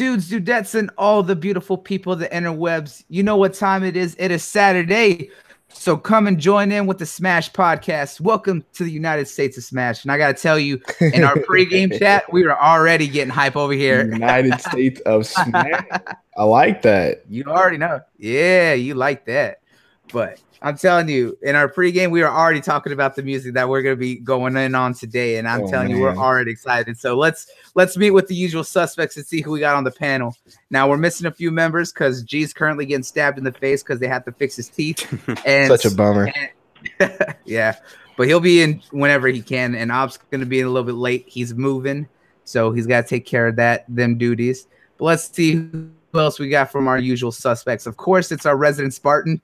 dudes, dudettes, and all the beautiful people of the interwebs? You know what time it is? It is Saturday. So come and join in with the Smash podcast. Welcome to the United States of Smash. And I got to tell you, in our pregame chat, we were already getting hype over here. United States of Smash. I like that. You already know. Yeah, you like that. But I'm telling you, in our pregame, we were already talking about the music that we're gonna be going in on today, and I'm oh, telling man. you, we're already excited. So let's let's meet with the usual suspects and see who we got on the panel. Now we're missing a few members because G's currently getting stabbed in the face because they have to fix his teeth. And such a bummer. And, yeah, but he'll be in whenever he can, and Ob's gonna be in a little bit late. He's moving, so he's got to take care of that them duties. But let's see who else we got from our usual suspects. Of course, it's our resident Spartan.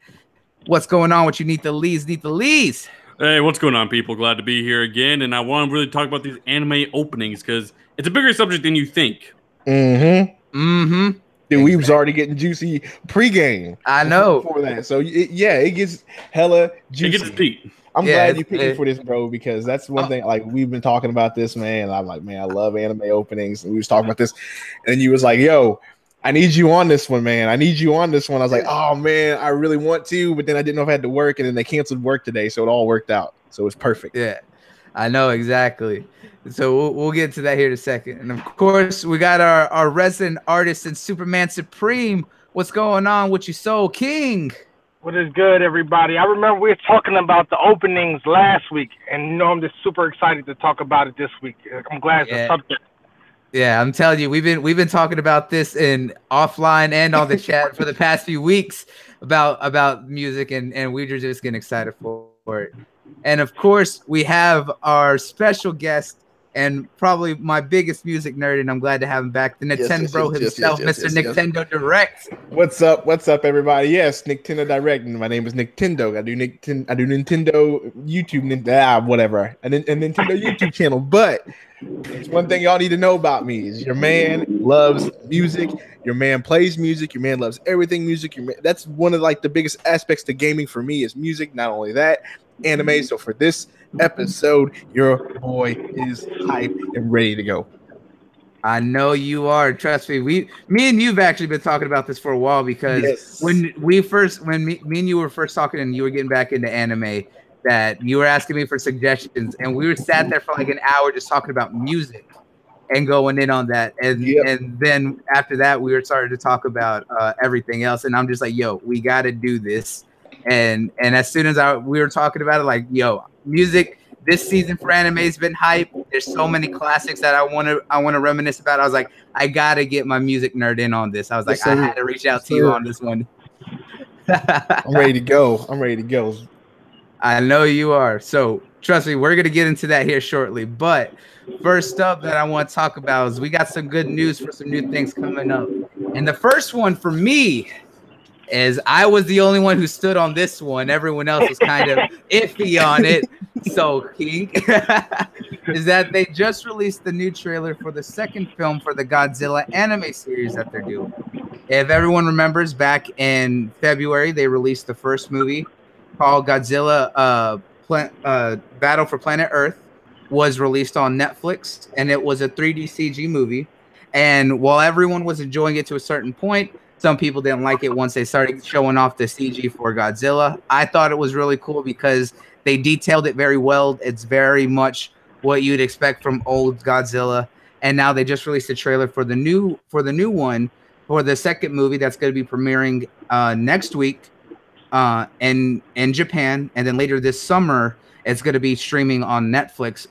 What's going on with you, Need the Lees? Need the Lees. Hey, what's going on, people? Glad to be here again. And I want to really talk about these anime openings because it's a bigger subject than you think. Mm-hmm. Mm-hmm. Dude, exactly. we was already getting juicy pregame. I know. Before that. So, it, yeah, it gets hella juicy. It gets deep. I'm yeah, glad you picked me for this, bro, because that's one oh. thing. Like we've been talking about this, man. I'm like, man, I love anime openings, and we was talking about this, and you was like, yo, I need you on this one, man. I need you on this one. I was like, oh man, I really want to, but then I didn't know if I had to work, and then they canceled work today, so it all worked out. So it's perfect. Yeah, I know exactly. So we'll, we'll get to that here in a second. And of course, we got our, our resident artist and Superman Supreme. What's going on with you, Soul King? What is good, everybody? I remember we were talking about the openings last week, and you know I'm just super excited to talk about it this week. I'm glad it's yeah. a subject yeah, I'm telling you, we've been we've been talking about this in offline and on the chat for the past few weeks about about music, and and we are just getting excited for it. And of course, we have our special guest and probably my biggest music nerd, and I'm glad to have him back. The Nintendo yes, yes, himself, yes, Mr. Nintendo Direct. What's up? What's up, everybody? Yes, Nintendo Direct. My name is Nintendo. I do Nintendo. I do Nintendo YouTube. Ah, whatever. And a Nintendo YouTube channel. But it's one thing y'all need to know about me is your man loves music. Your man plays music. Your man loves everything music. Your man, that's one of like the biggest aspects to gaming for me is music. Not only that, anime. So for this episode, your boy is hype and ready to go. I know you are. Trust me. We, me and you've actually been talking about this for a while because yes. when we first, when me, me and you were first talking and you were getting back into anime, that you were asking me for suggestions, and we were sat there for like an hour just talking about music and going in on that, and yep. and then after that we were starting to talk about uh, everything else, and I'm just like, yo, we got to do this, and and as soon as I we were talking about it, like, yo, music this season for anime has been hype. There's so many classics that I want to I want to reminisce about. I was like, I gotta get my music nerd in on this. I was like, yes, I had to reach out to you on this one. I'm ready to go. I'm ready to go. I know you are. So trust me, we're gonna get into that here shortly. But first up that I want to talk about is we got some good news for some new things coming up. And the first one for me is I was the only one who stood on this one. Everyone else was kind of iffy on it. So King is that they just released the new trailer for the second film for the Godzilla anime series that they're doing. If everyone remembers, back in February they released the first movie called Godzilla uh, Pla- uh, Battle for Planet Earth was released on Netflix, and it was a 3D CG movie. And while everyone was enjoying it to a certain point, some people didn't like it once they started showing off the CG for Godzilla. I thought it was really cool because they detailed it very well. It's very much what you'd expect from old Godzilla. And now they just released a trailer for the new for the new one for the second movie that's going to be premiering uh, next week uh, in in Japan, and then later this summer it's going to be streaming on Netflix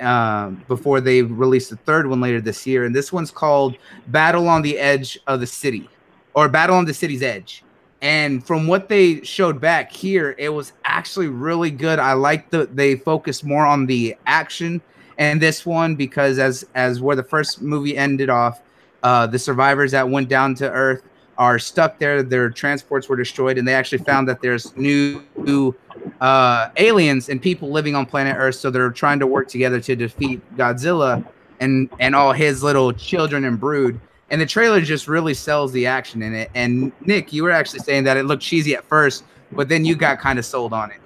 uh, before they release the third one later this year. And this one's called Battle on the Edge of the City, or Battle on the City's Edge. And from what they showed back here, it was actually really good. I like the they focused more on the action and this one because as as where the first movie ended off, uh, the survivors that went down to Earth are stuck there. Their transports were destroyed, and they actually found that there's new, new uh, aliens and people living on planet Earth. So they're trying to work together to defeat Godzilla and and all his little children and brood. And the trailer just really sells the action in it. And Nick, you were actually saying that it looked cheesy at first, but then you got kind of sold on it.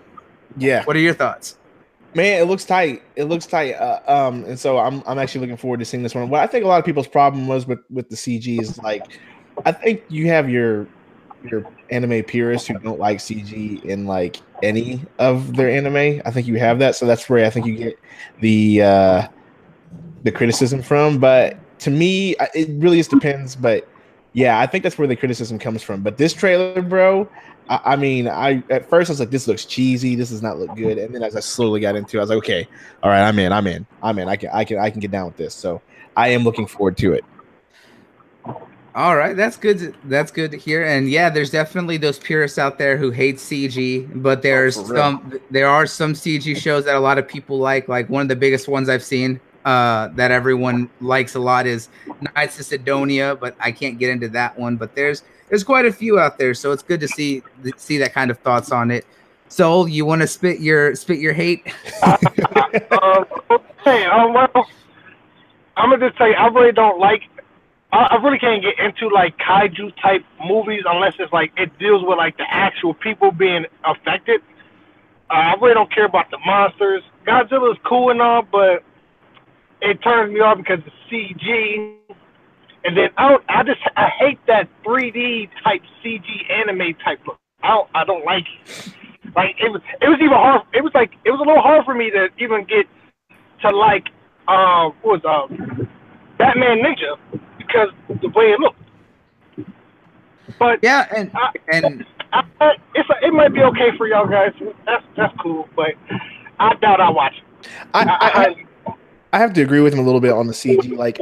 Yeah. What are your thoughts? Man, it looks tight. It looks tight. Uh, um, and so I'm I'm actually looking forward to seeing this one. What I think a lot of people's problem was with with the CG is like, I think you have your your anime purists who don't like CG in like any of their anime. I think you have that, so that's where I think you get the uh, the criticism from. But to me, it really just depends. But yeah, I think that's where the criticism comes from. But this trailer, bro, I, I, mean, I at first I was like, this looks cheesy. This does not look good. And then as I slowly got into, it, I was like, okay, all right, I'm in. I'm in. I'm in. I can I can I can get down with this. So I am looking forward to it. All right, that's good. To, that's good to hear. And yeah, there's definitely those purists out there who hate CG, but there's oh, some there are some CG shows that a lot of people like. Like one of the biggest ones I've seen uh, that everyone likes a lot is Knights of Sidonia, but I can't get into that one. But there's there's quite a few out there, so it's good to see see that kind of thoughts on it. So you want to spit your spit your hate? um, okay, um, well, I'm gonna just say I really don't like. I, I really can't get into like kaiju type movies unless it's like it deals with like the actual people being affected. Uh, I really don't care about the monsters. Godzilla is cool and all, but it turns me off because of CG and then I don't, I just I hate that 3D type CG anime type look. I don't I don't like it. Like it was it was even hard. It was like it was a little hard for me to even get to like uh what was uh Batman Ninja because the way it looked. But yeah, and I, and I, I, it's a, it might be okay for y'all guys. That's that's cool, but I doubt I watch it. I, I, I have to agree with him a little bit on the CG. Like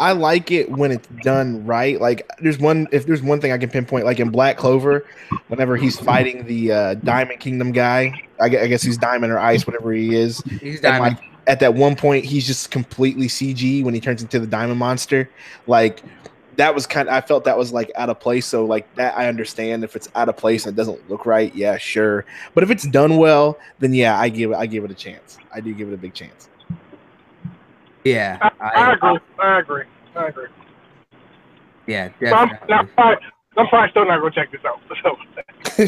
I like it when it's done right. Like there's one if there's one thing I can pinpoint, like in Black Clover, whenever he's fighting the uh, Diamond Kingdom guy, I guess he's Diamond or Ice, whatever he is. He's Diamond. Like, at that one point, he's just completely CG when he turns into the Diamond Monster. Like that was kind of I felt that was like out of place. So like that I understand if it's out of place and it doesn't look right, yeah, sure. But if it's done well, then yeah, I give it I give it a chance. I do give it a big chance. Yeah, I, I, I agree. I agree. I agree. Yeah, definitely. So I'm, probably, I'm probably still not gonna check this out. So.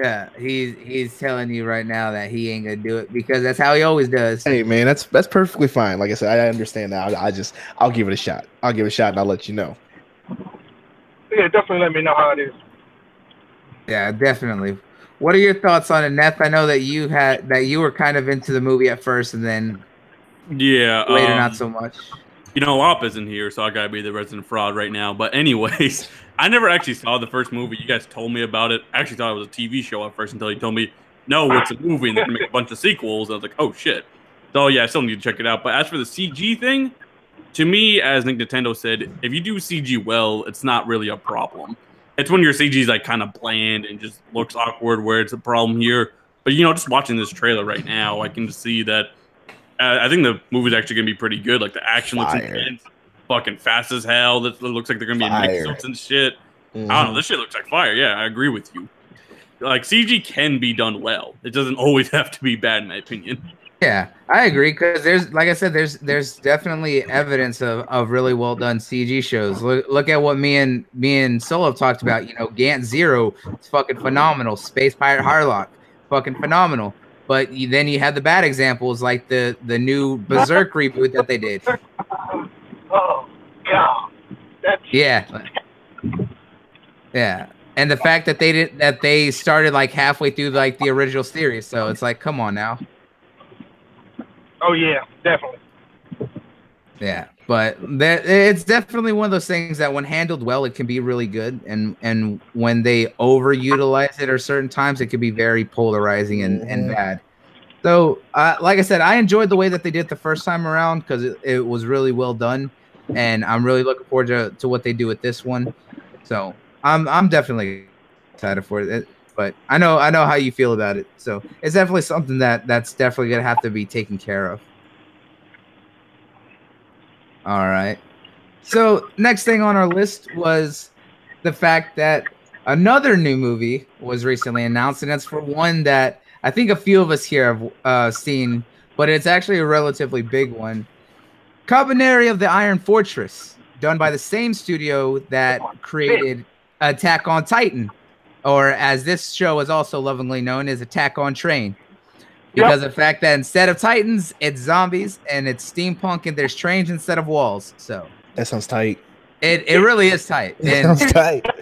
yeah, he's he's telling you right now that he ain't gonna do it because that's how he always does. Hey man, that's that's perfectly fine. Like I said, I understand that. I, I just I'll give it a shot. I'll give it a shot and I'll let you know. Yeah, definitely let me know how it is. Yeah, definitely. What are your thoughts on it, Neff? I know that you had that you were kind of into the movie at first, and then yeah, later um, not so much. You know, Op isn't here, so I gotta be the resident fraud right now. But anyways, I never actually saw the first movie. You guys told me about it. I actually thought it was a TV show at first until you told me, no, it's a movie, and they're gonna make a bunch of sequels. I was like, oh shit. So yeah, I still need to check it out. But as for the CG thing, to me, as Nick Nintendo said, if you do CG well, it's not really a problem it's when your CG is like kind of bland and just looks awkward where it's a problem here. But you know, just watching this trailer right now, I can see that. Uh, I think the movie's actually gonna be pretty good. Like the action Fire. looks intense, fucking fast as hell. That looks like they're gonna be fire. mix-ups and shit. Mm-hmm. I don't know. Mm-hmm. This shit looks like fire. Yeah, I agree with you. Like CG can be done well. It doesn't always have to be bad, in my opinion. Yeah, I agree because there's, like I said, there's there's definitely evidence of, of really well done CG shows. Look look at what me and me and Solo talked about. You know, Gantz Zero, it's fucking phenomenal. Space Pirate Harlock, fucking phenomenal. But you, then you have the bad examples like the the new Berserk reboot that they did. Oh yeah, that's yeah, yeah. And the fact that they did that they started like halfway through like the original series, so it's like, come on now. Oh yeah, definitely. Yeah, but that it's definitely one of those things that when handled well, it can be really good, and and when they overutilize it or certain times, it can be very polarizing and and bad. So, uh, like I said, I enjoyed the way that they did the first time around because it, it was really well done, and I'm really looking forward to, to what they do with this one. So, I'm I'm definitely excited for it but I know I know how you feel about it. So it's definitely something that that's definitely gonna have to be taken care of. All right. So next thing on our list was the fact that another new movie was recently announced, and it's for one that I think a few of us here have uh, seen, but it's actually a relatively big one. Kabaneri of the Iron Fortress, done by the same studio that created Attack on Titan. Or as this show is also lovingly known, as Attack on Train. Because of the fact that instead of Titans, it's zombies and it's steampunk and there's trains instead of walls. So That sounds tight. it, it really is tight. That And sounds tight.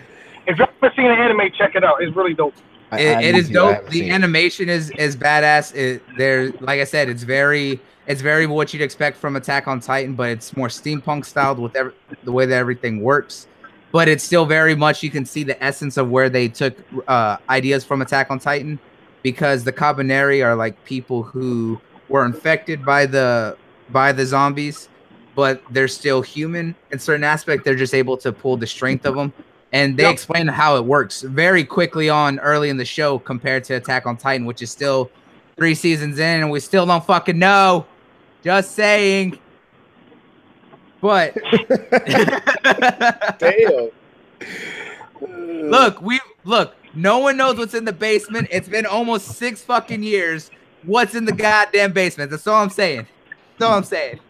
If you've ever seen an anime, check it out. It's really dope. I- it, I it need is to. I dope. The animation is is badass. It there, like I said, it's very it's very what you'd expect from Attack on Titan, but it's more steampunk styled with every, the way that everything works. But it's still very much you can see the essence of where they took uh, ideas from Attack on Titan, because the Kabaneri are like people who were infected by the by the zombies, but they're still human in certain aspect. They're just able to pull the strength of them and they Yep. explain how it works very quickly on early in the show compared to Attack on Titan, which is still three seasons in, and we still don't fucking know. Just saying. But Damn. look, we look. No one knows what's in the basement. It's been almost six fucking years. What's in the goddamn basement? That's all I'm saying. That's all I'm saying.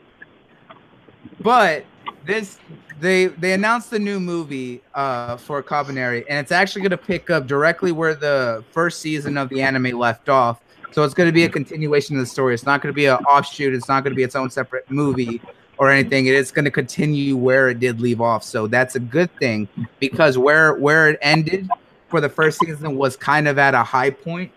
But this they they announced the new movie uh for Kabaneri, and it's actually gonna pick up directly where the first season of the anime left off. So it's gonna be a continuation of the story. It's not gonna be an offshoot, it's not gonna be its own separate movie or anything. It is gonna continue where it did leave off. So that's a good thing because where where it ended for the first season was kind of at a high point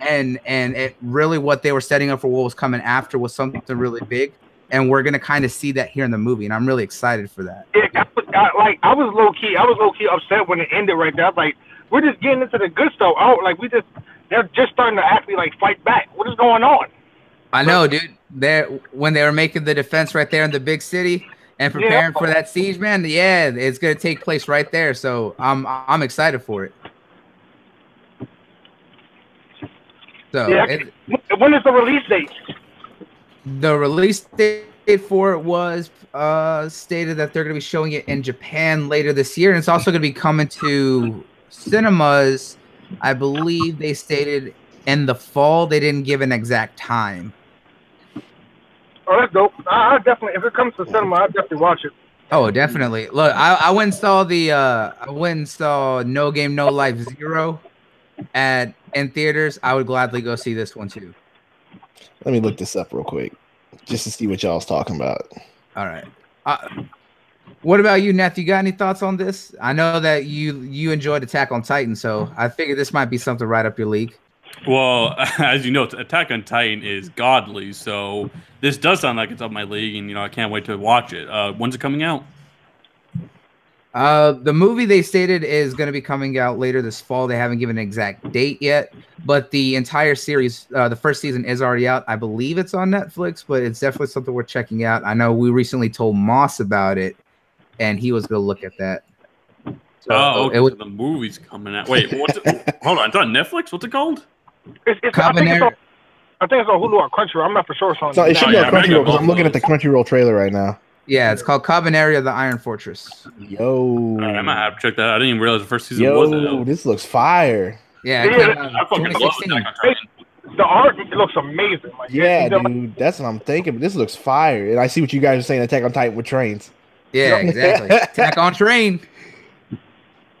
and and it really what they were setting up for what was coming after was something really big and we're gonna kind of see that here in the movie and i'm really excited for that It, I, was- I, like I was low key, I was low key upset when it ended right there. I was like, we're just getting into the good stuff. Oh, like we just they're just starting to actually like fight back. What is going on? i know dude there when they were making the defense right there in the big city and preparing for that siege man yeah it's gonna take place right there. So i'm i'm excited for it. So Yeah. it, When is the release date? the release date for it was uh stated that they're going to be showing it in Japan later this year and it's also going to be coming to cinemas I believe they stated in the fall. They didn't give an exact time Oh, that's dope. I, I definitely, if it comes to cinema, I definitely watch it. oh definitely look I, I went and saw the uh I went and saw No Game No Life Zero at in theaters I would gladly go see this one too Let me look this up real quick, just to see what y'all's talking about. all right uh, what about you, Nath? You got any thoughts on this? I know that you you enjoyed Attack on Titan, so I figured this might be something right up your league. Well, as you know, Attack on Titan is godly, so this does sound like it's up my league, and you know I can't wait to watch it. Uh, when's it coming out? Uh, the movie they stated is going to be coming out later this fall. They haven't given an exact date yet, but the entire series, uh, the first season is already out. I believe it's on Netflix, but it's definitely something we're checking out. I know we recently told Moss about it, and he was going to look at that. So oh, okay, it was so the movie's coming out. Wait, what's it? hold on, it's on Netflix. What's it called? It's, it's, I, think it's Kabaneri. on, I think it's on Hulu or Crunchyroll. I'm not for sure. It's on So it should be yeah, on Crunchyroll because I'm looking at the Crunchyroll trailer right now. yeah, it's called Kabaneri of the Iron Fortress. Yo, All right, I might have to check that. out. I didn't even realize the first season was yo, this looks fire. Yeah, it Yeah, came out in I fucking love 2016. Attack on Titan. the art. It looks amazing. Like, Yeah, it's- dude, that's what I'm thinking. But this looks fire, and I see what you guys are saying. Attack on Titan with trains. Yeah, exactly. Attack on Train.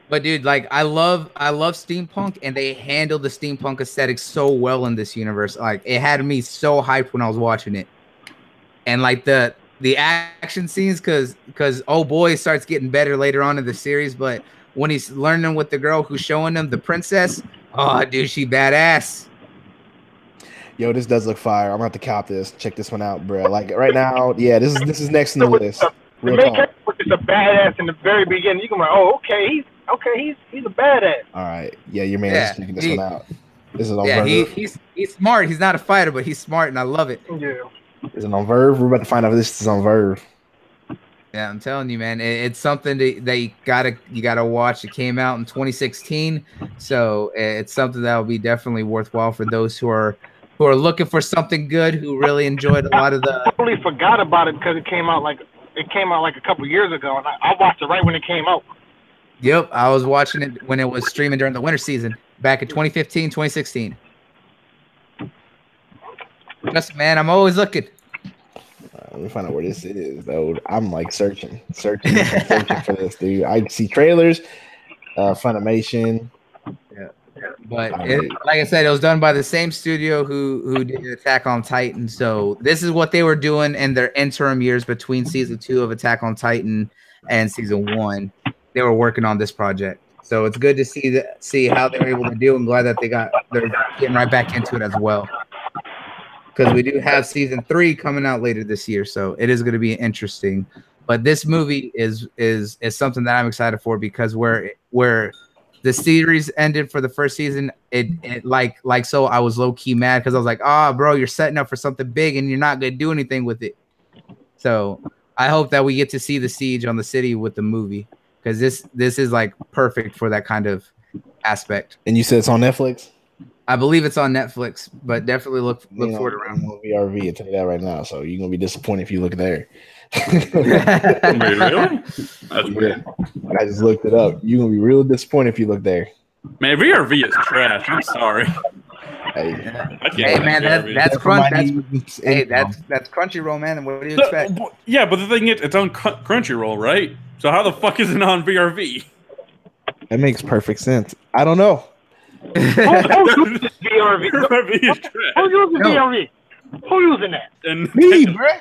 But dude, like I love I love steampunk and they handle the steampunk aesthetic so well in this universe. Like it had me so hyped when I was watching it. And like the the action scenes cuz cuz oh boy starts getting better later on in the series, but when he's learning with the girl who's showing him the princess, oh dude, she badass. Yo, this does look fire. I'm gonna have to cop this. Check this one out, bro. Like right now, yeah, this is this is next in the list. The Real main talk. character is a badass in the very beginning. You can like, oh, okay, he's okay, he's he's a badass. All right, yeah, your man Yeah, is checking this he- one out. This is on Yeah, he, he's he's smart. He's not a fighter, but he's smart and I love it. Yeah. Is it on VRV? We're about to find out if this is on VRV. Yeah, I'm telling you, man, it, it's something that, that you gotta you gotta watch. It came out in 2016, so it's something that will be definitely worthwhile for those who are who are looking for something good, who really enjoyed a lot of the. I totally forgot about it because it came out like it came out like a couple years ago, and I, I watched it right when it came out. Yep, I was watching it when it was streaming during the winter season back in 2015, 2016. Just man, I'm always looking. Uh, let me find out where this is, though. I'm like searching, searching, searching for this, dude. I see trailers, uh, Funimation. Yeah, but it, like I said, it was done by the same studio who who did Attack on Titan. So this is what they were doing in their interim years between season two of Attack on Titan and season one. They were working on this project. So it's good to see that see how they were able to do. I'm glad that they got they're getting right back into it as well. Because we do have season three coming out later this year, so it is going to be interesting. But this movie is is is something that I'm excited for because where where the series ended for the first season, it, it like like so I was low key mad because I was like, ah, oh, bro, you're setting up for something big and you're not gonna do anything with it. So I hope that we get to see the siege on the city with the movie because this this is like perfect for that kind of aspect. And you said it's on Netflix. I believe it's on Netflix, but definitely look look You know, for it around. on VRV. I tell you that right now. So you're gonna be disappointed if you look there. Wait, really? That's weird. I just looked it up. You're gonna be real disappointed if you look there. Man, VRV is trash. I'm sorry. Hey, Hey man, that, VRV. that's crunch. That's, needs, hey, that's that's Crunchyroll, man. And what do you The- expect? yeah, but the thing is, it's on Cr- Crunchyroll, right? So how the fuck is it on VRV? that makes perfect sense. I don't know. Who, who uses VRV? VRV is Who trash. uses No. VRV? Who using that? And Me, bruh.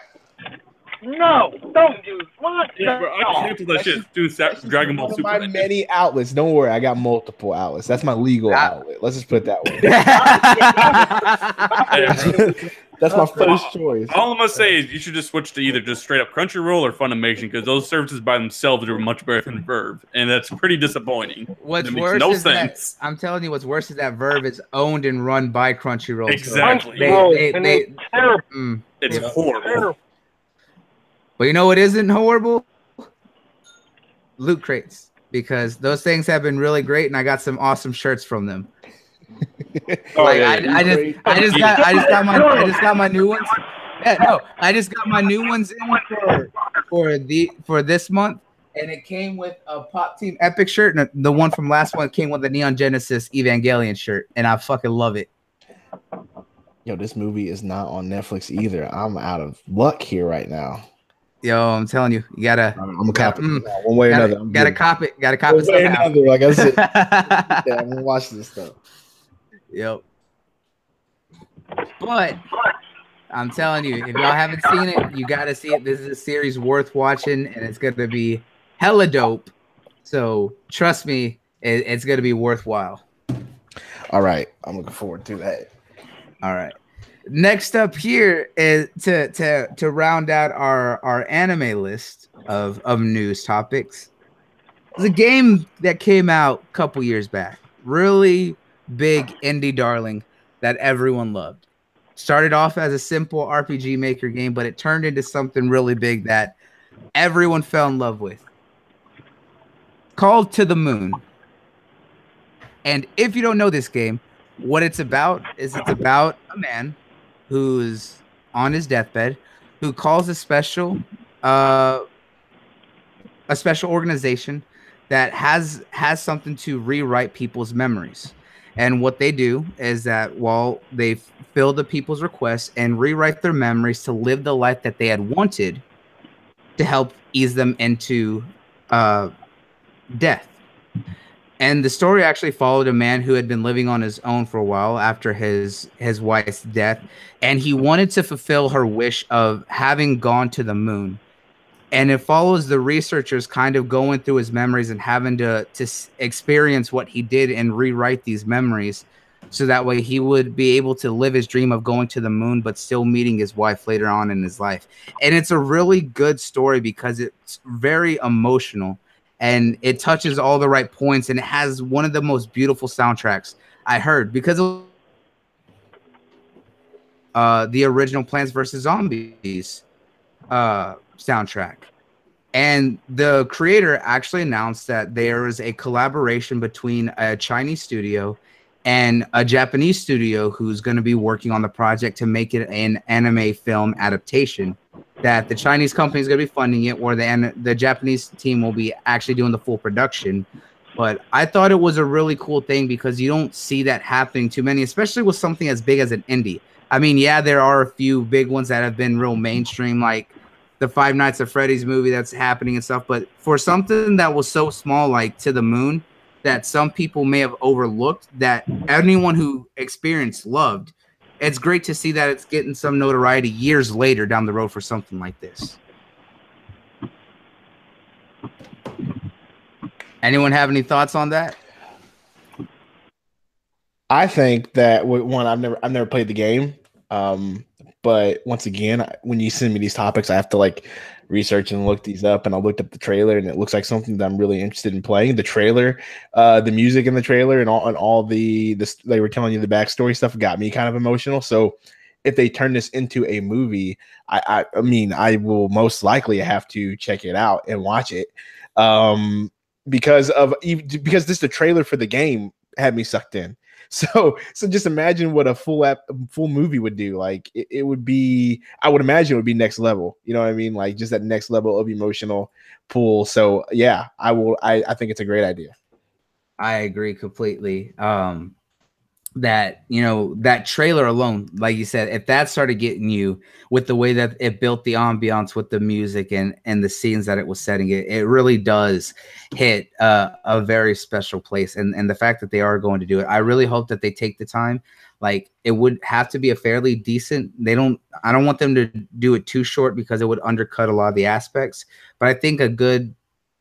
No, don't use what? Yeah, bro, I No. canceled that shit. Dude, Dragon Ball Super. my many outlets. Don't worry, I got multiple outlets. That's my legal Ah. outlet. Let's just put it that Hey, way. That's my first choice. All I'm gonna say is you should just switch to either just straight up Crunchyroll or Funimation because those services by themselves are much better than VRV, and that's pretty disappointing. What's makes worse no is sense. that I'm telling you, what's worse is that VRV is owned and run by Crunchyroll. so Exactly. They- they- they- it's terrible. mm. It's Yeah. horrible. terrible. But you know what isn't horrible? Loot crates. Because those things have been really great, and I got some awesome shirts from them. Oh, like yeah, I. I just, I just got, I just got my, I just got my new ones. Yeah, no, I just got my new ones in for for the for this month, and it came with a Pop Team Epic shirt, and the one from last one came with a Neon Genesis Evangelion shirt, and I fucking love it. Yo, this movie is not on Netflix either. I'm out of luck here right now. Yo, I'm telling you, you gotta, I'm, I'm a cop Mm. one way or gotta, another. I'm gotta getting- cop it, gotta cop one it way or another. Like I said, yeah, I'm gonna watch this stuff. Yep. But I'm telling you, if y'all haven't seen it, you got to see it. This is a series worth watching, and it's gonna be hella dope. So trust me, it, it's gonna be worthwhile. All right, I'm looking forward to that. All right. Next up here is to to to round out our our anime list of of news topics. It's a game that came out a couple years back. Really big indie darling that everyone loved. Started off as a simple RPG maker game, but it turned into something really big that everyone fell in love with. Called to the Moon. And if you don't know this game, what it's about is it's about a man who's on his deathbed who calls a special uh a special organization that has has something to rewrite people's memories and what they do is that while they fill the people's requests and rewrite their memories to live the life that they had wanted to help ease them into uh death. And the story actually followed a man who had been living on his own for a while after his his wife's death and he wanted to fulfill her wish of having gone to the moon and it follows the researchers kind of going through his memories and having to to experience what he did and rewrite these memories so that way he would be able to live his dream of going to the moon but still meeting his wife later on in his life. And it's a really good story because it's very emotional and it touches all the right points and it has one of the most beautiful soundtracks I heard because of uh, the original Plants vs Zombies uh, soundtrack. And the creator actually announced that there is a collaboration between a Chinese studio and a Japanese studio who's going to be working on the project to make it an anime film adaptation. That the Chinese company is going to be funding it, or the the Japanese team will be actually doing the full production. But I thought it was a really cool thing because you don't see that happening too many, especially with something as big as an indie. I mean, yeah, there are a few big ones that have been real mainstream, like the Five Nights at Freddy's movie that's happening and stuff. But for something that was so small, like To the Moon, that some people may have overlooked that anyone who experienced loved. It's great to see that it's getting some notoriety years later down the road for something like this. Anyone have any thoughts on that? I think that one I've never I've never played the game. Um, but once again, when you send me these topics, I have to like research and look these up. And I looked up the trailer, and it looks like something that I'm really interested in playing. The trailer, uh, the music in the trailer, and all and all the this they were telling you the backstory stuff got me kind of emotional. So if they turn this into a movie, I I, I mean I will most likely have to check it out and watch it. Um, because of because this the trailer for the game had me sucked in. So so just imagine what a full app full movie would do. Like it, it would be, I would imagine it would be next level. You know what I mean? Like just that next level of emotional pull. So yeah, I will I, I think it's a great idea. I agree completely. Um, that you know that trailer alone, like you said, if that started getting you with the way that it built the ambiance with the music and and the scenes that it was setting, it it really does hit uh, a very special place. And and the fact that they are going to do it, I really hope that they take the time. Like it would have to be a fairly decent. They don't. I don't want them to do it too short because it would undercut a lot of the aspects. But I think a good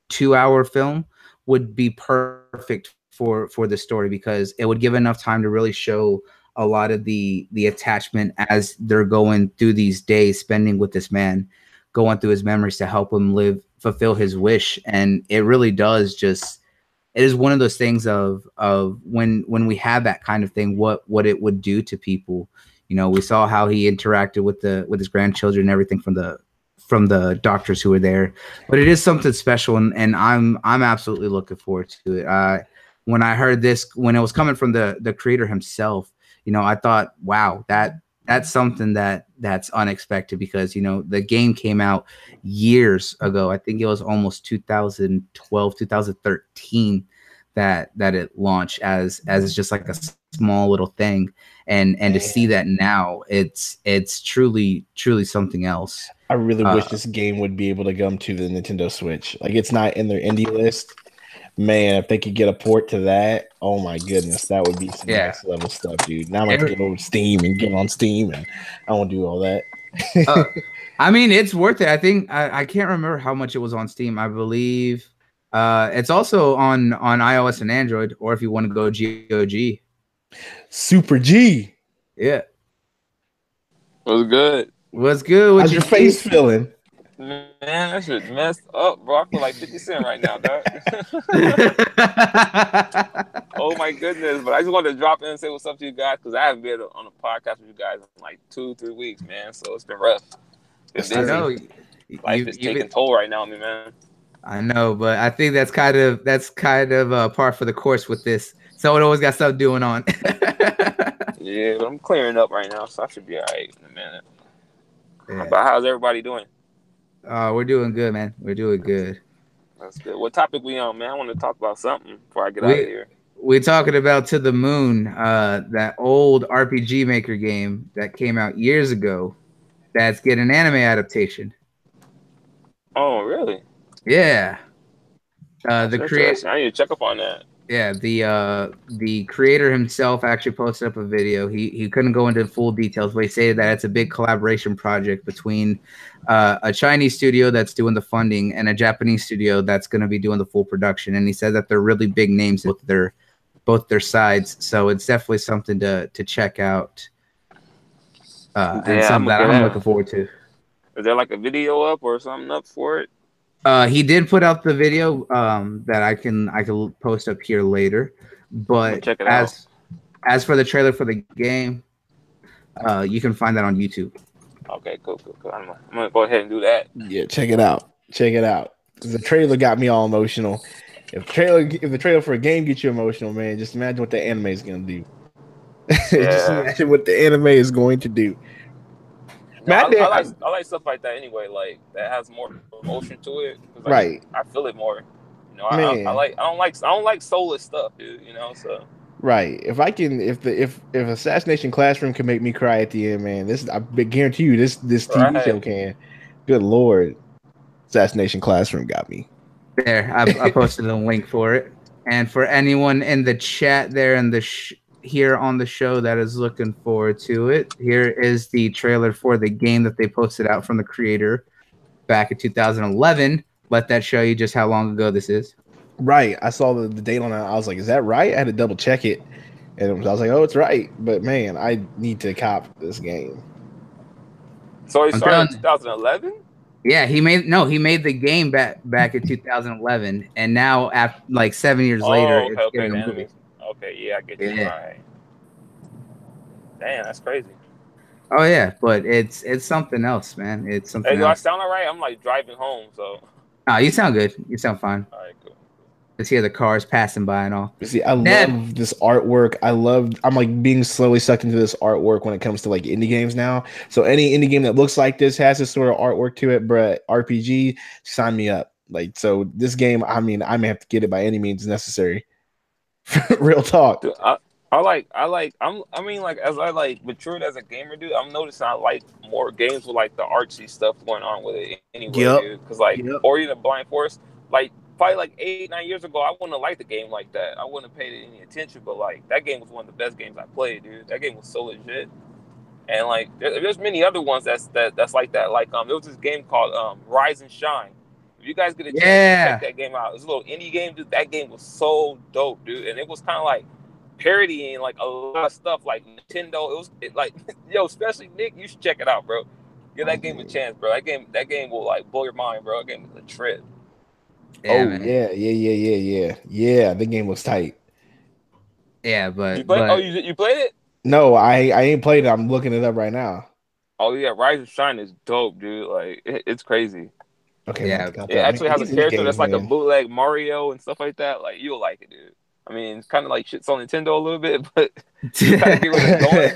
two-hour film would be perfect for for the story because it would give enough time to really show a lot of the the attachment as they're going through these days spending with this man going through his memories to help him live fulfill his wish. And it really does just it is one of those things of of when when we have that kind of thing what what it would do to people. You know we saw how he interacted with the with his grandchildren and everything from the from the doctors who were there. But it is something special and, and i'm i'm absolutely looking forward to it. Uh when I heard this, when it was coming from the the creator himself, you know, I thought, wow, that that's something that that's unexpected because you know the game came out years ago. I think it was almost 2012, 2013 that that it launched as as just like a small little thing and and to see that now it's it's truly truly something else I really Uh, wish this game would be able to come to the Nintendo Switch. Like it's not in their indie list. Man, if they could get a port to that, oh my goodness, that would be some Yeah. next level stuff, dude. Now I'm gonna have to Every- get over Steam and get on Steam, and I won't do all that. Uh, I mean, it's worth it. I think I, I can't remember how much it was on Steam. I believe uh, it's also on on iOS and Android, or if you want to go GOG. Super G, Yeah, Was good. what's good with how's your face feeling? Man, that shit messed up, bro. I feel like 50 Cent right now, dog. oh my goodness. But I just wanted to drop in and say what's up to you guys because I haven't been on a podcast with you guys in like two, three weeks, man. So it's been rough. It's I know. Life You- is taking toll right now on me, man. I know, but I think that's kind of that's kind of uh, par for the course with this. Someone always got stuff doing on. Yeah, but I'm clearing up right now, so I should be all right in a minute. Yeah. But how's everybody doing? Uh, we're doing good, man. We're doing good. That's good. What topic we on, man? I want to talk about something before I get We- out of here. We're talking about To the Moon, uh, that old RPG Maker game that came out years ago. That's getting an anime adaptation. Oh, really? Yeah. Uh, the creator. I need to check up on that. yeah, the uh, the creator himself actually posted up a video. He he couldn't go into full details, but he said that it's a big collaboration project between uh, a Chinese studio that's doing the funding and a Japanese studio that's going to be doing the full production. And he said that they're really big names with their both their sides, so it's definitely something to to check out. Uh, and Yeah, something I'm that I'm looking forward to. Is there like a video up or something up for it? Uh, he did put out the video um, that I can I can post up here later, but Check it as as for the trailer for the game, uh, you can find that on YouTube. Okay, cool, cool, cool. I'm, I'm gonna go ahead and do that. Yeah, check it out. Check it out. The trailer got me all emotional. If trailer, if the trailer for a game gets you emotional, man, just imagine what the anime is gonna do. just Yeah. imagine what the anime is going to do. No, Man, I I like I like stuff like that anyway. Like that has more emotion to it. like, Right. I feel it more. You know, I, I, I like I don't like I don't like soulless stuff, dude. You know, so Right. If I can, if the if if Assassination Classroom can make me cry at the end, man, this I guarantee you this this TV Right. show can. Good lord, Assassination Classroom got me. There, I, I posted a link for it. And for anyone in the chat there and the sh- here on the show that is looking forward to it, here is the trailer for the game that they posted out from the creator back in 2011. Let that show you just how long ago this is. Right. I saw the, the date on that. I was like, is that right? I had to double check it. And I was like, oh, it's right. But man, I need to cop this game. So he started in 2011. Yeah, he made no, he made the game back back in 2011, and now after like seven years oh, later, oh, it's okay, okay, getting a movie. okay, yeah, I get you. Yeah. Right. Damn, that's crazy. Oh yeah, but it's it's something else, man. It's something Hey, do I sound alright? I'm like driving home, so Oh, you sound good. You sound fine. all right, cool. Just hear the cars passing by and all. See, I Ned. love this artwork. I love. I'm like being slowly sucked into this artwork when it comes to like indie games now. So any indie game that looks like this has this sort of artwork to it, bruh. RPG, sign me up. Like so, this game. I mean, I may have to get it by any means necessary. Real talk. Dude, I, I like I like I'm I mean like as I like matured as a gamer, dude. I'm noticing I like more games with like the artsy stuff going on with it anyway, Yep. dude. Because like Yep. Ori the Blind Forest, like probably like eight nine years ago, I wouldn't have liked the game like that. I wouldn't have paid it any attention, but like that game was one of the best games I played, dude. That game was so legit. And like there, there's many other ones that's that that's like that. Like um, there was this game called um Rise and Shine. If you guys get a chance Yeah. check that game out, it's a little indie game, dude. That game was so dope, dude. And it was kind of like parodying like a lot of stuff like Nintendo. It was it, like yo, especially Nick, you should check it out, bro. Give that game a chance, bro. That game that game will like blow your mind, bro. That game is a trip. Yeah, oh man. yeah, yeah, yeah, yeah, yeah, yeah. The game was tight. yeah, but, You play? Oh, but oh, you you played it? No, I I ain't played it. I'm looking it up right now. Oh yeah, Rise and Shine is dope, dude. Like it, it's crazy. Okay, Yeah. man, It actually has a character games, that's like a bootleg Mario and stuff like that. Like you'll like it, dude. I mean, it's kind of like shits on Nintendo a little bit, but kinda get where it's going.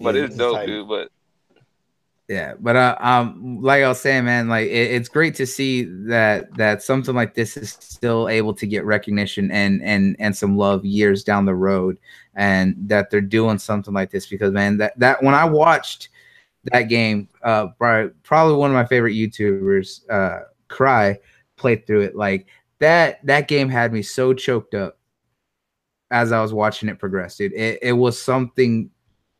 but Yeah, it's this dope, tight. dude. But yeah, but uh, um, like I was saying, man, like it, it's great to see that that something like this is still able to get recognition and and and some love years down the road, and that they're doing something like this because man, that that when I watched that game, uh, probably, one of my favorite YouTubers, uh, Cry, played through it. Like that that game had me so choked up as I was watching it progress, dude. It it was something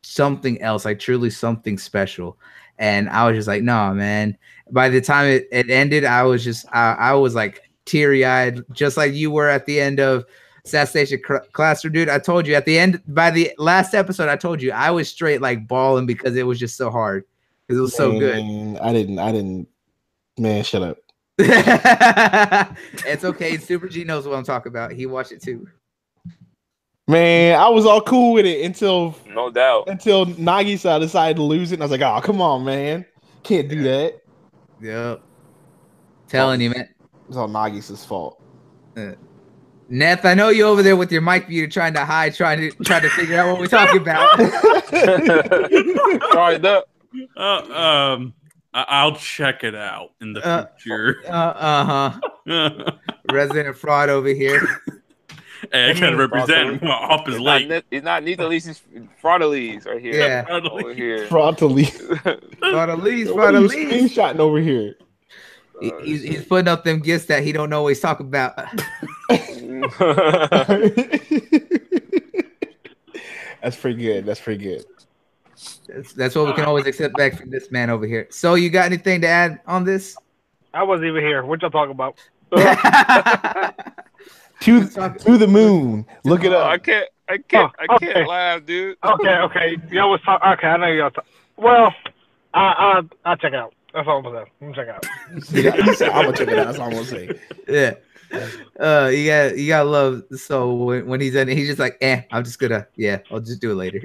something else, like truly something special. And I was just like, no, man. By the time it, it ended, I was just I, I was like teary eyed, just like you were at the end of Assassination Cl- Classroom, dude. I told you at the end by the last episode, I told you I was straight like bawling because it was just so hard because it was so good. I didn't. I didn't. Man, shut up. it's okay. Super G knows what I'm talking about. He watched it too. Man, I was all cool with it until no doubt. until Nagisa decided to lose it. And I was like, oh, come on, man. Can't do that. Yep. Telling you, man. It's all Nagisa's fault. Neth, I know you over there with your mic muted, trying to hide, trying to try to figure out what we're talking about. Charged up. Uh, um, I- I'll check it out in the Uh, future. Uh huh. Resident fraud over here. Hey, I gotta represent him up his It's not, late. ne- it's not Neatalise, it's Fraudalise right here. Yeah. Over here. Fraud to leave. Fraud Elise, What fraud are you Elise. screenshotting over here? He's, he's putting up them gifts that he don't always talk about. That's pretty good. That's pretty good. That's, that's what we can always accept back from this man over here. So, you got anything to add on this? I wasn't even here. What y'all talking about? To to the moon. Look it Oh, I can't. I can't. I Oh, can't okay. laugh, dude. Okay, okay. Y'all was talking. Okay, I know y'all. Talk- well, I I I'll check it out. That's all I'm gonna say. I'm gonna check it out. Yeah, you said I'm gonna check it out. That's all I'm gonna say. yeah. Uh, you got you got love. So when, when he's in, it, he's just like, eh, I'm just gonna, yeah, I'll just do it later.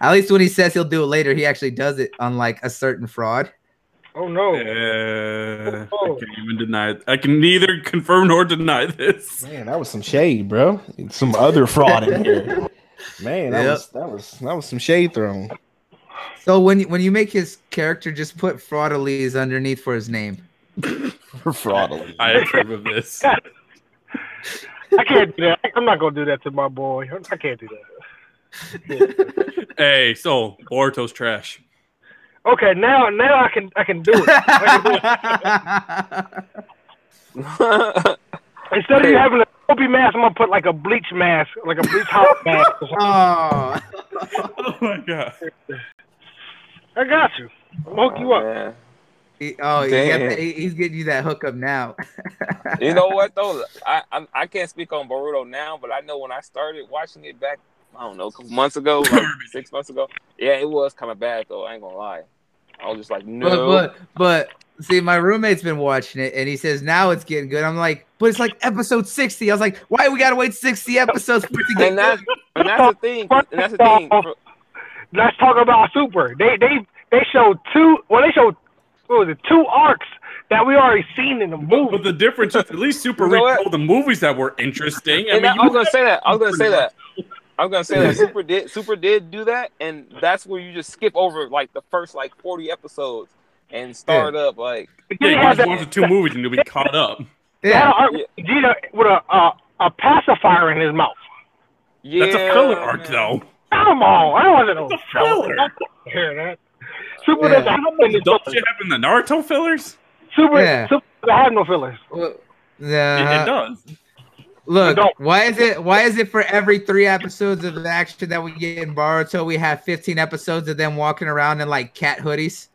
At least when he says he'll do it later, he actually does it. Unlike a certain fraud. Oh no. Uh, I Oh. can't even deny it. I can neither confirm nor deny this. Man, that was some shade, bro. Some other fraud in here. Man, that Yep. was that was that was some shade thrown. So when you- when you make his character, just put Fraudalese underneath for his name. For fraud. I approve of this. I can't do that. I'm not gonna do that to my boy. I can't do that. hey, so Boruto's trash. Okay, now now I can I can do it. Can do it. Instead of you having a Kobe mask, I'm gonna put like a bleach mask, like a bleach hot mask. or something. Oh, oh. oh my god. I got you. I'm gonna hook you oh, up. Man. he, oh, he the- he's getting you that hookup now. You know what though? I, I I can't speak on Boruto now, but I know when I started watching it back, I don't know, a couple months ago, like six months ago. Yeah, it was kind of bad though. I ain't gonna lie. I was just like, no. But but but see, my roommate's been watching it, and he says now it's getting good. I'm like, but it's like episode sixty. I was like, why we gotta wait sixty episodes for it to get and that's good? and that's the thing. And that's the thing. Let's talk about Super. They they they showed two. Well, they showed what was it? Two arcs that we already seen in the But, movie. but the difference is at least Super You know retold the movies that were interesting. I And mean, I, I was gonna say that. I was gonna say that. I was gonna say that Super did Super did do that, and that's where you just skip over like the first like forty episodes and start up like yeah, you had just that- watch the two movies and you'll be caught up. they had Yeah, an arc with Vegeta a uh, a pacifier in his mouth. yeah. That's a filler arc, though. Come on, I don't want to know. It's a filler. Hear that? Super Yeah. doesn't have Don't fillers. you have in the Naruto fillers? Super, Yeah. Super doesn't have no fillers. Well, It- yeah. it does. Look, why is it why is it for every three episodes of action that we get in Boruto, we have 15 episodes of them walking around in like cat hoodies?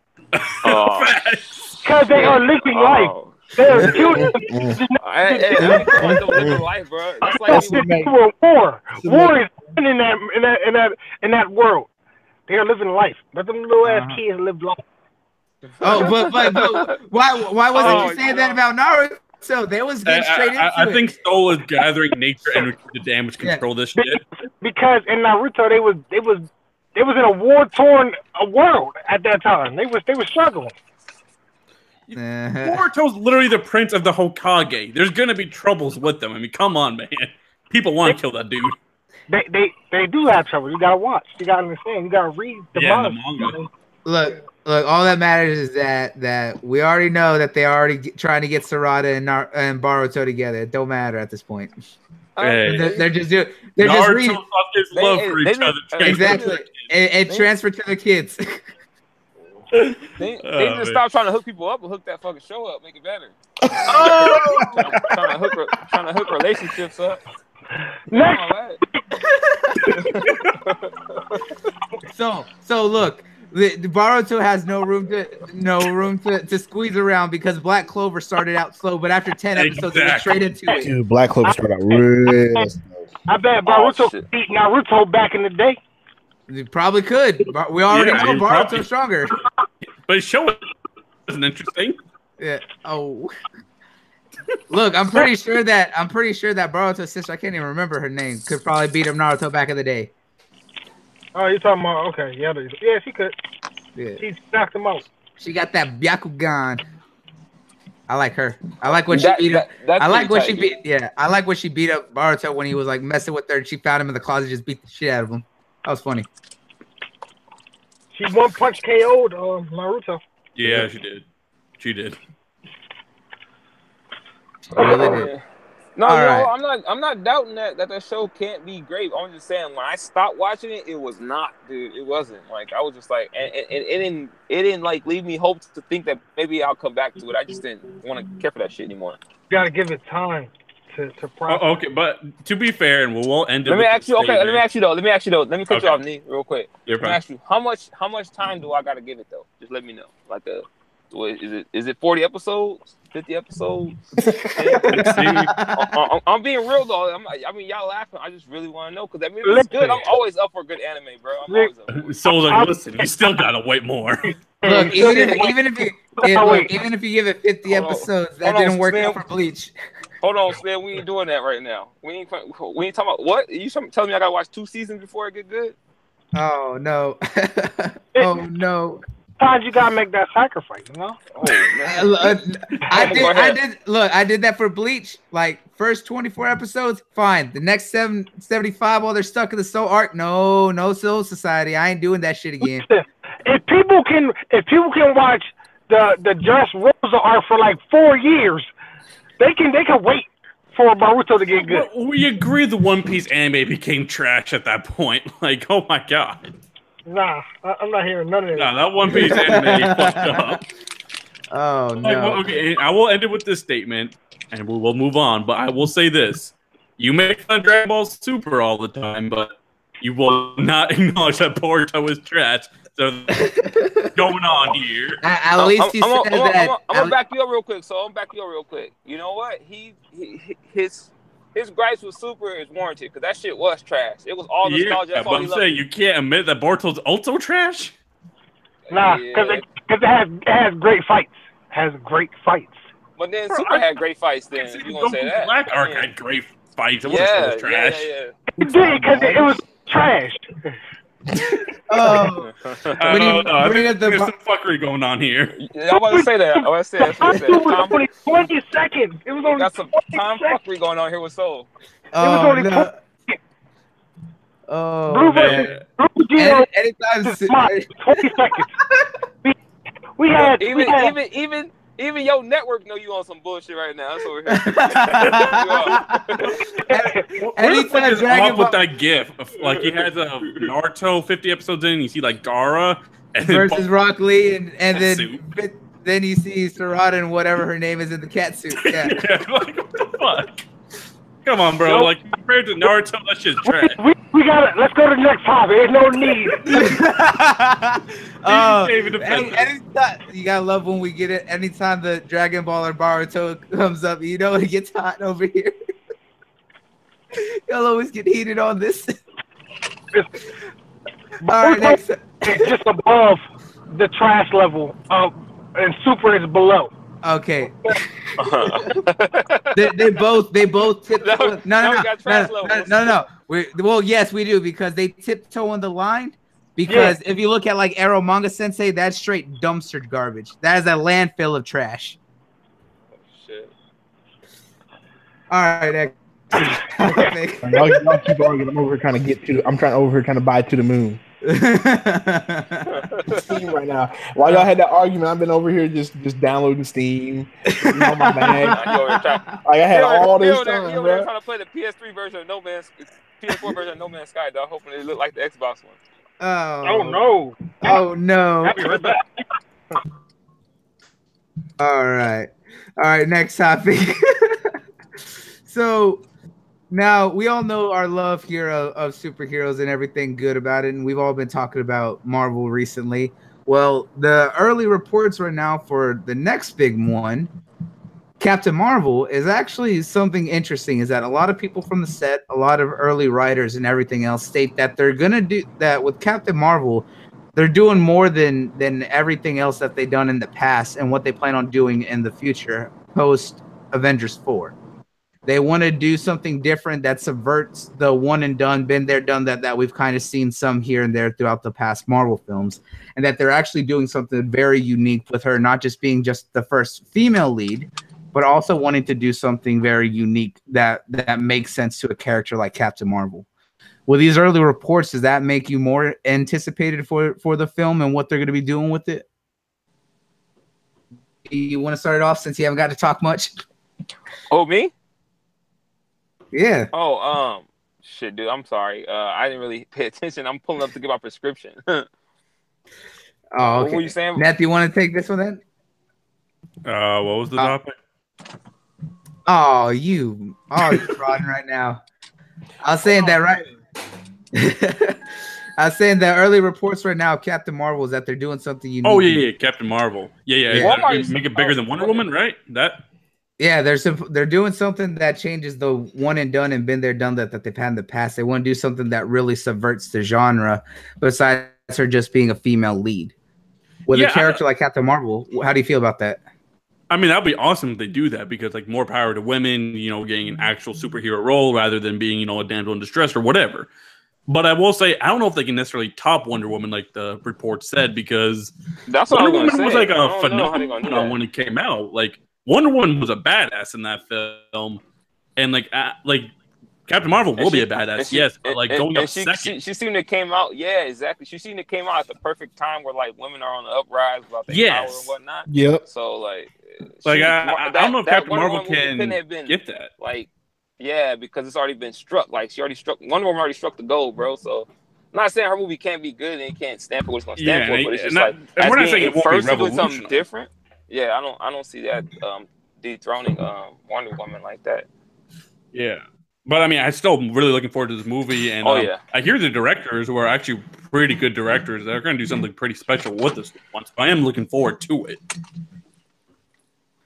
Oh. Because they are living life. Oh. They are children. I, hey, I ain't calling them living life, bro. That's like That's you- what make- war. War, war is in that in that in that in that world. They are living life. Let them little ass Uh-huh. kids live life. Oh, but but, but why why wasn't Oh, you saying God. that about Naruto? So they was I, getting straight into I, I it. think Soul is gathering nature energy to damage Yeah. control this shit. Because in Naruto, they was they was they was in a war torn world at that time. They was they were struggling. Uh-huh. Boruto's literally the prince of the Hokage. There's gonna be troubles with them. I mean, come on, man. People want to kill that dude. They they they do have trouble. You gotta watch. You gotta understand. You gotta read the Yeah, the manga. manga. look, look. All that matters is that that we already know that they are already get, trying to get Sarada and Nar- and Boruto together. It don't matter at this point. Hey. They're, they're just doing. They're just Naruto reading. fuckers They- love for they each need- other. Exactly. It, it They- transferred to the kids. They, they Oh, just stop trying to hook people up and hook that fucking show up, make it better. Oh, trying to hook trying to hook relationships up. next so so look, the, the Boruto has no room to no room to, to squeeze around because Black Clover started out slow, but after ten episodes, they traded to it. Dude, Black Clover started out real slow. I bet Oh, Naruto shit. beat Naruto back in the day. You probably could. Bar- We already Yeah, know you Boruto's probably- stronger. But his show isn't interesting. Yeah. Oh. Look, I'm pretty sure that I'm pretty sure that Boruto's sister, I can't even remember her name, could probably beat up Naruto back in the day. Oh, you're talking about okay? Yeah, yeah, she could. Yeah. She knocked him out. She got that Byakugan. I like her. I like when That- she beat up. that- that's I like when pretty she beat. Yeah, I like when she beat up Boruto when he was like messing with her. and She found him in the closet, just beat the shit out of him. That was funny. She one punch KO'd um, Naruto. Yeah, she did. She did. She really did. Yeah. No, All no, right. I'm not. I'm not doubting that that that show can't be great. I'm just saying when I stopped watching it, it was not, dude. It wasn't. Like I was just like, and, and, and it didn't. It didn't like leave me hopes to think that maybe I'll come back to it. I just didn't want to care for that shit anymore. You gotta give it time to to Oh, okay, but to be fair, and we'll, we'll end it. Let me ask you. the Okay, let me ask you though. Let me ask you though. Let me cut you off, knee, real quick. You're Let me fine. ask you how much how much time do I got to give it though? Just let me know. Like a, what, is it is it 40 episodes, 50 episodes? I, I, I'm being real though. I'm, I mean, y'all laughing. I just really want to know because I mean, it's good. I'm always up for a good anime, bro. I'm always up. For it. So like, listen, you still gotta wait more. Look, even if even if you it, look, even if you give it 50 Hold on. episodes, that Hold didn't work Slim. out for Bleach. Hold on, Slim. We ain't doing that right now. We ain't we ain't talking about what you some- telling me. I gotta watch two seasons before it get good. Oh no. oh no. Sometimes you gotta make that sacrifice, you know. Oh man. Look, I did. I did. Look, I did that for Bleach. Like first 24 episodes, fine. The next seven, 75, while they're stuck in the Soul Arc, no, no Soul Society. I ain't doing that shit again. If people can, if people can watch the the Dressrosa arc for like four years, they can they can wait for Naruto to get good. Well, we agree the One Piece anime became trash at that point. Like, oh my god, Nah, I, I'm not hearing none of that. no, that One Piece anime fucked up. Oh Like, well, no. okay, I will end it with this statement, and we'll, we'll move on. But I will say this: you make fun of Dragon Ball Super all the time, but you will not acknowledge that Boruto is trash. So going on here. At, at least I'm, you I'm, said I'm, I'm, that. I'm, I'm gonna back you up real quick. So I'm gonna back you up real quick. You know what? He, he his his gripes with Super is warranted because that shit was trash. It was all Yeah, nostalgia. That's but all I'm he loved. saying you can't admit that Boruto's also trash. Nah, because Yeah. it, cause it has it has great fights. Has great fights. But then Bro, Super I- had great fights. I Then you gonna say that? Black arc Yeah. had great fights. It wasn't Yeah, trash. yeah, yeah, It did because it, it was trash. Oh, I When you don't know. I bring think up the there's some fuckery going on here. yeah. I was to say that. I was to say that's what It was Tom, only twenty seconds. It was only got some 20 time seconds. fuckery going on here with Soul. oh only no. Oh Blue man. versus Blue Geo Any, anytime. Twenty seconds. We, we had we had even even even your network know you on some bullshit right now. That's what we're here. Anytime Dragon off with that gif? of, Like he has a Naruto 50 episodes in, you see like Gaara and then versus Rock Lee, and and then Suit. then you see Sarada and whatever her name is in the cat suit. Yeah. yeah, like what the fuck? Come on, bro. Like compared to Naruto, that shit's trash. we, we got it. Let's go to the next topic. There's no need. can't even defend any, anytime, you gotta love when we get it. Anytime the Dragon Ball or Boruto comes up, you know it gets hot over here. You'll always get heated on this. All right, next. It's just above the trash level, um, and super is below. Okay, they, they both they both tiptoe. No, No, no, we no, no, no, no, no, no. We well, yes, we do because they tiptoe on the line. Because if you look at like Eromanga Sensei, that's straight dumpster garbage. That is a landfill of trash. Shit. All right, next. topic. Y'all, y'all keep arguing. I'm over here trying to get to. I'm trying over here trying to buy to the moon. Steam right now. While y'all had that argument, I've been over here just just downloading Steam on my Nah, bag. you over here trying- Like I had you over- all you this over there- time, you over there bro. trying to play the PS3 version of No Man's PS4 version of No Man's Sky, dog, hoping it look like the Xbox one. oh, Oh no! Oh no! I'll be right back. All right, all right. Next topic. so now we all know our love here of, of superheroes and everything good about it, and we've all been talking about Marvel recently. Well, the early reports right now for the next big one, Captain Marvel, is actually something interesting. Is that a lot of people from the set, a lot of early writers, and everything else state that they're gonna do that with Captain Marvel. They're doing more than than everything else that they've done in the past, and what they plan on doing in the future post Avengers Four. They want to do something different that subverts the one and done, been there, done that that we've kind of seen some here and there throughout the past Marvel films, and that they're actually doing something very unique with her, not just being just the first female lead, but also wanting to do something very unique that that makes sense to a character like Captain Marvel. With these early reports, does that make you more anticipated for for the film and what they're going to be doing with it? You want to start it off since you haven't got to talk much? Oh, me? Yeah. Oh, um, shit, dude. I'm sorry. Uh, I didn't really pay attention. I'm pulling up to get my prescription. Oh. what Oh, were you okay. saying? Neth, you want to take this one then? Uh, what was the Uh, topic? Oh, you, oh, you're frauding right now. I was saying that right. I was saying that early reports right now, Captain Marvel, is that they're doing something unique. Oh yeah, yeah, Captain Marvel. Yeah, yeah. Yeah. yeah. Make it bigger is- than Wonder oh, Woman, right? That. Yeah, they're they're doing something that changes the one and done and been there, done that that they've had in the past. They want to do something that really subverts the genre, besides her just being a female lead. With Yeah, a I- character like Captain Marvel, how do you feel about that? I mean, that'd be awesome if they do that because, like, more power to women, you know, getting an actual superhero role rather than being, you know, a damsel in distress or whatever. But I will say, I don't know if they can necessarily top Wonder Woman like the report said because That's what Wonder I was Woman gonna was like a don't know how they gonna do phenomenon when it came out. Like Wonder Woman was a badass in that film, and like uh, like Captain Marvel will And be a badass, she- yes, but and- like and- going and up she, second. She, she seemed to came out, yeah, exactly. She seemed to came out at the perfect time where like women are on the uprise about their Yes. power and whatnot. Yep. So like, Like, she- I- I- I that- don't know if Captain Wonder Marvel Woman movie can couldn't have been Get that? like, yeah, because it's already been struck. Like she already struck. Wonder Woman already struck the gold, bro. So. I'm not saying her movie can't be good and it can't stand for what it's gonna stand Yeah, for, but it's and just not- like and we're not saying it won't be first of doing something different. Yeah, I don't I don't see that um dethroning um Wonder Woman like that. Yeah. But I mean, I'm still really looking forward to this movie, and Oh, um, yeah. I hear the directors were actually pretty good directors. They're going to do something pretty special with this one, so I am looking forward to it.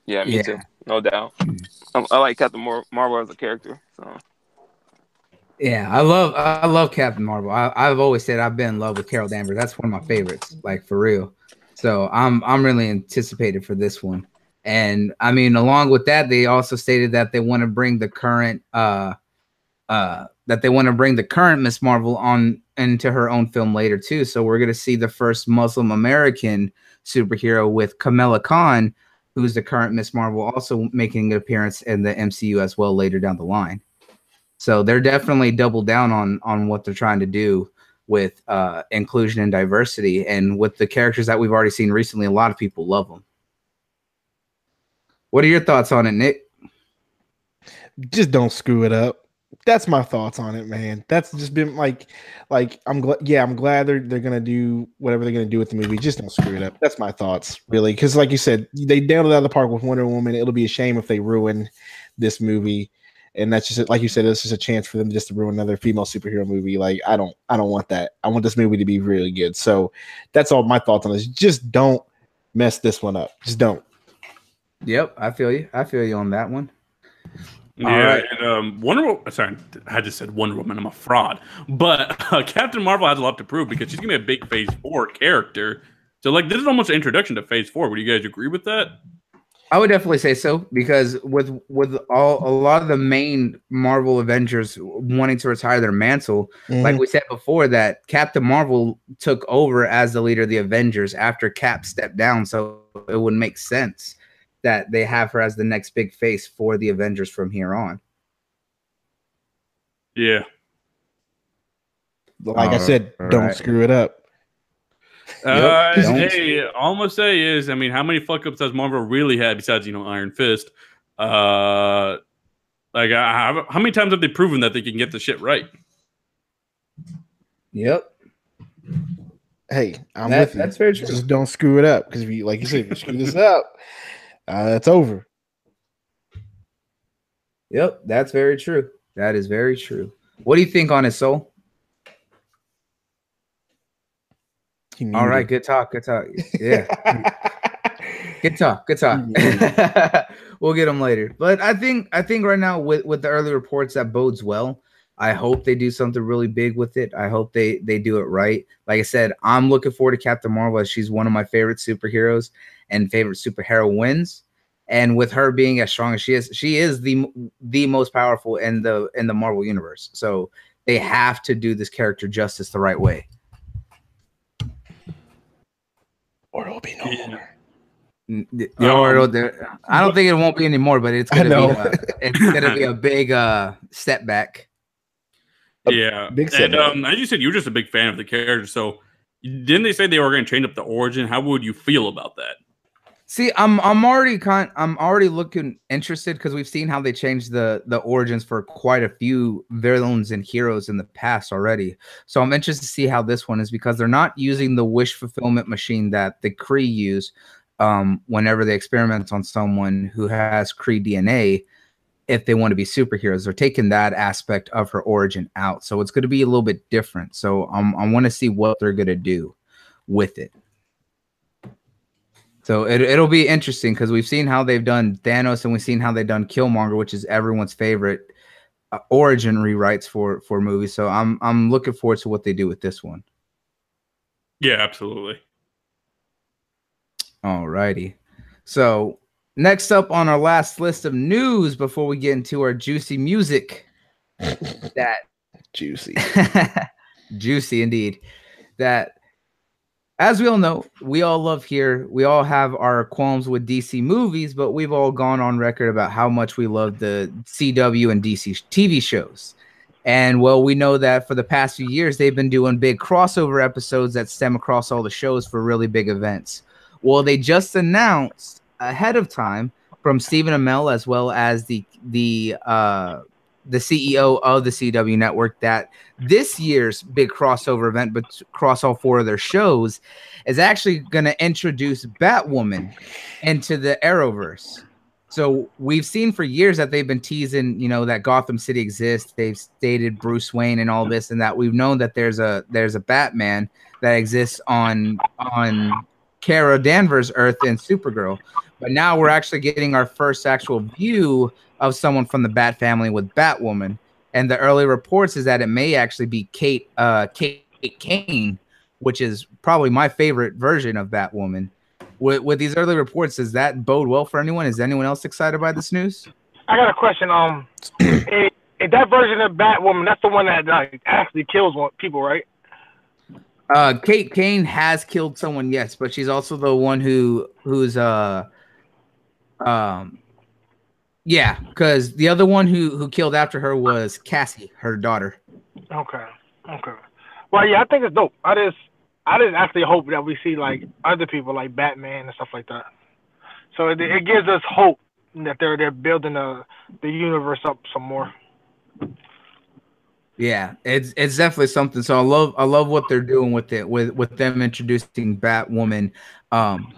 Yeah, me Yeah. too. No doubt. I, I like Captain Mar- Marvel as a character. So Yeah, I love I love Captain Marvel. I, I've always said I've been in love with Carol Danvers. That's one of my favorites, like for real. So I'm I'm really anticipated for this one. And I mean, along with that, they also stated that they want to bring the current uh uh that they want to bring the current Miss Marvel on into her own film later too. So we're gonna see the first Muslim American superhero with Kamala Khan, who's the current Miss Marvel, also making an appearance in the MCU as well later down the line. So they're definitely double down on on what they're trying to do with uh, inclusion and diversity, and with the characters that we've already seen recently. A lot of people love them. What are your thoughts on it, Nick? just don't screw it up. That's my thoughts on it, man. That's just been like, like I'm glad. Yeah, I'm glad they're they're gonna do whatever they're gonna do with the movie. Just don't screw it up. That's my thoughts, really. Because like you said, they nailed it out of the park with Wonder Woman. It'll be a shame if they ruin this movie. And that's just like you said, it's just a chance for them just to ruin another female superhero movie. Like I don't, I don't want that. I want this movie to be really good. So that's all my thoughts on this. Just don't mess this one up. Just don't. Yep, I feel you. I feel you on that one. All Yeah, right. and um, Wonder Woman. Sorry, I just said Wonder Woman. I'm a fraud. But uh, Captain Marvel has a lot to prove because she's gonna be a big Phase Four character. So, like, this is almost an introduction to Phase Four. Would you guys agree with that? I would definitely say so because with with all a lot of the main Marvel Avengers wanting to retire their mantle, like mm-hmm. we said before, that Captain Marvel took over as the leader of the Avengers after Cap stepped down. So it would make sense that they have her as the next big face for the Avengers from here on. Yeah. like I All said, don't right. screw it up. Uh, Don't- hey, all I'm gonna say is, I mean, how many fuck ups has Marvel really had besides you know Iron Fist? Uh, like, I, how, how many times have they proven that they can get the shit right? Yep, Hey, I'm That- with you. that's very true. Just don't screw it up because if you, like you said, if you screw this up, uh, that's over. yep, that's very true. That is very true. What do you think on it, Soul? He All muted. good talk, good talk. Yeah. Good talk. Good talk. we'll get them later. But I think I think right now with with the early reports that bodes well. I hope they do something really big with it. I hope they they do it right. Like I said, I'm looking forward to Captain Marvel. She's one of my favorite superheroes and favorite superhero wins. And with her being as strong as she is, she is the the most powerful in the in the Marvel universe. So they have to do this character justice the right way. Or it'll be no Yeah. more. N- th- the order Um, there- I don't think it won't be anymore, but it's gonna be a, it's gonna be a big uh step back. A yeah, big and setback. um, as you said, you're just a big fan of the character. So, didn't they say they were going to change up the origin? How would you feel about that? See, I'm I'm already kind I'm already looking interested because we've seen how they changed the the origins for quite a few villains and heroes in the past already. So I'm interested to see how this one is because they're not using the wish fulfillment machine that the Kree use um, whenever they experiment on someone who has Kree DNA. If they want to be superheroes, they're taking that aspect of her origin out. So it's going to be a little bit different. So um, I want to see what they're going to do with it. So it, it'll be interesting because we've seen how they've done Thanos and we've seen how they've done Killmonger, which is everyone's favorite uh, origin rewrites for for movies. So I'm I'm looking forward to what they do with this one. Yeah, absolutely. All righty. So next up on our last list of news before we get into our juicy music, that Juicy. juicy indeed. That, as we all know, we all love here. We all have our qualms with DC movies, but we've all gone on record about how much we love the CW and DC TV shows. And well, we know that for the past few years, they've been doing big crossover episodes that stem across all the shows for really big events. Well, they just announced ahead of time from Stephen Amell as well as the the uh, the CEO of the CW network, that this year's big crossover event, but across all four of their shows, is actually going to introduce Batwoman into the Arrowverse. So we've seen for years that they've been teasing, you know, that Gotham City exists. They've stated Bruce Wayne and all this and that. We've known that there's a there's a Batman that exists on on Kara Danvers' Earth and Supergirl. But now we're actually getting our first actual view of someone from the Bat family with Batwoman. And the early reports is that it may actually be Kate uh Kate Kane, which is probably my favorite version of Batwoman with, with these early reports, does that bode well for anyone? Is anyone else excited by this news? I got a question. Um, is, is that version of Batwoman? That's the one that like actually kills people, right? Uh, Kate Kane has killed someone, yes, but she's also the one who who's uh um yeah, because the other one who who killed after her was Cassie, her daughter. Okay. Okay. Well, yeah, I think it's dope. I just I just actually hope that we see like other people like Batman and stuff like that. So it, it gives us hope that they're they're building the the universe up some more. Yeah, it's it's definitely something. So I love I love what they're doing with it with with them introducing Batwoman um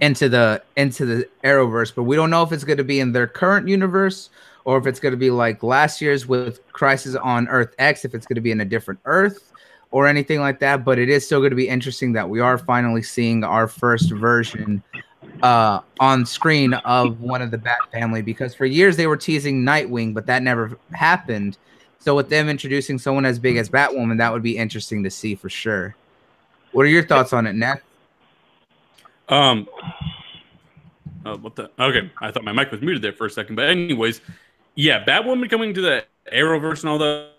into the into the Arrowverse, but we don't know if it's going to be in their current universe or if it's going to be like last year's with Crisis on Earth X, if it's going to be in a different Earth or anything like that. But it is still going to be interesting that we are finally seeing our first version uh, on screen of one of the Bat family because for years they were teasing Nightwing, but that never happened. So with them introducing someone as big as Batwoman, that would be interesting to see for sure. What are your thoughts on it, Nat? Um. Oh, what the? Okay, I thought my mic was muted there for a second. But anyways, yeah, Batwoman coming to the Arrowverse and all that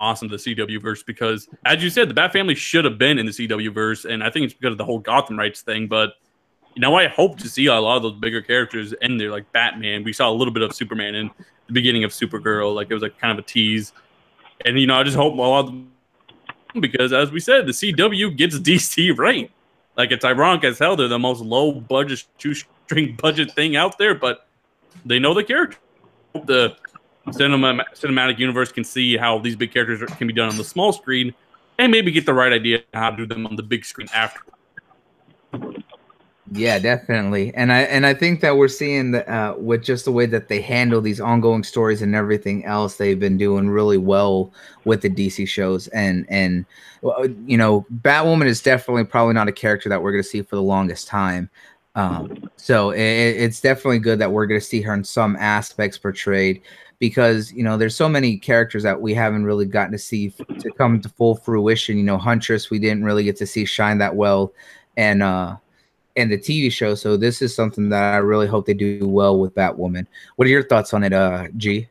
awesome the CW verse because, as you said, the Bat Family should have been in the CW verse, and I think it's because of the whole Gotham rights thing. But you know, I hope to see a lot of those bigger characters in there, like Batman. We saw a little bit of Superman in the beginning of Supergirl, like it was like kind of a tease. And you know, I just hope a lot because, as we said, the CW gets DC right. Like it's ironic as hell; they're the most low budget, shoestring budget thing out there, but they know the character. The cinema cinematic universe can see how these big characters can be done on the small screen, and maybe get the right idea how to do them on the big screen after. Yeah, definitely, and I and I think that we're seeing that uh, with just the way that they handle these ongoing stories and everything else, they've been doing really well with the DC shows, and and you know, Batwoman is definitely probably not a character that we're going to see for the longest time. Um, so it, it's definitely good that we're going to see her in some aspects portrayed because you know there's so many characters that we haven't really gotten to see to come to full fruition. You know, Huntress we didn't really get to see shine that well, and uh, and the TV show. So this is something that I really hope they do well with Batwoman. What are your thoughts on it, uh, G?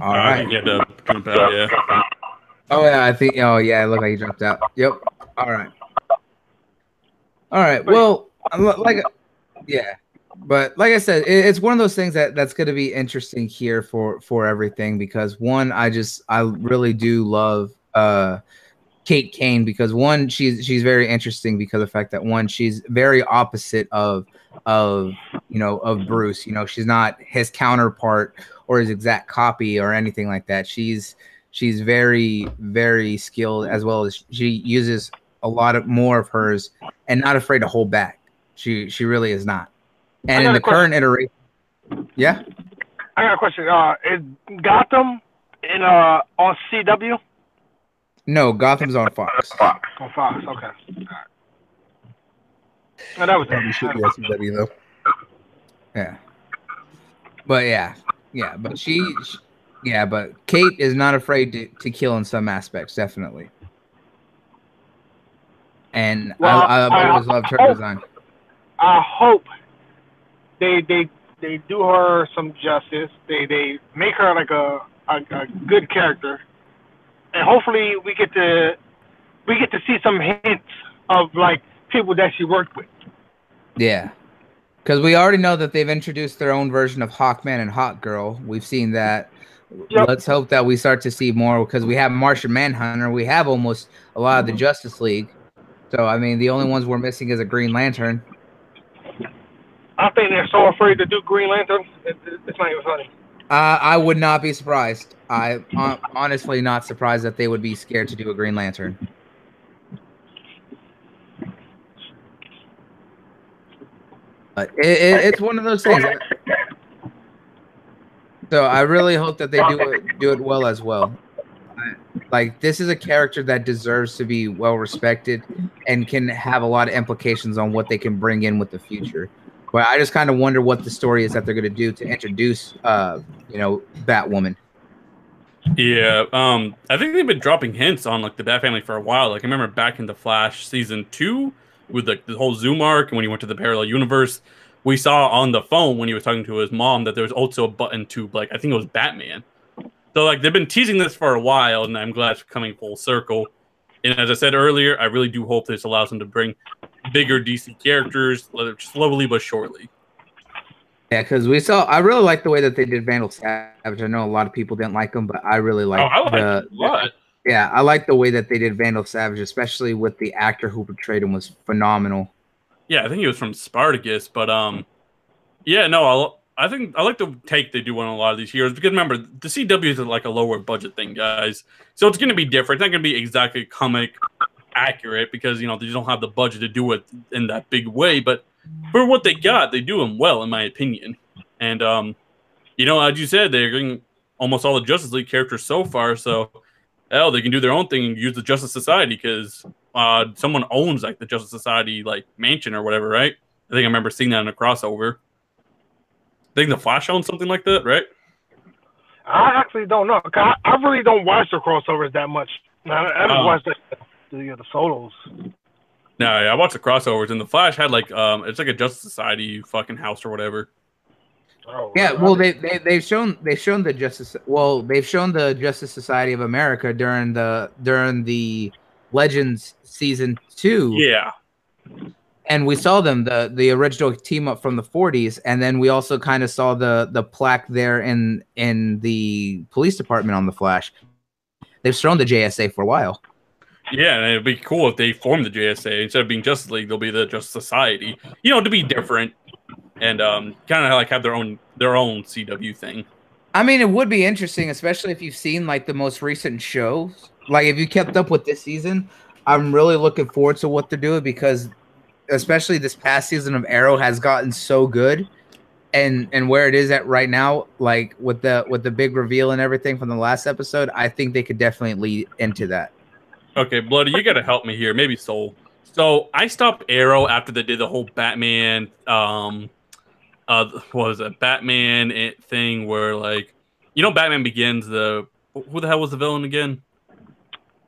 All uh, right. Yeah, yeah. Oh yeah, I think. Oh yeah, it looked like he dropped out. Yep. All right. All right. Well, like, yeah but like I said, it, it's one of those things that that's going to be interesting here for for everything because one, I just I really do love uh Kate Kane because one, she's she's very interesting because of the fact that one, she's very opposite of of you know of Bruce. You know, she's not his counterpart or his exact copy or anything like that. She's she's very very skilled as well as she uses a lot of more of hers and not afraid to hold back. She she really is not. And in the current iteration, yeah. I got a question. Uh, is Gotham in uh on CW? No, Gotham's on Fox. Fox. On Fox. Okay. Well, that was Probably should be on CW though. Yeah. But yeah, yeah, but she, she, yeah, but Kate is not afraid to, to kill in some aspects, definitely. And well, I, I, always loved her hope, design. I hope they they they do her some justice. They they make her like a, a, a good character, and hopefully we get to we get to see some hints of like people that she worked with. Yeah, because we already know that they've introduced their own version of Hawkman and Hawkgirl. We've seen that. Yep. Let's hope that we start to see more because we have Martian Manhunter. We have almost a lot of the mm-hmm. Justice League. So I mean, the only ones we're missing is a Green Lantern. I, think they're so afraid to do Green Lantern. It, it, it's not even funny. Uh, I would not be surprised. I uh, honestly not surprised that they would be scared to do a Green Lantern. But it, it, it's one of those things. So I really hope that they do it do it well as well. Like this is a character that deserves to be well respected and can have a lot of implications on what they can bring in with the future. But I just kind of wonder what the story is that they're going to do to introduce, uh, you know, Batwoman. Yeah, um, I think they've been dropping hints on like the Bat Family for a while. Like I remember back in the Flash season two with like the whole Zoom arc, and when he went to the parallel universe, we saw on the phone when he was talking to his mom that there was also a button to like I think it was Batman. So like they've been teasing this for a while, and I'm glad it's coming full circle. And as I said earlier, I really do hope this allows them to bring bigger DC characters slowly but surely. Yeah, because we saw. I really like the way that they did Vandal Savage. I know a lot of people didn't like him, but I really like oh, I like the. it. Yeah, I like the way that they did Vandal Savage, especially with the actor who portrayed him was phenomenal. Yeah, I think he was from Spartacus, but um, yeah, no, I'll, I think I like the take they do on a lot of these heroes because remember the CW is like a lower budget thing, guys, so it's going to be different. It's not going to be exactly comic accurate because you know they don't have the budget to do it in that big way, but for what they got, they do them well, in my opinion. And um, you know, as you said, they're getting almost all the Justice League characters so far, so hell, they can do their own thing and use the Justice Society because uh, someone owns like the Justice Society like mansion or whatever, right? I think I remember seeing that in a crossover. I think the Flash owns something like that, right? I actually don't know. I, I really don't watch the crossovers that much. I, I just Oh. watch the, the the solos. No, yeah, I watched the crossovers, and the Flash had like um, it's like a Justice Society fucking house or whatever. Oh, Yeah, right. well, they, they they've shown they've shown the Justice. Well, they've shown the Justice Society of America during the during the Legends season two. Yeah, and we saw them the the original team up from the 40s and then we also kind of saw the the plaque there in in the police department on the flash they've shown the jsa for a while yeah, and it'd be cool if they formed the JSA instead of being Justice League, they'll be the Justice Society. You know, to be different and um, kind of like have their own their own CW thing. i mean it would be interesting especially if you've seen like the most recent shows like if you kept up with this season i'm really looking forward to what they're doing because especially this past season of arrow has gotten so good and and where it is at right now like with the with the big reveal and everything from the last episode i think they could definitely lead into that Okay, Bloody, you gotta help me here. Maybe Soul. So I stopped Arrow after they did the whole Batman, um, uh, what was it, Batman it- thing where like, you know, Batman Begins. The who the hell was the villain again?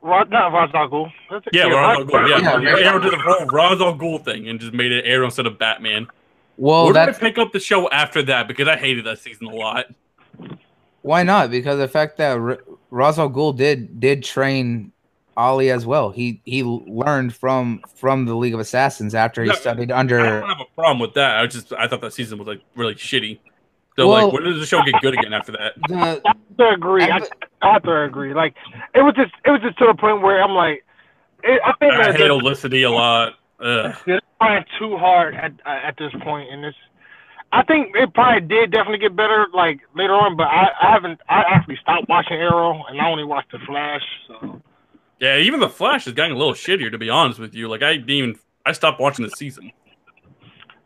Rod, not Ra's al Ghul. That's it. Yeah, Ra's al Ghul. Yeah, Yeah, Arrow did the whole Ra's al Ghul thing and just made it Arrow instead of Batman. well Where did I that's pick up the show after that because I hated that season a lot. why not because the fact that R- Ra's al Ghul did did train Ali as well. He he learned from from the League of Assassins after he Yeah, studied under. I don't have a problem with that. I just I thought that season was like really shitty. So Well- like, when does the show get good again after that? the I have to agree. I, I have to agree. Like it was just it was just to the point where I'm like, it, I think I that hate they're, a lot. Ugh. they're trying too hard at at this point, and it's. I think it probably did definitely get better like later on, but I, I haven't. I actually stopped watching Arrow, and I only watched the Flash. So Yeah, even the Flash is getting a little shittier to be honest with you. Like I didn't even I stopped watching the season.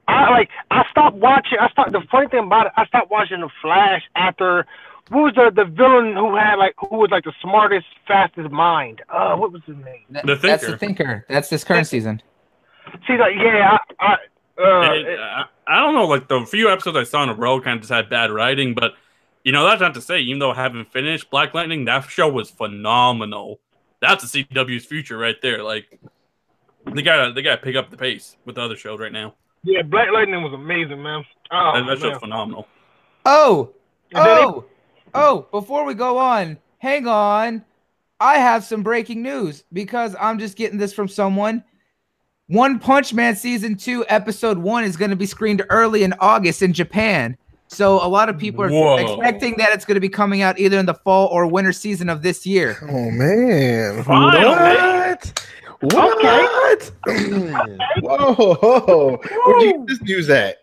I like I stopped watching. I stopped. The funny thing about it, I stopped watching the Flash after. What was the the villain who had like who was like the smartest, fastest mind? Uh, what was his name? Th- The thinker. That's the Thinker. thinker. That's this current season. See, like yeah, I, I uh, And it- I, I don't know, like the few episodes I saw in a row kind of just had bad writing, but you know that's not to say. Even though I haven't finished Black Lightning, that show was phenomenal. That's the CW's future right there. Like they gotta they gotta pick up the pace with the other shows right now. yeah, Black Lightning was amazing, man. Oh, that, that show's man. phenomenal. Oh, And then oh, oh! Before we go on, hang on. I have some breaking news because I'm just getting this from someone. One Punch Man season two, episode one is going to be screened early in August in Japan. So a lot of people are Whoa. expecting that it's going to be coming out either in the fall or winter season of this year. Oh man! Finally. What? What? Whoa! Where'd you get this news at?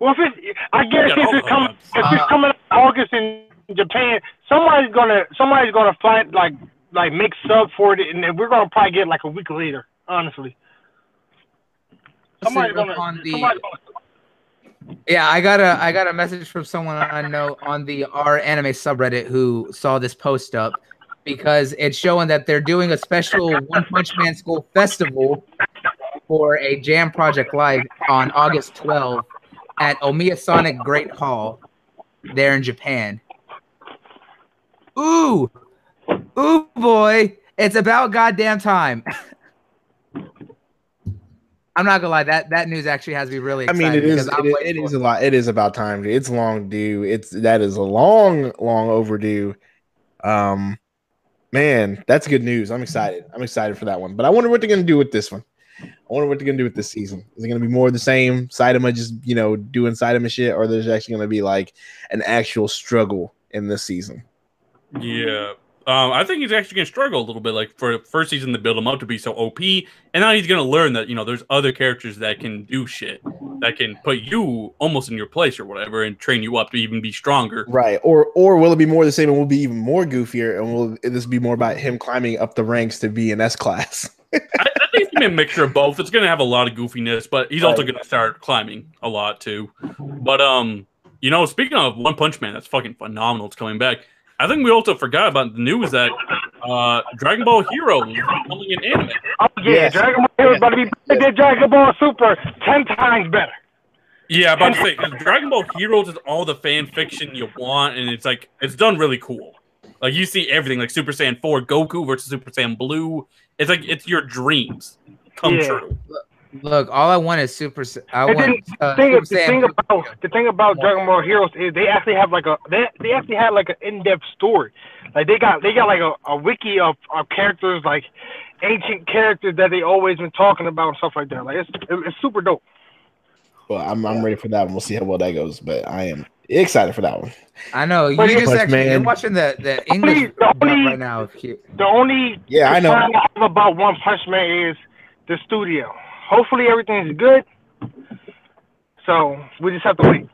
Well, if it's, I guess Yeah, if it's coming, if uh, it's coming out August in Japan, somebody's gonna somebody's gonna find like like make sub for it, and we're gonna probably get like a week later. Honestly, somebody's gonna, on the- somebody's gonna Yeah, I got a I got a message from someone I know on the R anime subreddit who saw this post up because it's showing that they're doing a special One Punch Man School festival for a Jam Project Live on August 12th at Omiya Sonic Great Hall there in Japan. Ooh, ooh boy, it's about goddamn time. I'm not gonna lie, that that news actually has me really I excited. mean, it is because I'm it, is- it for a lot. It is about time. It's long due. It's that is a long, long overdue. Um, man, that's good news. I'm excited. I'm excited for that one. But I wonder what they're gonna do with this one. I wonder what they're gonna do with this season. Is it gonna be more of the same? Saitama just you know doing Saitama shit, or there's actually gonna be like an actual struggle in this season? Yeah. Um, I think he's actually going to struggle a little bit. Like for the first season, to build him up to be so OP, and now he's going to learn that you know there's other characters that can do shit, that can put you almost in your place or whatever, and train you up to even be stronger. Right. Or or will it be more the same and will be even more goofier and will this be more about him climbing up the ranks to be an S class? I, I think it's gonna be a mixture of both. It's gonna have a lot of goofiness, but he's also Right. gonna start climbing a lot too. But um, you know, speaking of One Punch Man, that's fucking phenomenal. It's coming back. I think we also forgot about the news that uh, Dragon Ball Hero is becoming an anime. Oh yeah, Yes. Dragon Ball Heroes about to be better than Dragon Ball Super ten times better. Yeah, I'm about to say 'cause Dragon Ball Heroes is all the fan fiction you want, and it's like it's done really cool. Like you see everything, like Super Saiyan Four, Goku versus Super Saiyan Blue. It's like it's your dreams come Yeah. true. Look, all I want is super. I And want then uh, thing, Super the thing about the thing about Dragon Ball Heroes is they actually have like a they, they actually had like an in depth story. Like they got they got like a, a wiki of, of characters like ancient characters that they always been talking about and stuff like that. Like it's it's super dope. Well, I'm I'm ready for that one. We'll see how well that goes. But I am excited for that one. I know you But just Punch actually you're watching the the English the only- right now. The only Yeah, I know. concern I have about One Punch Man is the studio. Hopefully everything's good. So we just have to wait.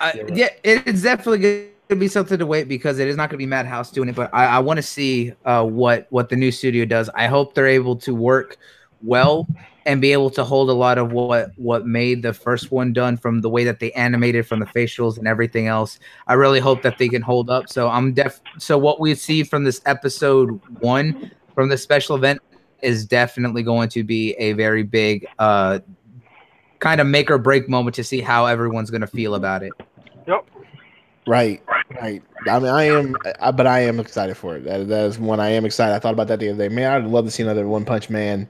I- Yeah, right. yeah, it's definitely going to be something to wait because it is not going to be Madhouse doing it. But I, I want to see uh, what what the new studio does. I hope they're able to work well and be able to hold a lot of what what made the first one done from the way that they animated from the facials and everything else. I really hope that they can hold up. So I'm def. So what we see from this episode one from the special event is definitely going to be a very big uh kind of make or break moment to see how everyone's going to feel about it. Yep. Right, right. I mean, I am, I, but I am excited for it. That, that is one I am excited. I thought about that the other day. Man, I'd love to see another One Punch Man.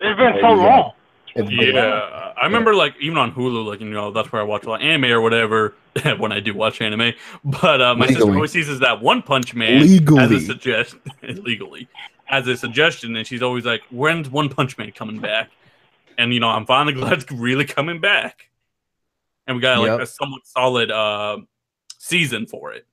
It's been so long. It's been- Yeah, I remember like even on Hulu, like you know that's where I watch a lot of anime or whatever when I do watch anime. But uh, my sister always sees is that One Punch Man legally. as a legally. suggest legally as a suggestion, and she's always like, "When's One Punch Man coming back?" And you know, I'm finally glad it's really coming back, and we got like Yep. a somewhat solid uh, season for it.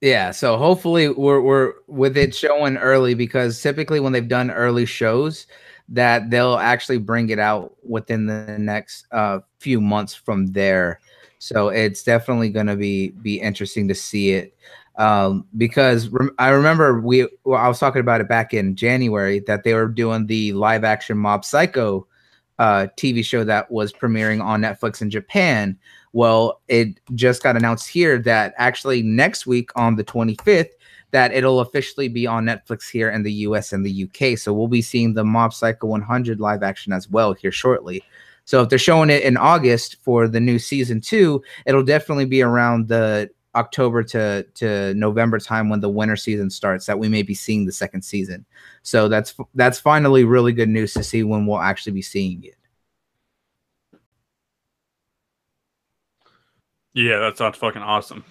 Yeah, so hopefully we're we're with it showing early because typically when they've done early shows that they'll actually bring it out within the next uh, few months from there. So it's definitely going to be be interesting to see it um, because rem- I remember we well, I was talking about it back in January that they were doing the live action Mob Psycho uh, TV show that was premiering on Netflix in Japan. Well, it just got announced here that actually next week on the 25th, that it'll officially be on Netflix here in the US and the UK. So we'll be seeing the Mob Psycho 100 live action as well here shortly. So if they're showing it in August for the new season two, it'll definitely be around the October to to November time when the winter season starts that we may be seeing the second season. So that's that's finally really good news to see when we'll actually be seeing it. Yeah, that sounds fucking awesome.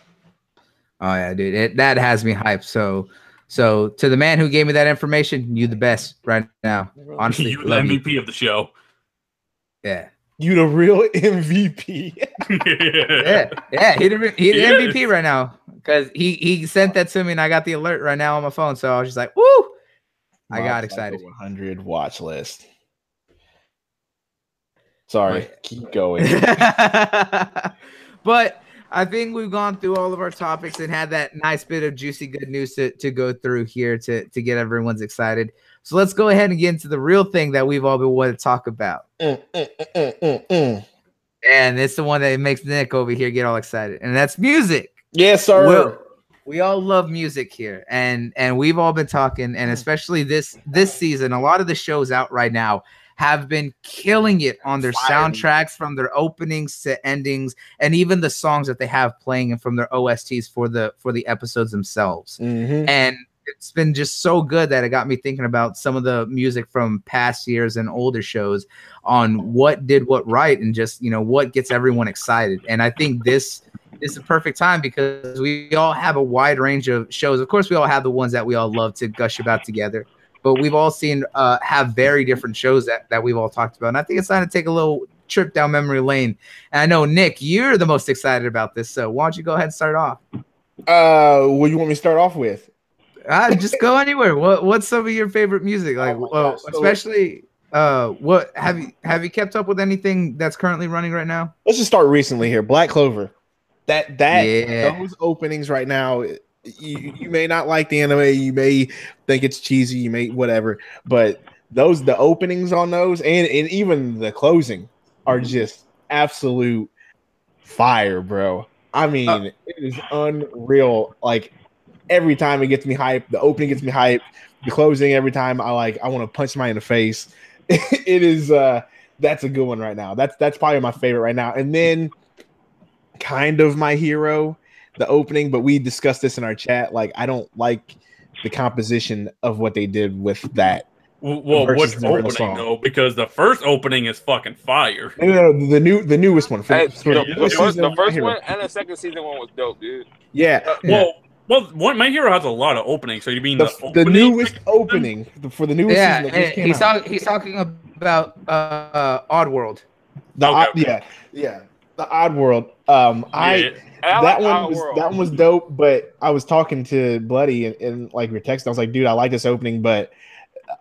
Oh yeah, dude, it, that has me hyped. So, so to the man who gave me that information, you the best right now. Honestly, you the love you. MVP of the show. Yeah, You the real MVP. yeah, yeah. He the he the He MVP right now because he he sent that to me and I got the alert right now on my phone. So I was just like, woo! I got excited. 100 watch list. Sorry, Right. keep going. but I think we've gone through all of our topics and had that nice bit of juicy good news to, to go through here to, to get everyone's excited. So let's go ahead and get into the real thing that we've all been wanting to talk about. Mm, mm, mm, mm, mm, mm. And it's the one that makes Nick over here get all excited. And that's music. Yes, sir. Well, we all love music here and and we've all been talking and especially this this season a lot of the shows out right now have been killing it on their Fire. soundtracks from their openings to endings and even the songs that they have playing and from their OSTs for the for the episodes themselves Mhm. and it's been just so good that it got me thinking about some of the music from past years and older shows on what did what right and just you know what gets everyone excited. And i think this is the perfect time because we all have a wide range of shows. Of course we all have the ones that we all love to gush about together but we've all seen uh, have very different shows that, that we've all talked about. And i think it's time to take a little trip down memory lane. And i know nick you're the most excited about this so why don't you go ahead and start off? Uh, what do you want me to start off with? Ah, just go anywhere. What what's some of your favorite music? Like, Oh well, gosh, so- especially uh, what have you have you kept up with anything that's currently running right now? Let's just start recently here. Black Clover. That that Yeah. those openings right now. You, you may not like the anime. You may think it's cheesy. You may whatever. But those the openings on those and and even the closing are just absolute fire, bro. I mean, Uh, it is unreal. Like every time it gets me hyped. The opening gets me hyped. The closing every time I like I want to punch my in the face. it is uh that's a good one right now. That's that's probably my favorite right now. And then kind of my hero, the opening, but we discussed this in our chat. Like I don't like the composition of what they did with that. Well, Versus what's the original opening song. though? Because the first opening is fucking fire. No, no, no, the new the newest one. For, Hey, for the, the the first, the first one and the second season one was dope, dude. Yeah. Uh, Well, well, one, my hero has a lot of openings. So you mean The, the, the opening? newest opening for the newest Yeah, season that just came he's out. talking he's talking about uh, uh Oddworld. The Okay, odd, okay. yeah, yeah, the Odd World. Um, I Yeah. I that like one Our was that one was dope, but I was talking to Bloody and, and like your text. I was like, dude, I like this opening, but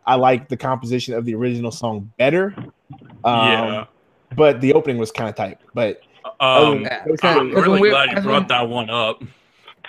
I like the composition of the original song better. Um, yeah. but the opening was kind of tight. But other Um, Yeah. I'm of- Because when really glad you brought that one up.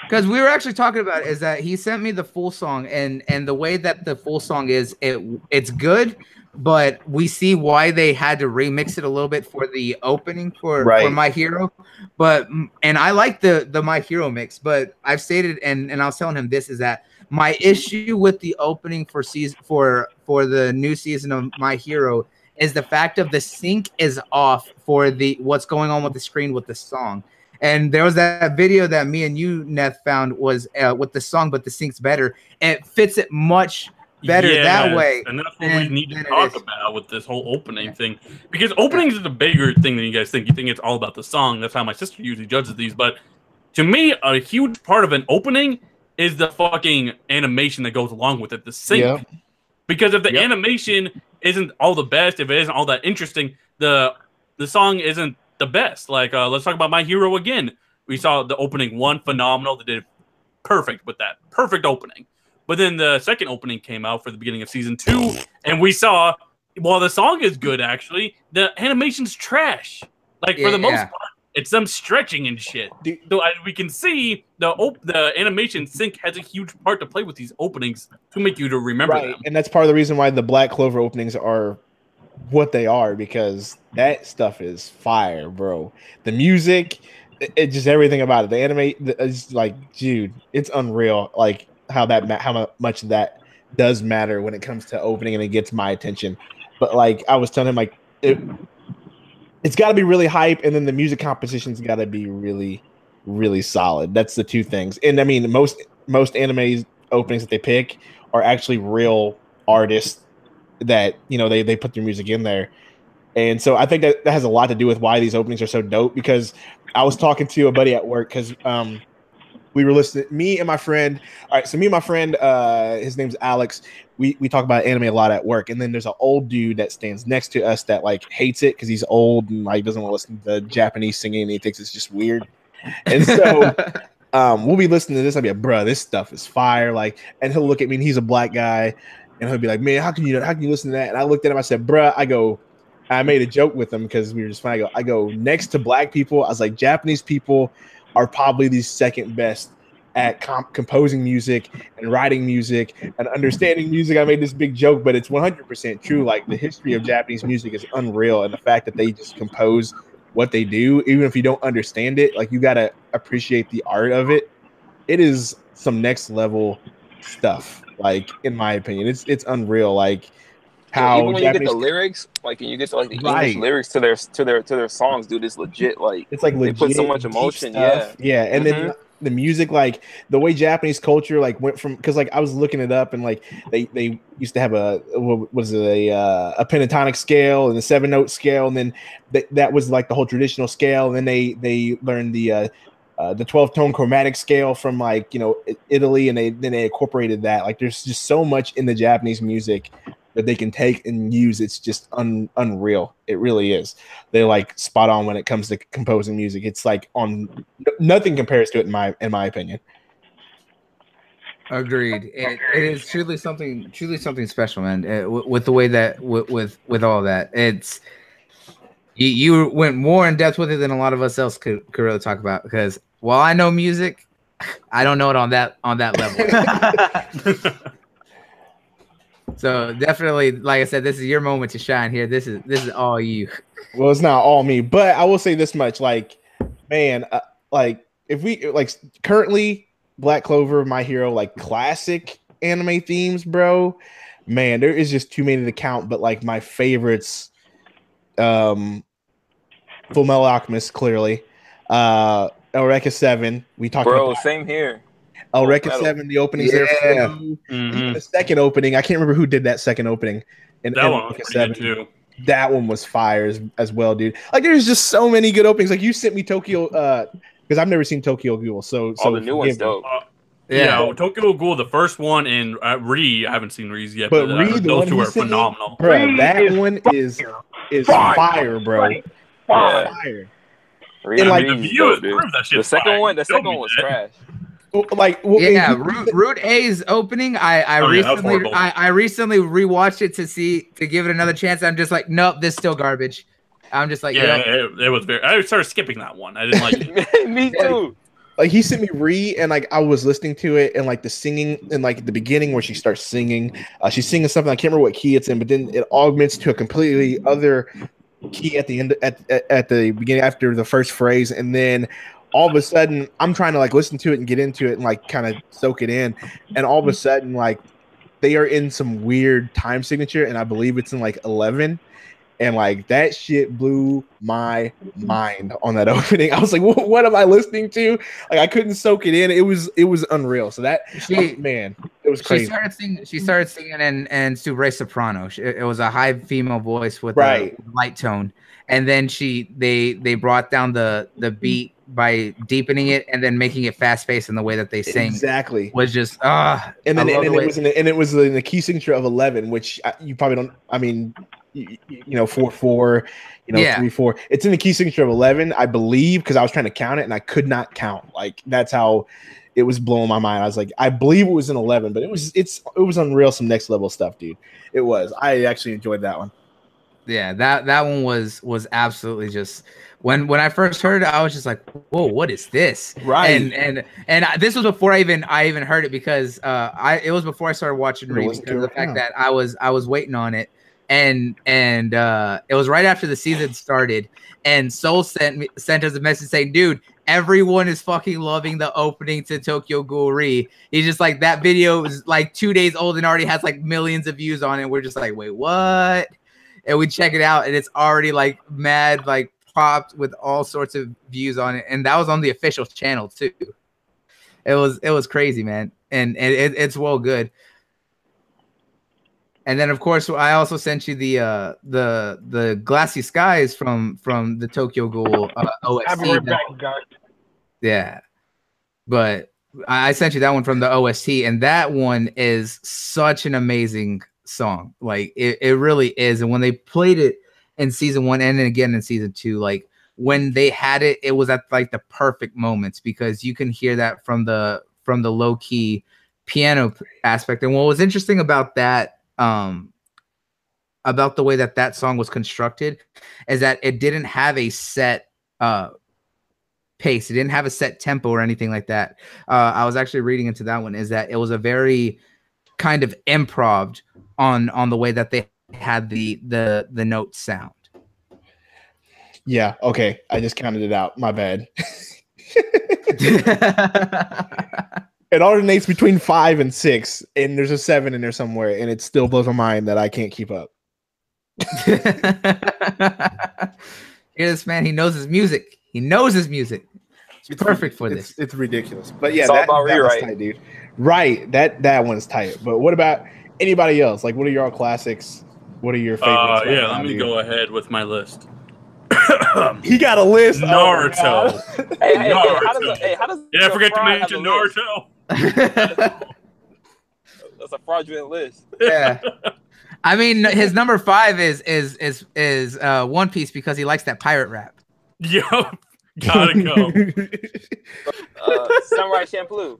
Because we were actually talking about it, is that he sent me the full song and and the way that the full song is it it's good but we see why they had to remix it a little bit for the opening for, for my hero. But and i like the the my hero mix but i've stated and and i was telling him this is that my issue with the opening for season for for the new season of my hero is the fact of the sync is off for the what's going on with the screen with the song and there was that video that me and you, Neth, found was uh, with the song, but the sync's better. And it fits it much better that way. and that's what we need to talk about with this whole opening thing. Because openings is a bigger thing than you guys think. You think it's all about the song. That's how my sister usually judges these. But to me, a huge part of an opening is the fucking animation that goes along with it, the sync. Yeah. Because if the Yep. animation isn't all the best, if it isn't all that interesting, the the song isn't the best. Like uh, let's talk about My Hero again. We saw the opening one phenomenal. They did perfect with that. Perfect opening. But then the second opening came out for the beginning of season two, and we saw while the song is good, actually, the animation's trash. Like for the most Yeah. part, it's them stretching and shit. Dude. So as we can see, the op- the animation sync has a huge part to play with these openings to make you to remember right, them. and that's part of the reason why the Black Clover openings are what they are because that stuff is fire, bro. The music, it, it just everything about it. The anime is like, dude, it's unreal. Like how that how much that does matter when it comes to opening and it gets my attention. But like I was telling him, like it, it's got to be really hype, and then the music composition's got to be really, really solid. That's the two things. And I mean, most most anime openings that they pick are actually real artists that you know they they put their music in there. And so I think that that has a lot to do with why these openings are so dope. Because I was talking to a buddy at work because um, we were listening. Me and my friend. All right, so me and my friend, uh, his name's Alex. We we talk about anime a lot at work. And then there's an old dude that stands next to us that like hates it because he's old and like doesn't want to listen to Japanese singing. And he thinks it's just weird. And so um, we'll be listening to this. I'll be like, bro, this stuff is fire. Like, and he'll look at me and he's a black guy, and he'll be like, man, how can you how can you listen to that? And I looked at him, I said, bruh, I go, I made a joke with him because we were just fine. I go, I go next to black people. I was like, Japanese people are probably the second best at comp- composing music and writing music and understanding music. I made this big joke, but it's 100% true. Like the history of Japanese music is unreal, and the fact that they just compose what they do, even if you don't understand it, like you gotta appreciate the art of it. It is some next level stuff. Like in my opinion, it's it's unreal. Like how even when you get the lyrics, like and you get to like the Right. English lyrics to their to their to their songs, dude, it's legit. Like it's like They legit put so much emotion, Yeah, yeah, and then Mhm. the music, like the way Japanese culture, like went from because like I was looking it up and like they they used to have a what was it a uh, a pentatonic scale and a seven note scale, and then that that was like the whole traditional scale, and then they they learned the uh, uh, the 12 tone chromatic scale from like you know Italy and they then they incorporated that like there's just so much in the Japanese music that they can take and use it's just un, unreal it really is they're like spot on when it comes to composing music it's like on nothing compares to it in my in my opinion Agreed. It, it is truly something, truly something special, man. Uh, w- with the way that, with, with with all that, it's you, you went more in depth with it than a lot of us else could, could really talk about. Because while I know music, I don't know it on that on that level. so definitely, like I said, this is your moment to shine here. This is this is all you. well it's not all me but i will say this much like man uh, like if we like currently black clover my hero like classic anime themes bro man there is just too many to count but like my favorites um full metal alchemist clearly uh Eureka 7 we talked about bro, about same here. Eureka Metal. 7 the openings there Yeah. flew. Mhm. The second opening i can't remember who did that second opening in, That in one was Eureka pretty good too. that one was fire as, as well, dude. Like there's just so many good openings. Like you sent me Tokyo uh because I've never seen Tokyo Ghoul, so so All the new ones forgive me. dope. Uh, Yeah. yeah, Tokyo Ghoul, the first one, and uh, Re. I haven't seen Re's yet, But but, uh, Re, the those two are phenomenal. Bro, Re that is one is is Fire. fire, bro. Like, fire. Fire. Read, And, like, the read, viewers dope, dude. The second fire. one, the second one was dead. trash. Like well, Yeah, and- Root, Root A's opening. I I Oh, yeah, that was recently horrible. I, I recently rewatched it to see to give it another chance. I'm just like, nope, this still garbage. I'm just like, Yeah, yep. it, it was very. I started skipping that one. I didn't like it. Me too. like he sent me re and like I was listening to it and like the singing and like the beginning where she starts singing, uh, she's singing something I can't remember what key it's in, but then it augments to a completely other key at the end at at, the beginning after the first phrase, and then all of a sudden I'm trying to like listen to it and get into it and like kind of soak it in, and all of a sudden like they are in some weird time signature, and I believe it's in like eleven. And like that shit blew my mind on that opening. I was like, "What, what am I listening to?" Like I couldn't soak it in. It was it was unreal. So that She- oh, man, it was crazy. She started singing. She started singing in and Subre soprano. She, it was a high female voice with Right. a light tone, and then she they they brought down the the beat by deepening it and then making it fast paced in the way that they sing Exactly. was just ah. And then love and the it was in the, and it was in the key signature of eleven, which uh, you probably don't. I mean, you, you know, four four, you know, Yeah. three four. It's in the key signature of eleven, I believe, because I was trying to count it and I could not count. Like that's how it was blowing my mind. I was like, I believe it was in eleven, but it was it's it was unreal. Some next level stuff, dude. It was. I actually enjoyed that one. yeah that that one was was absolutely just when when I first heard it, I was just like, whoa, what is this? Right. And and and I, this was before I even I even heard it because uh I it was before I started watching I'm Reed gonna listen because of the fact that I was I was waiting on it and and uh it was right after the season started and Soul sent me sent us a message saying, dude, everyone is fucking loving the opening to Tokyo Ghoul Re. He's just like that video is like two days old and already has like millions of views on it. We're just like, wait, what? And we check it out and it's already like mad, like popped with all sorts of views on it. And that was on the official channel too. It was it was crazy, man. And, and it, it's well good. And then of course I also sent you the uh the the glassy skies from from the Tokyo Ghoul uh, OST. back. Yeah. But I I sent you that one from the OST, and that one is such an amazing song. Like it, it really is. And when they played it in season one and then again in season two, like when they had it, it was at like the perfect moments because you can hear that from the from the low key piano aspect. And what was interesting about that um about the way that that song was constructed is that it didn't have a set uh pace. It didn't have a set tempo or anything like that. Uh, I was actually reading into that one. Is that it was a very kind of improv on on the way that they had the the the note sound. Yeah. Okay. I just counted it out. My bad. it alternates between five and six, and there's a seven in there somewhere, and it still blows my mind that I can't keep up. Hear this man? He knows his music. He knows his music. It's perfect for it's, this. It's ridiculous. But yeah, It's all that, about that was rewrite. tight, dude. Right. That that one's tight. But what about anybody else? Like, what are your classics? What are your favorites? Uh, yeah, now, let me dude? go ahead with my list. He got a list. Oh Naruto. God. Hey, hey, hey, how does Naruto. a, hey, how does Yeah, a forget to mention a list? Naruto. That's a fraudulent list. yeah. I mean, his number five is is is is uh, One Piece because he likes that pirate rap. Yo, gotta go. Uh, Samurai Champloo.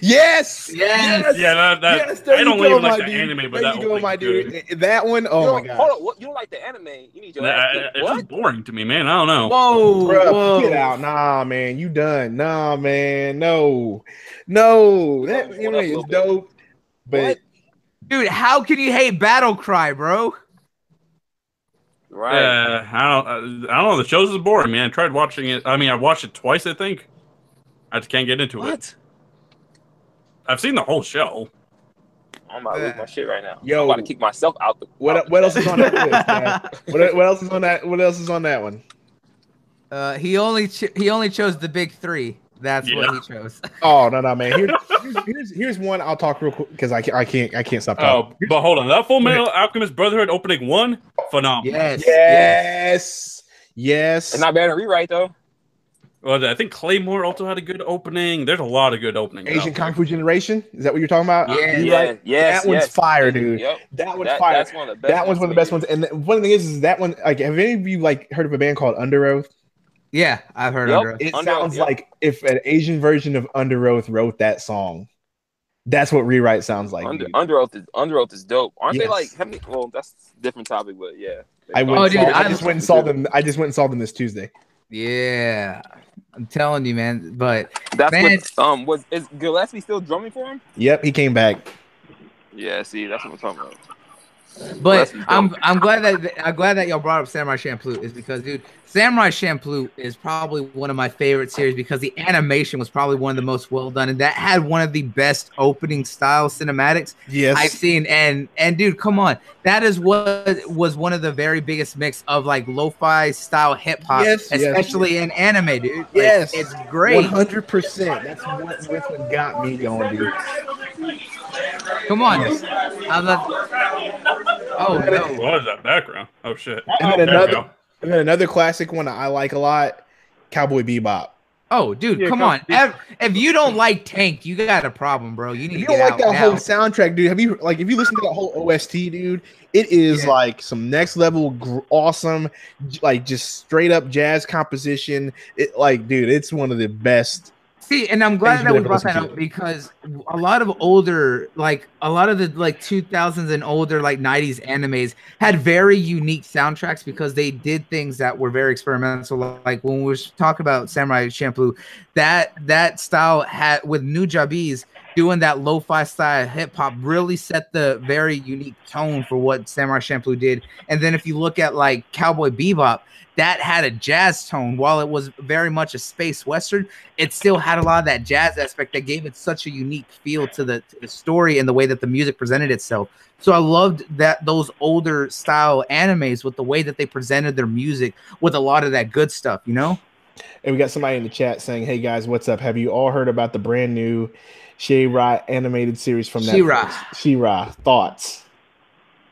Yes. Yes. Yeah, that, that Yes, there I don't you go, even like my the dude. anime, but there that you go, one my was good. dude. That one, oh you my don't- god, Hold on, what? You don't like the anime? You need your Nah, ass it's What? just boring to me, man. I don't know. Whoa, Bruh, whoa. get out, nah, man, you done, nah, man, no, no, that Hold up, anime is little bit. dope, but What? Dude, how can you hate Battle Cry, bro? Right. Uh, I don't. Uh, I don't know. The show's is boring, man. I tried watching it. I mean, I watched it twice. I think. I just can't get into it. What? I've seen the whole show. I'm about to lose my shit right now. Yo. I'm about to kick myself out the. what out the what else chat. is on that list? Man? What, what else is on that? What else is on that one? Uh, he only ch- he only chose the big three. That's what he chose. Oh no, no, man. Here, here's, here's here's one. I'll talk real quick because I can't I can't I can't stop talking. Oh, but hold on. That Full Metal Alchemist Brotherhood opening one, phenomenal. Yes. yes, yes. It's not bad to rewrite though. Well, I think Claymore also had a good opening. There's a lot of good openings. Asian there. Kung Fu Generation. Is that what you're talking about? Yeah. You Yeah, right? yes, that one's yes. fire, dude. Yep. That one's That, fire. that's one of the best. that one's one of the best to me. ones. And the funny thing is, is that one like have any of you like heard of a band called Under Oath? Yeah, I've heard Yep. Under Oath. It Under Oath, sounds yeah. like if an Asian version of Under Oath wrote that song. That's what rewrite sounds like. Under, dude. Under Oath is Under Oath is dope. Aren't they like? Have me, well, that's a different topic, but yeah. I went. Oh, and dude, saw, I I- just went and saw them. I just went and saw them this Tuesday. Yeah, I'm telling you, man. But That's Man. what. Um, was is Gillespie still drumming for him? Yep, he came back. Yeah. See, that's what I'm talking about. But I'm. I'm glad that I'm glad that y'all brought up Samurai Champloo is because dude, Samurai Champloo is probably one of my favorite series because the animation was probably one of the most well done and that had one of the best opening style cinematics Yes. I've seen and and dude, come on, that is what was one of the very biggest mix of like lo-fi style hip hop, Yes, yes, especially in anime, dude. Like, Yes. it's great. hundred percent. That's what got me going, dude. Come on, I'm not- Oh What no, was that background? Oh shit! And then oh, There another, and then another classic one I like a lot, Cowboy Bebop. oh dude, Yeah, come come- on. If, if you don't like Tank, you got a problem, bro. You need you to don't get like out that now. whole soundtrack, dude, have you like if you listen to that whole OST, dude? It is Yeah. like some next level, gr- awesome, like just straight up jazz composition. It like, dude, it's one of the best. See, and I'm glad that we brought that up because a lot of older, like a lot of the like 2000s and older, like 90s animes had very unique soundtracks because they did things that were very experimental. Like when we were talking about Samurai Champloo, that that style had with Nujabes doing that lo-fi style hip hop really set the very unique tone for what Samurai Champloo did. And then if you look at like Cowboy Bebop, that had a jazz tone while it was very much a space western it still had a lot of that jazz aspect that gave it such a unique feel to the, to the story and the way that the music presented itself. So I loved that those older style animes with the way that they presented their music with a lot of that good stuff, you know? And we got somebody in the chat saying, "Hey guys, what's up? Have you all heard about the brand new She-Ra animated series from that. She-Ra. Netflix? She-Ra thoughts?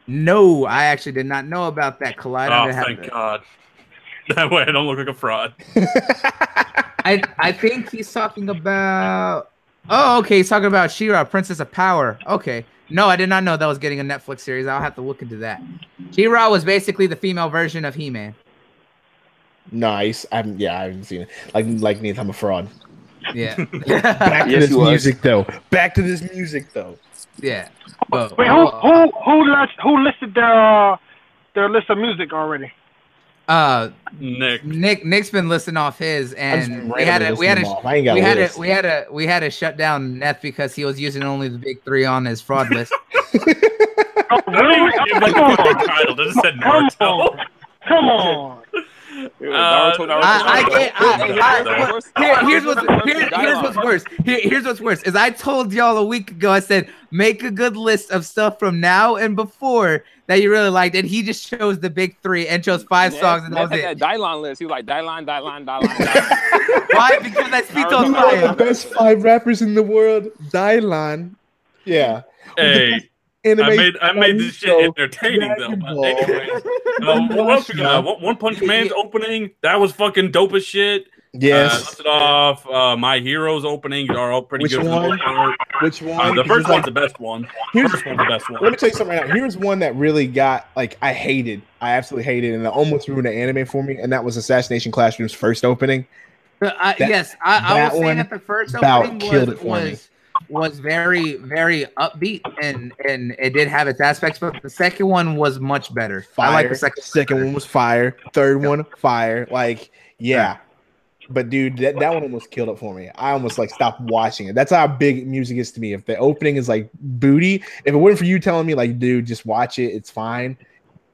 No, I actually did not know about that. Collider. Oh, to thank that. God. That way I don't look like a fraud. I I think he's talking about. Oh, okay. He's talking about She-Ra, Princess of Power. Okay. No, I did not know that was getting a Netflix series. I'll have to look into that. She-Ra was basically the female version of He-Man. nice. I haven't. Yeah, I haven't seen it. Like, like Nathan, I'm a fraud. Yeah. Back to Yes, this music, though. Back to this music, though. yeah. But, Wait, who who who list, who listed their uh, their list of music already? Uh, Nick. Nick Nick's been listing off his, and we had a we had a off. I ain't got we a had list. a we had a we had to shut down Neth because he was using only the big three on his fraud list. Oh, really? Give Come on. title. That just said Come on. Come on. It was Naruto, uh, Naruto, I- I Naruto. I- I- you know what's worse? Here, here's what's here, here's what's worse. Here, here's what's worse is I told y'all a week ago. I said make a good list of stuff from now and before that you really liked, and he just chose the big three and chose five Ness- songs, and that Ness was it. that Dylon list. He was like Dylon, Dylon, Dylon. Dylon. Why? Because I speak on Naruto. the best five rappers in the world, Dylan. Yeah. Hey, Anime I made I made this shit entertaining though. Dragon But Ball. uh, what else we got? One- One Punch Man's opening that was fucking dope as shit. Uh, Yes. listed off uh, my heroes openings are all pretty Which good. for one? Which one? Uh, the 'Cause first it's like- one's the best one. Here's- first one's the best one. Let me tell you something right now. Here's one that really got like I hated. I absolutely hated, and it almost ruined the anime for me. And that was Assassination Classroom's first opening. Uh, That- yes, I, I was saying that the first about opening killed was, it for me. was was very very upbeat and and it did have its aspects, but the second one was much better. Fire. I like the second. Second one was fire. Third one, fire. Like, yeah. But dude, that, that one almost killed it for me. I almost like stopped watching it. That's how big music is to me. If the opening is like booty, if it wasn't for you telling me like, dude, just watch it, it's fine.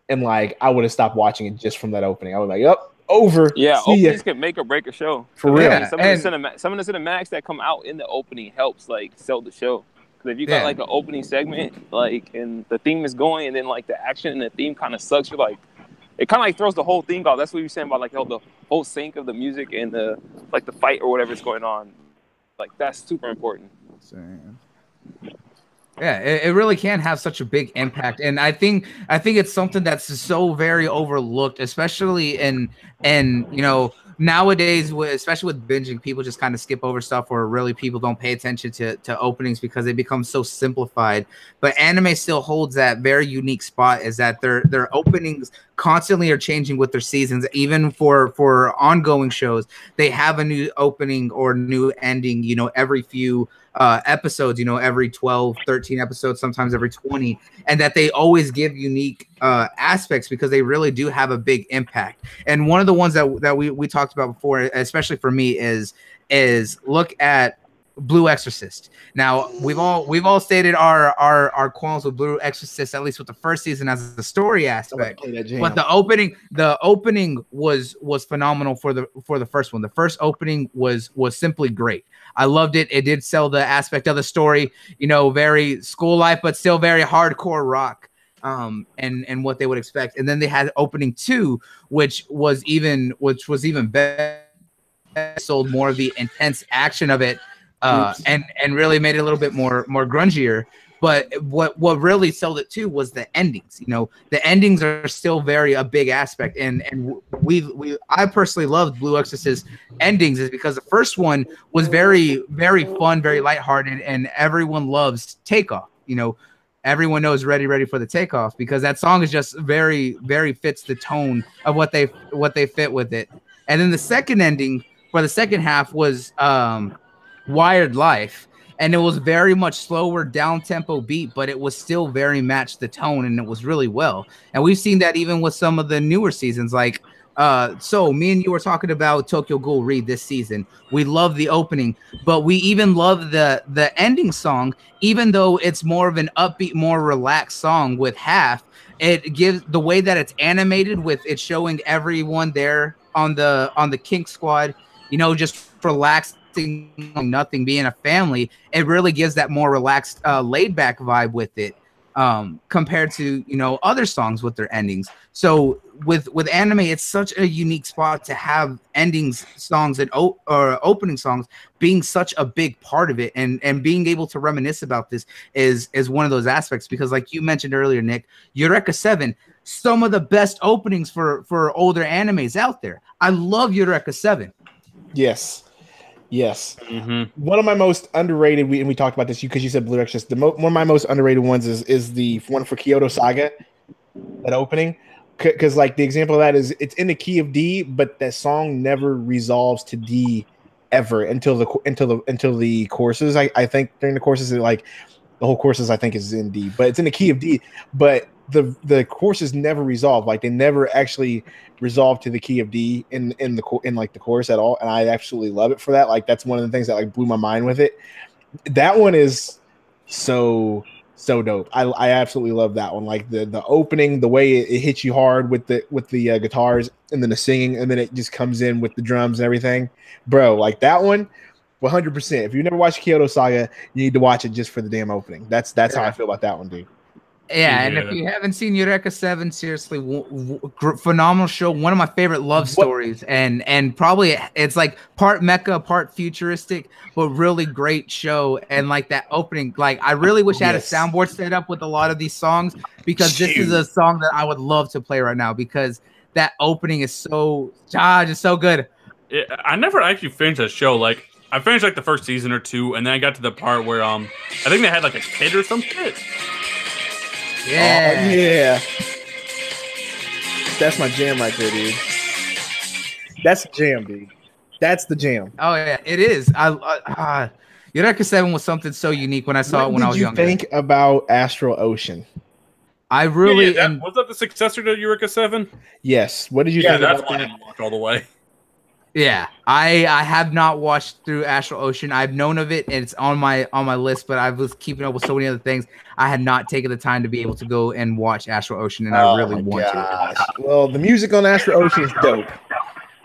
And like, I would have stopped watching it just from that opening. I was like, up, over. Yeah, See ya. can make or break a show. For real. Yeah. Some, and- of the cinema, some of the cinematics that come out in the opening helps like sell the show. Because if you got Yeah. like an opening segment, like and the theme is going, and then like the action and the theme kind of sucks, you're like, it kind of like throws the whole thing off. That's what you're saying about like the whole, the whole sync of the music and the like the fight or whatever's going on. Like that's super important. Yeah, it, it really can have such a big impact, and I think I think it's something that's so very overlooked, especially in and you know nowadays, especially with binging, people just kind of skip over stuff, or really people don't pay attention to to openings because they become so simplified. But anime still holds that very unique spot, is that their their openings constantly are changing with their seasons, even for for ongoing shows. They have a new opening or new ending, you know, every few uh, episodes, you know, every 12, 13 episodes, sometimes every 20, and that they always give unique uh, aspects because they really do have a big impact. And one of the ones that, that we, we talked about before, especially for me, is is look at Blue Exorcist. Now we've all we've all stated our our our qualms with Blue Exorcist, at least with the first season as the story aspect. Play that jam. But the opening, the opening was was phenomenal for the for the first one. The first opening was was simply great. I loved it. It did sell the aspect of the story, you know, very school life, but still very hardcore rock. Um, and and what they would expect. And then they had opening two, which was even which was even better. Sold more of the intense action of it, uh, and and really made it a little bit more more grungier. But what what really sold it too was the endings. You know, the endings are still very a big aspect, and and we we I personally loved Blue Exorcist endings is because the first one was very very fun, very lighthearted, and everyone loves Takeoff. You know, everyone knows Ready Ready for the Takeoff because that song is just very very fits the tone of what they what they fit with it. And then the second ending for the second half was um Wired Life and it was very much slower down tempo beat but it was still very matched the tone and it was really well. And we've seen that even with some of the newer seasons like uh so me and you were talking about tokyo ghoul read this season. We love the opening but we even love the the ending song even though it's more of an upbeat more relaxed song with half. It gives the way that it's animated with it showing everyone there on the on the Quinx squad you know just nothing being a family it really gives that more relaxed uh laid back vibe with it um compared to you know other songs with their endings. So with with anime it's such a unique spot to have endings songs and o- or opening songs being such a big part of it and and being able to reminisce about this is is one of those aspects because like you mentioned earlier nick eureka 7 some of the best openings for for older animes out there. I love eureka 7 yes. Yes. Mm-hmm. one of my most underrated we, and we talked about this because you said blue exorcist the mo- one of my most underrated ones is is the one for kyoto saga that opening because like the example of that is it's in the key of d but that song never resolves to d ever until the until the until the courses i, I think during the courses it, like the whole courses i think is in d but it's in the key of d but the the courses never resolve. Like they never actually resolve to the key of D in in the in like the chorus at all. And I absolutely love it for that. Like that's one of the things that like blew my mind with it. That one is so so dope. I I absolutely love that one. Like the the opening, the way it, it hits you hard with the with the uh, guitars, and then the singing, and then it just comes in with the drums and everything, bro. Like that one. 100%. If you never watched Kyoto Saga, you need to watch it just for the damn opening. That's that's how I feel about that one, dude. Yeah, and if you haven't seen Eureka Seven, seriously, w- w- phenomenal show. One of my favorite love What- stories, and and probably it's like part mecha, part futuristic, but really great show. And like that opening, like I really wish I had a soundboard set up with a lot of these songs because this is a song that I would love to play right now because that opening is so ah, just so good. It, I never actually finished that show. Like I finished like the first season or two, and then I got to the part where um I think they had like a kid or some shit. Yeah. Oh, yeah. That's my jam right there, dude. That's the jam, dude. That's the jam. Oh yeah, it is. I uh, uh, Eureka Seven was something so unique when I saw what it when did I was you younger. think about Astral Ocean? I really Yeah, that- and was that the successor to Eureka Seven? Yes. What did you Yeah, think that's about why I that? didn't watch all the way. Yeah, I I have not watched through Astral Ocean. I've known of it and it's on my on my list, but I was keeping up with so many other things. I had not taken the time to be able to go and watch Astral Ocean, and I Oh really my want to. gosh. Well, the music on Astral Ocean is dope.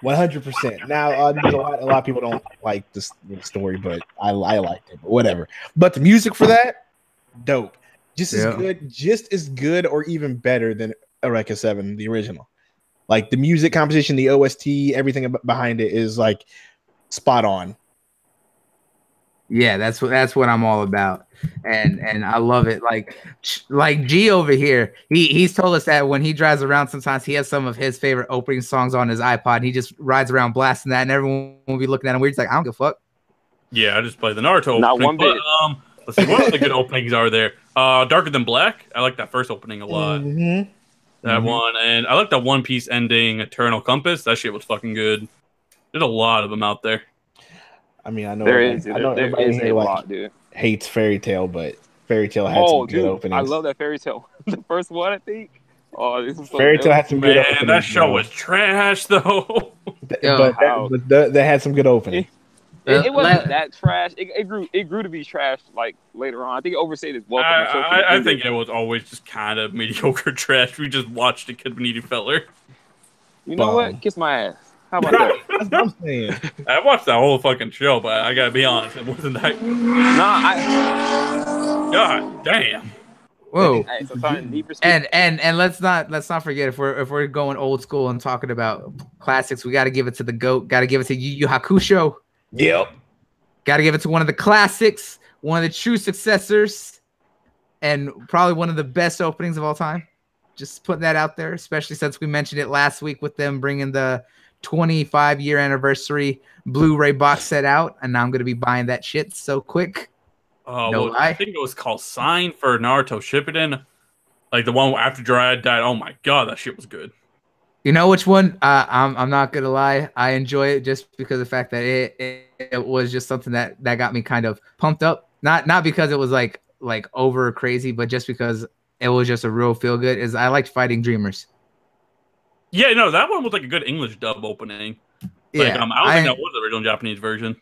One hundred percent. Now, uh, a lot. A lot of people don't like this the story, but I I liked it. But whatever. But the music for that, dope. Just as Yeah. good, just as good, or even better than Eureka Seven, the original. Like the music composition, the OST, everything behind it is like spot on. Yeah, that's what that's what I'm all about, and and I love it. Like like G over here, he he's told us that when he drives around, sometimes he has some of his favorite opening songs on his iPod. And he just rides around blasting that, and everyone will be looking at him weird. He's like, I don't give a fuck. Yeah, I just play the Naruto. Not opening, one bit. But, um, let's see what other good openings are there. Uh, Darker Than Black. I like that first opening a lot. Mhm. That Mhm. one, and I like that One Piece ending, Eternal Compass. That shit was fucking good. There's a lot of them out there. I mean, I know There everybody- I know there everybody is a like lot, dude. hates Fairy Tail, but Fairy Tail had Oh, some good dude, openings. I love that fairy tail. the first one, I think. Oh, this is so Fairy. Tale had some good Man, openings. that show bro. was trash though. Th- Yo, but, that, but th- they had some good openings. It, uh, it wasn't Let- that trash. It, it grew. It grew to be trash like later on. I think it overstayed its welcome. I, The I, I think it was always just kind of mediocre trash. We just watched a kid needy feller. You know Bomb. what? Kiss my ass. How about that? That's what I'm saying. I watched that whole fucking show, but I gotta be honest, it wasn't that. nah, I. God damn. Whoa. Hey, so sorry, need for speed. and and and let's not let's not forget if we're if we're going old school and talking about classics, we got to give it to the goat. Got to give it to Yu Yu Hakusho. Yep. Got to give it to one of the classics, one of the true successors, and probably one of the best openings of all time. Just putting that out there, especially since we mentioned it last week with them bringing the 25 year anniversary Blu-ray box set out, and now I'm gonna be buying that shit so quick. Uh, No well. I think it was called Sign for Naruto Shippuden. Like the one after Jiraiya died. Oh my god, that shit was good. You know which one? Uh, I'm I'm not gonna lie. I enjoy it just because of the fact that it, it it was just something that that got me kind of pumped up. Not not because it was like like over crazy, but just because it was just a real feel good. Is I liked fighting dreamers. Yeah, no, that one was like a good English dub opening. Like, Yeah, um, I don't I, think that was the original Japanese version.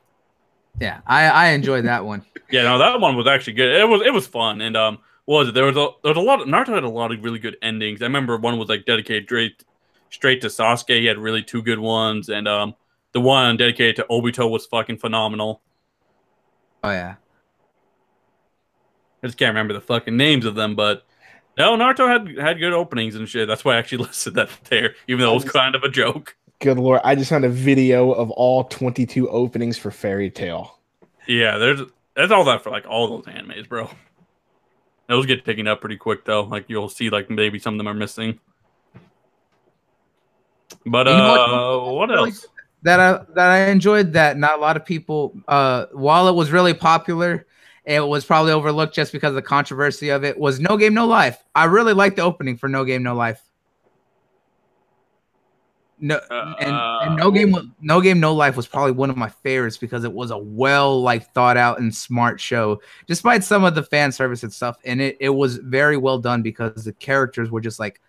yeah, I I enjoyed that one. Yeah, no, that one was actually good. It was it was fun, and um, what was it? There was a there was a lot. Of, Naruto had a lot of really good endings. I remember one was like dedicated straight straight to Sasuke. He had really two good ones, and um, the one dedicated to Obito was fucking phenomenal. Oh yeah, I just can't remember the fucking names of them, but no, Naruto had had good openings and shit. That's why I actually listed that there, even though it was kind of a joke. Good lord, I just found a video of all 22 openings for Fairy Tail. Yeah, there's that's all that for like all those animes, bro. Those get picking up pretty quick though. Like you'll see, like maybe some of them are missing. But You know what? uh, what else? that I that I enjoyed. That not a lot of people. Uh, while it was really popular, it was probably overlooked just because of the controversy of it. Was No Game No Life. I really liked the opening for No Game No Life. no, Uh, and, and no game, no game, no life was probably one of my favorites because it was a well like thought out and smart show. Despite some of the fan service and stuff in it, it was very well done because the characters were just like,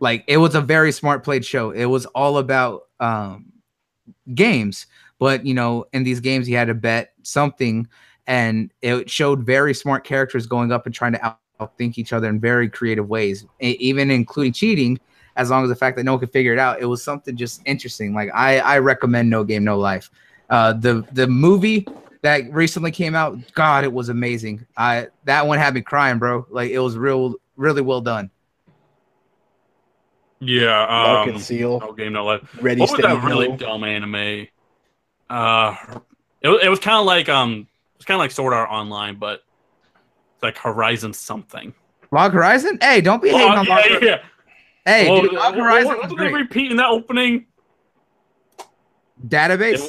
like it was a very smart played show. It was all about um games, but you know, in these games you had to bet something, and it showed very smart characters going up and trying to out- outthink each other in very creative ways, e- even including cheating as long as the fact that no one could figure it out. It was something just interesting. Like I, I recommend No Game No Life. Uh, the the movie that recently came out, God, it was amazing. I that one had me crying, bro. Like it was real, really well done. Yeah. Lark Um, and Seal, no game, no life. Ready What was that really Go. dumb anime? Uh, it, was- it was kind of like um, it's kind of like Sword Art Online, but it's like Horizon something. Log Horizon? Hey, don't be hating Oh, on yeah, Horizon. yeah. Hey, Well, dude, Log Horizon what- was what did they great. repeat in that opening? Database.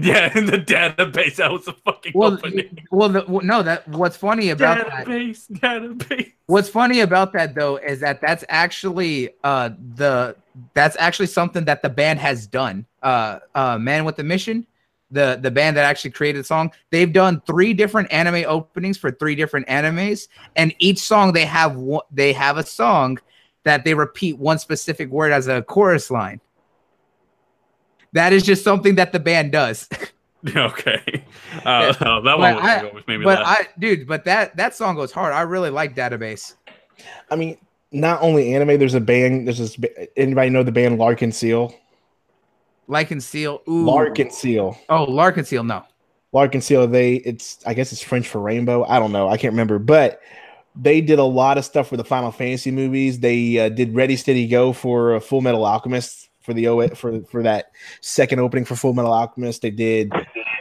Yeah, in the database. That was a fucking Well, opening. well, the, well, no. That what's funny about that Database, database. What's funny about that though is that that's actually uh the that's actually something that the band has done. Uh uh Man with the Mission, the the band that actually created the song, they've done three different anime openings for three different animes and each song they have one, they have a song that they repeat one specific word as a chorus line. That is just something that the band does. Okay. Uh, that one But was I- always made me but laugh. I dude, but that that song goes hard. I really like Database. I mean, not only anime. There's a band. There's this. Anybody know the band L'Arc-en-Ciel? Like and Seal. Ooh. L'Arc-en-Ciel. Oh, L'Arc-en-Ciel, no. L'Arc-en-Ciel. They. It's. I guess it's French for rainbow. I don't know. I can't remember. But they did a lot of stuff for the Final Fantasy movies. They uh, did Ready Steady Go for uh, Full Metal Alchemist for the O for for that second opening for Full Metal Alchemist. They did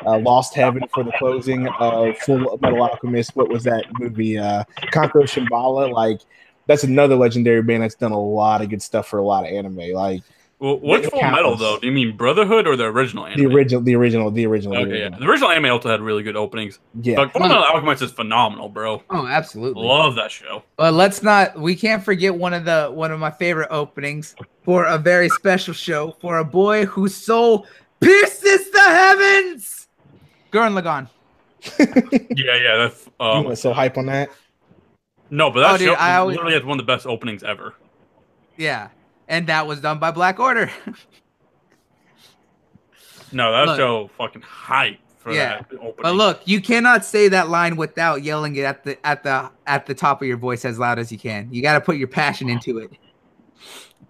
uh, Lost Heaven for the closing of Full Metal Alchemist. What was that movie? Uh, Kanko Shambhala. Like that's another legendary band that's done a lot of good stuff for a lot of anime. Like Well, what's it Full Metal though? Do you mean Brotherhood or the original anime? the original, the original, the original. the Okay, yeah. The original anime also had really good openings. yeah. Like Full Metal Alchemist is phenomenal, bro. Oh, absolutely. Love that show. But let's not we can't forget one of the one of my favorite openings for a very special show for a boy whose soul pierces the heavens. Gurren Lagann. Yeah, yeah. That's you um, went so hype on that. no, but that Oh, dude, show I always- literally has one of the best openings ever. Yeah. And that was done by Black Order. No, that Look. show fucking hype for Yeah. that opening. but look, you cannot say that line without yelling it at the at the at the top of your voice as loud as you can. You got to put your passion into it.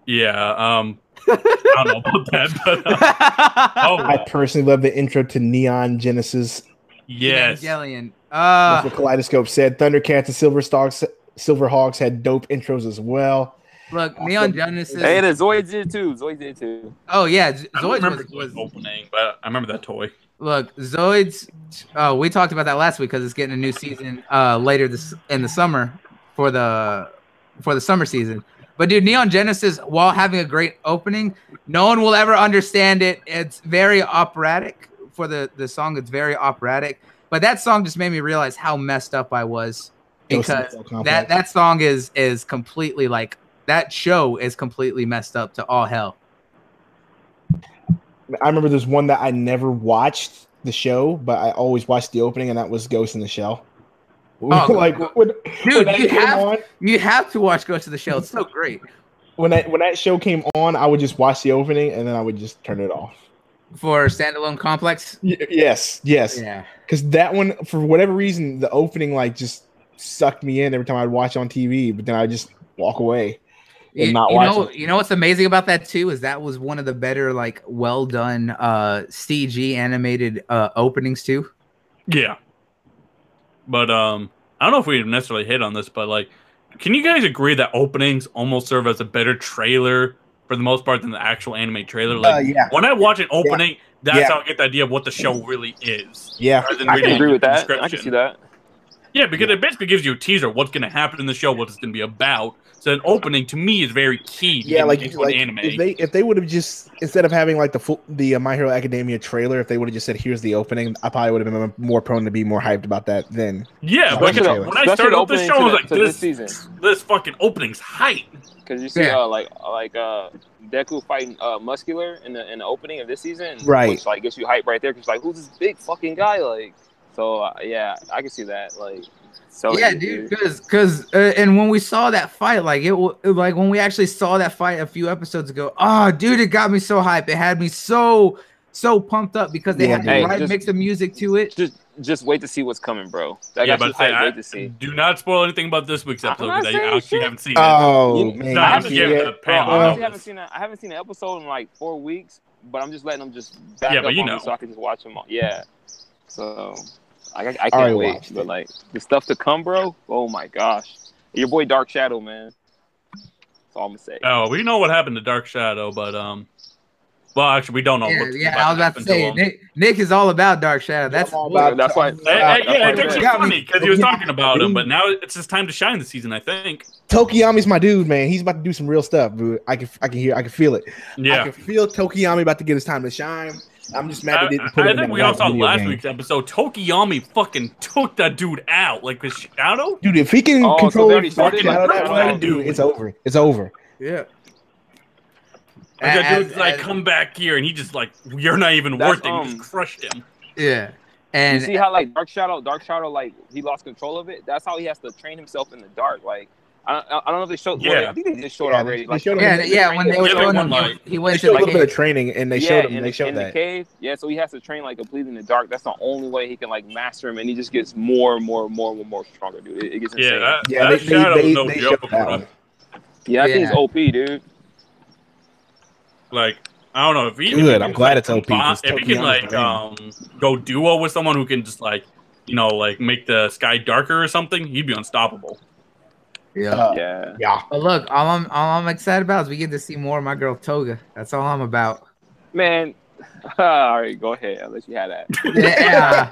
Yeah. Um, I don't know about that, but uh, oh, I personally love the intro to Neon Genesis. yes. Evangelion. That's Uh, what Kaleidoscope said. Thundercats and Silverstalks, Silverhawks had dope intros as well. Look, Neon Genesis. Hey, the Zoids did too. Zoids did too. Oh yeah, Z- I don't Zoids remember was, the was opening, but I remember that toy. Look, Zoids. Oh, we talked about that last week because it's getting a new season uh later this in the summer for the for the summer season. But dude, Neon Genesis, while having a great opening, no one will ever understand it. It's very operatic for the the song. It's very operatic. But that song just made me realize how messed up I was Ghost in the because that that song is is completely like that show is completely messed up to all hell. I remember there's one that I never watched the show, but I always watched the opening, and that was Ghost in the Shell. Oh, like when, Dude, when you have- on, You have to watch Ghost in the Shell. It's so great. when that when that show came on, I would just watch the opening and then I would just turn it off. For standalone complex. Y- yes, yes, Yeah. because that one for whatever reason the opening like just sucked me in every time I'd watch it on TV, but then I just walk away. And You, not you watch know, you know what's amazing about that too is that was one of the better, like, well done uh CG animated uh openings too. Yeah. But um, I don't know if we necessarily hit on this, but like, can you guys agree that openings almost serve as a better trailer for the most part than the actual anime trailer? Like, Uh, yeah. when I watch an opening, that's Yeah. how I get the idea of what the show really is. Yeah, I can agree with that. I can see that. Yeah, because it basically gives you a teaser of what's going to happen in the show, what it's going to be about. So an opening to me is very key. to Yeah, getting like, into like an anime. if they if they would have just instead of having like the full the uh, My Hero Academia trailer, if they would have just said here's the opening, I probably would have been more prone to be more hyped about that then. yeah, Especially because the- when I started the up this show, I was like, this, this season. this fucking opening's hype. Because you see, Yeah. uh, like like uh, Deku fighting uh, Muscular in the in the opening of this season, Right. Which like gets you hype right there. Because like, who's this big fucking guy? Like, so uh, yeah, I can see that. Like, so yeah, dude. Because because uh, and when we saw that fight, like it, wa- like when we actually saw that fight a few episodes ago, oh, dude, it got me so hyped. It had me so so pumped up because they Yeah, had the Hey, right just- mix of music to it. just just wait to see what's coming, bro. I yeah, got but say. I, Wait to see. do not spoil anything about this week's episode not because I actually shit. haven't seen it. Oh You- man, No, I I'm haven't just giving seen the Bro, I haven't seen a, I haven't seen an episode in like four weeks, but I'm just letting them just back Yeah, up but you on know. me so I can just watch them all. Yeah. So I, I, I can't wait. watched But like the stuff to come, bro. Oh my gosh, your boy Dark Shadow, man. That's all I'm gonna say. Oh, we know what happened to Dark Shadow, but um, well, actually, we don't know. Yeah, what's yeah, I was about to say him. Nick, Nick is all about Dark Shadow. That's all about- that's why. Hey, hey, that's yeah, it's actually funny because he was talking about him, but now it's his time to shine this season. I think. Tokoyami's my dude, man. He's about to do some real stuff, dude. I can I can hear I can feel it. Yeah, I can feel Tokoyami about to get his time to shine. I'm just mad I, they didn't put I him in think we all saw last game. week's episode. Tokoyami fucking took that dude out like with Shadow. Dude, if he can Oh, control they already his started? shadow that Fucking way, dude, dude. it's over. It's over. yeah. Like that As- like, as- come back here, and he just like, you're not even worth it. He um, just crushed him. yeah, You and see how like Dark Shadow, Dark Shadow, like he lost control of it. That's how he has to train himself in the dark. Like I, I I don't know if they showed. well, Yeah. I think they just showed Yeah, already. they like, showed him yeah, yeah. When they were Yeah, they showing went him, like- he went They to a little bit of training, and they yeah, showed him. in, They showed in the that. cave. Yeah, so he has to train like completely in the dark. That's the only way he can like master him, and he just gets more and more and more and more stronger, dude. It, it gets insane. Yeah, that, Yeah, that they, Shadow's they, they, no they joke, showed that bro. one. yeah, I think Yeah. he's OP, dude. Like, I don't know if he. if Good, he I'm glad like, it's OP, If he can like um go duo with someone who can just like you know like make the sky darker or something, he'd be unstoppable. Yeah. Uh, Yeah. yeah. But look, all I'm all I'm excited about is we get to see more of my girl Toga. That's all I'm about. Man, all right, go ahead. I'll let you have that. Yeah.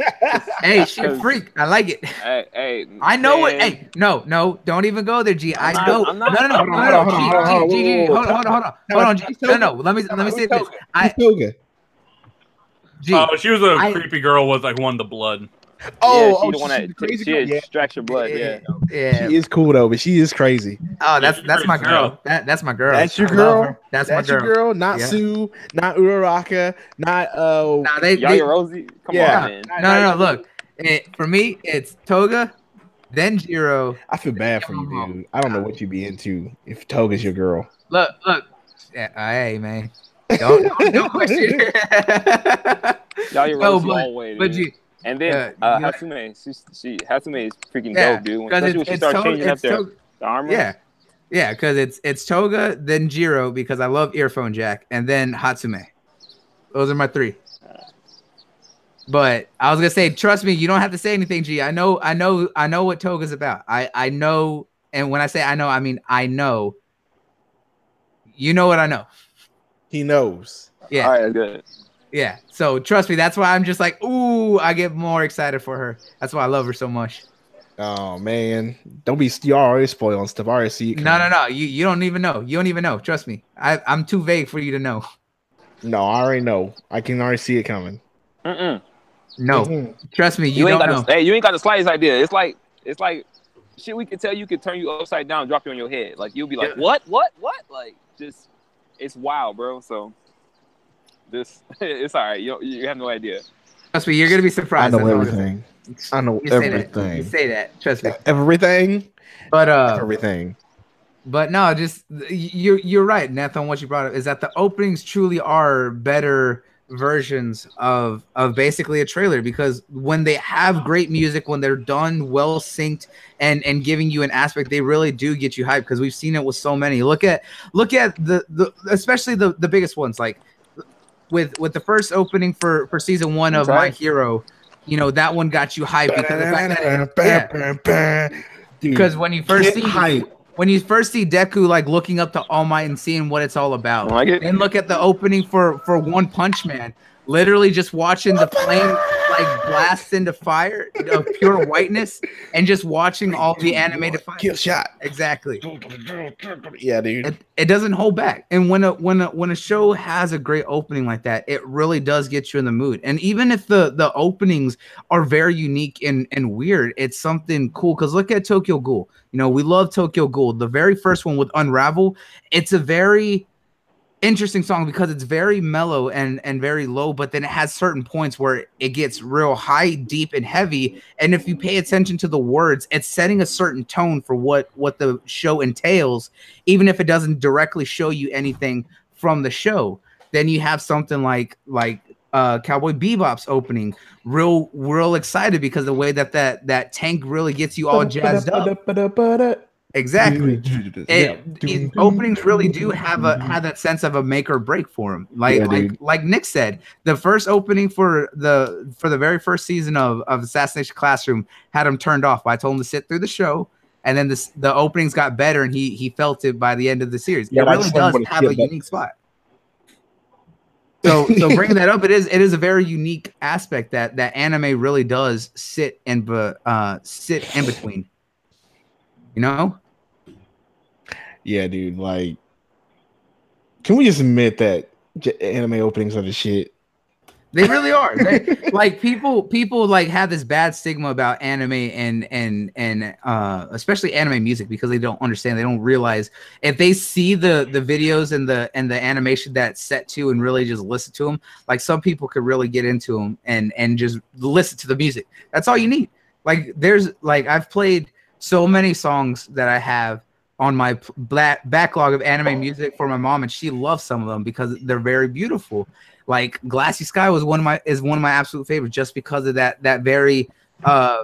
hey, she a freak. I like it. hey, hey, I know it. man. Hey, no, no, don't even go there, G. I I'm not- know. I'm not- no, no, no, Hold no, on, no, hold on, G, hold on, hold on, G, G, G, whoa, whoa, hold on, hold on, hold on, hold on, G. No, no, let me let me say this. I, Toga? G, Oh, she was a I- creepy girl with like one of the blood. Oh, yeah, she oh, the one she's that the crazy she girl? Yeah. extracts your blood. Yeah. yeah. She is cool though, but she is crazy. Oh, that's that's my girl. That that's my girl. That's your girl? That's, That's my your girl. girl, not Yeah. Tsu, not Uraraka, not uh. Nah, they, they, Yaya no, Rosie, come Yeah. on, man. no, no. Look, it, for me, it's Toga, then Jiro. I feel bad for you, dude. I don't know what you'd be into if Toga's your girl. Look, look. Yeah, uh, hey, man. Don't don't, don't question. Yaya No, Rosie but- all the way, but dude. G, And then uh, uh, Hatsume, she, she Hatsume is freaking yeah, dope, dude. When, because especially when she it's starts Toga, changing up it's their Toga. the armor. Yeah. Yeah, because it's it's Toga, then Jiro, because I love earphone jack, and then Hatsume. Those are my three. But I was gonna say, trust me, you don't have to say anything, G. I know, I know, I know what Toga's about. I I know, and when I say I know, I mean I know. You know what I know. He knows. Yeah, All right, good. Yeah. So trust me, that's why I'm just like, ooh, I get more excited for her. That's why I love her so much. Oh man, don't be you already spoiling stuff. I already see it. No, no, no. You you don't even know. You don't even know. Trust me. I I'm too vague for you to know. no. I already know. I can already see it coming. Mm-mm. No, Mhm. trust me. You, You, ain't don't got know. the, hey, you ain't got the slightest idea. It's like it's like shit. We could tell you could turn you upside down, drop you on your head. Like you'll be like, Yeah. what, what, what? Like just it's wild, bro. So this it's all right. You you have no idea. Trust me, you're gonna be surprised. know That's I'm gonna everything. I know say. You say that. You say that. Trust me. Everything. But uh, Everything. but no, just you're you're right, Nathan. What you brought up is that the openings truly are better versions of of basically a trailer because when they have great music, when they're done well synced and and giving you an aspect, they really do get you hyped because we've seen it with so many. Look at look at the the especially the the biggest ones like with with the first opening for for season one of My. Hero. You know that one got you hyped because that Dude, when you first see hype. when you first see Deku like looking up to All Might and seeing what it's all about, I like it. and look at the opening for for One Punch Man literally just watching the flame like blast into fire of pure whiteness and just watching all the animated fire. Kill shot. Exactly. Yeah, dude. It, it doesn't hold back. And when a when a when a show has a great opening like that, it really does get you in the mood. And even if the the openings are very unique and and weird, it's something cool. Because look at Tokyo Ghoul. You know, we love Tokyo Ghoul. The very first one with Unravel, it's a very interesting song because it's very mellow and and very low but then it has certain points where it gets real high deep and heavy. And if you pay attention to the words it's setting a certain tone for what what the show entails even if it doesn't directly show you anything from the show. Then you have something like like uh cowboy bebop's opening. Real real excited because the way that that that tank really gets you all jazzed up exactly it, it- openings really do have a have that sense of a make or break for him. Like Yeah, like like Nick said, the first opening for the for the very first season of of Assassination Classroom had him turned off. I told him to sit through the show, and then this the openings got better, and he he felt it by the end of the series. Yeah, it really does have a that. unique spot. So so bringing that up, it is it is a very unique aspect that that anime really does sit and uh sit in between. You know. Yeah, dude. Like, can we just admit that anime openings are the shit? They really are. They, like people, people like have this bad stigma about anime and and and uh, especially anime music because they don't understand. They don't realize if they see the the videos and the and the animation that's set to and really just listen to them. Like some people could really get into them and and just listen to the music. That's all you need. Like there's like I've played so many songs that I have on my black backlog of anime music for my mom, and she loves some of them because they're very beautiful. Like Glassy Sky was one of my is one of my absolute favorites just because of that that very uh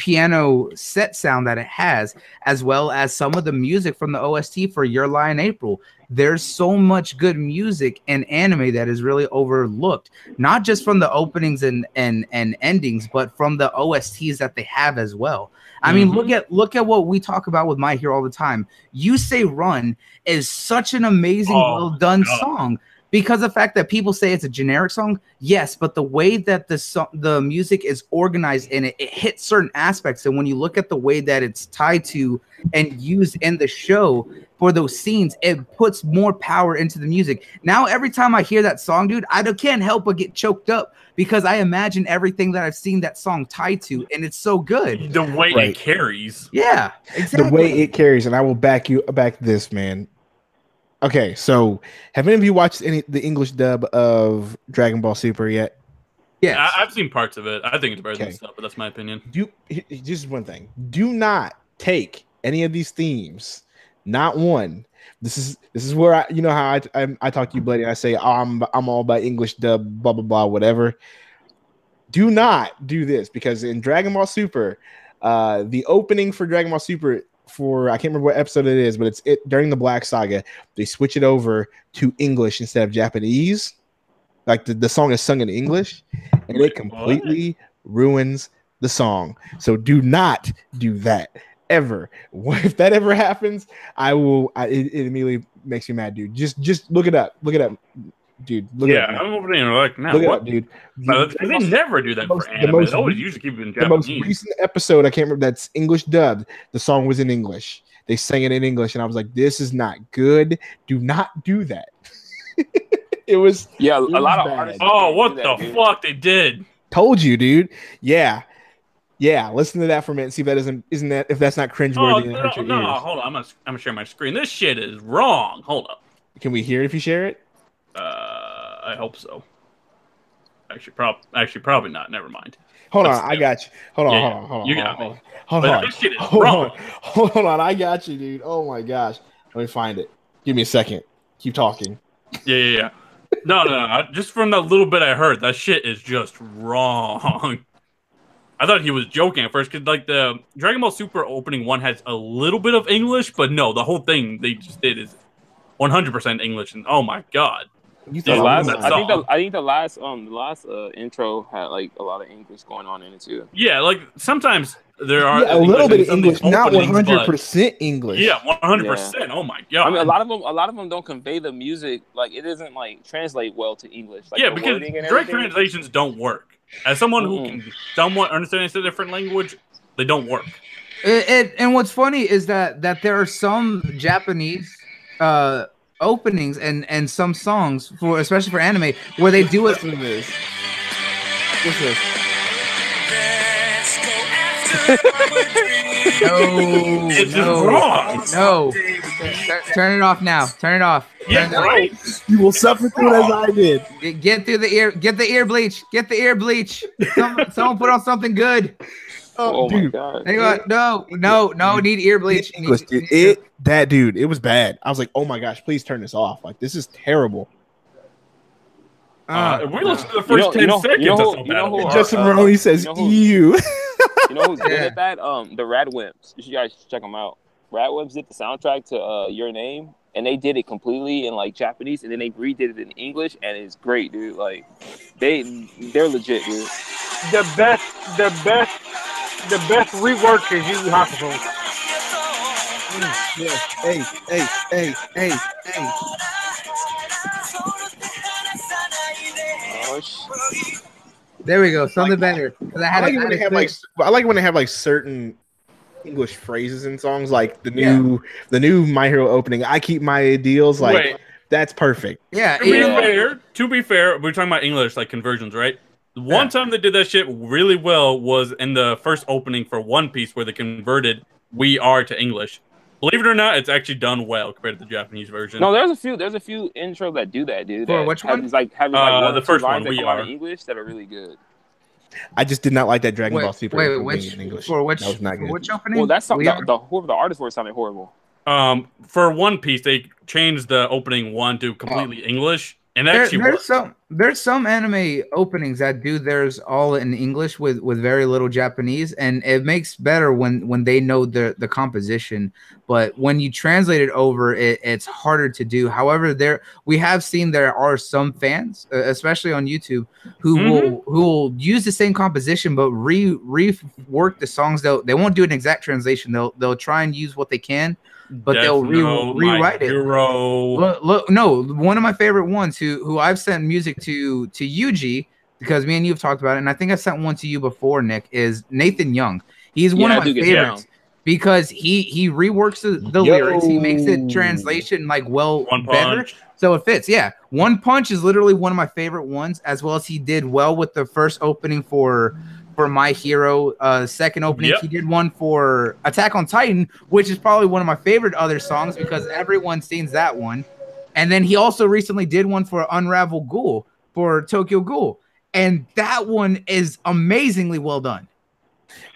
piano set sound that it has, as well as some of the music from the OST for Your Lie in April. There's so much good music in anime that is really overlooked, not just from the openings and and and endings, but from the OSTs that they have as well. I mean, Mhm. look at look at what we talk about with My Hero all the time. You Say Run is such an amazing, Oh, well done God. song because the fact that people say it's a generic song, yes, but the way that the so- the music is organized and it, it hits certain aspects, and when you look at the way that it's tied to and used in the show for those scenes, it puts more power into the music. Now, every time I hear that song, dude, I can't help but get choked up because I imagine everything that I've seen that song tied to, and it's so good. The way Right. it carries. Yeah, exactly. The way it carries, and I will back you back this, man. Okay, so have any of you watched any the English dub of Dragon Ball Super yet? Yeah, I, I've seen parts of it. I think it's better Okay. than stuff, but that's my opinion. Do he- he- just one thing. Do not take any of these themes. Not one. This is this is where I you know how I I, I talk to you, buddy. I say oh, I'm I'm all about English dub, blah blah blah, whatever. Do not do this because in Dragon Ball Super, uh, the opening for Dragon Ball Super for I can't remember what episode it is, but it's it during the Black Saga. They switch it over to English instead of Japanese. Like the, the song is sung in English, and it Wait, completely ruins the song. So do not do that ever. If that ever happens, I will. I, it, it immediately makes me mad, dude. Just just look it up. Look it up, dude. Look yeah, it up. I'm over there like now. Look it what? up, dude. The they most- never do that most- for the most They always re- usually keep it in the most recent episode, I can't remember. That's English dubbed. The song was in English. They sang it in English, and I was like, "This is not good. Do not do that." it was Yeah, a was lot of bad. artists. Oh, do what that, the dude. fuck they did? told you, dude. Yeah, yeah. Listen to that for a minute. And see if that isn't isn't that if that's not Oh, cringeworthy and no, hurt no, hold on. I'm gonna, I'm gonna share my screen. This shit is wrong. Hold up. Can we hear it if you share it? Uh, I hope so. Actually, prob actually probably not. Never mind. Hold Let's on, I it. got you. Hold on, Yeah, hold on, hold on. you hold got on, me. hold on. Hold on. this shit is Hold on. I got you, dude. Oh my gosh. Let me find it. Give me a second. Keep talking. Yeah, yeah, yeah. No, no, no. Just from that little bit I heard, that shit is just wrong. I thought he was joking at first because, like, the Dragon Ball Super opening one has a little bit of English, but no, the whole thing they just did is 100% English. And oh my god, You The last, that I think the. I think the last um the last uh intro had like a lot of English going on in it too. yeah, like sometimes there are Yeah, a little bit of English, not openings, one but- hundred percent English. Yeah, one hundred percent. Oh my god. I mean, a lot of them, a lot of them don't convey the music. Like it doesn't like translate well to English. Like yeah, because wording direct translations don't work. As someone who can somewhat understand a different language, they don't work. It, it, and what's funny is that that there are some Japanese uh openings and and some songs for especially for anime where they do it. Listen to this. What's this? No, It's no, wrong. no. Turn it off now. Turn it off. Yeah, Turn it off. right. You will suffer through it as I did. Get- Get through the ear. Get the ear bleach. Get the ear bleach. Someone, someone put on something good. Oh, my god! Hang on. No, no, no. Need ear bleach. Need- English, dude. It that dude, it was bad. I was like, oh my gosh, please turn this off. Like this is terrible. Uh, Uh, if we listen to the You first know- ten you know- seconds, you know that's who- you know it who was. Justin uh, Maroney says you know who- EU. You know who's good Yeah. at that? Um, the Radwimps. You should guys check them out. Radwimps did the soundtrack to uh, Your Name, and they did it completely in like Japanese, and then they redid it in English, and it's great, dude. Like they they're legit, dude. The best, the best, the best rework is Yu Yu Hakusho. Mm, yeah. Hey, hey, hey, hey, hey. Oh, sh- there we go. Something better. 'Cause I I had like a- had have like I like when they have like certain English phrases in songs, like the new the new My Hero opening. I keep my ideals. Like Wait, that's perfect. yeah. to be fair, to be fair, we're talking about English like conversions, right? One Yeah. time they did that shit really well was in the first opening for One Piece, where they converted "We Are" to English. Believe it or not, it's actually done well compared to the Japanese version. No, there's a few. There's a few intros that do that, dude. For that which one? these, Like having like Uh, one the first one, lines that We Are. in English that are really good. I just did not like that Dragon Wait, Ball Super wait, which in English. for which that was not for good. which opening? Well, that's something the, the whoever the artist were sounded horrible. Um, for One Piece, they changed the opening one to completely English, and There- actually there's worked. some there's some anime openings that do theirs all in English with with very little Japanese, and it makes better when when they know the the composition. But when you translate it over, it, it's harder to do. However, there we have seen there are some fans, especially on YouTube, who Mhm. will who will use the same composition but re rework the songs. They'll they won't do an exact translation. They'll they'll try and use what they can. But Death they'll re- Note, My rewrite it. Look, look, no, one of my favorite ones who who I've sent music to to Yuji because me and you have talked about it, and I think I sent one to you before, Nick. Is Nathan Young? He's one Yeah, of my favorites because he he reworks the, the lyrics. He makes it translation like well One better, Punch. so it fits. Yeah, One Punch is literally one of my favorite ones, as well as he did well with the first opening for for My Hero. Uh, second opening, Yep. he did one for Attack on Titan, which is probably one of my favorite other songs because everyone sings that one. And then he also recently did one for Unravel Ghoul for Tokyo Ghoul, and that one is amazingly well done.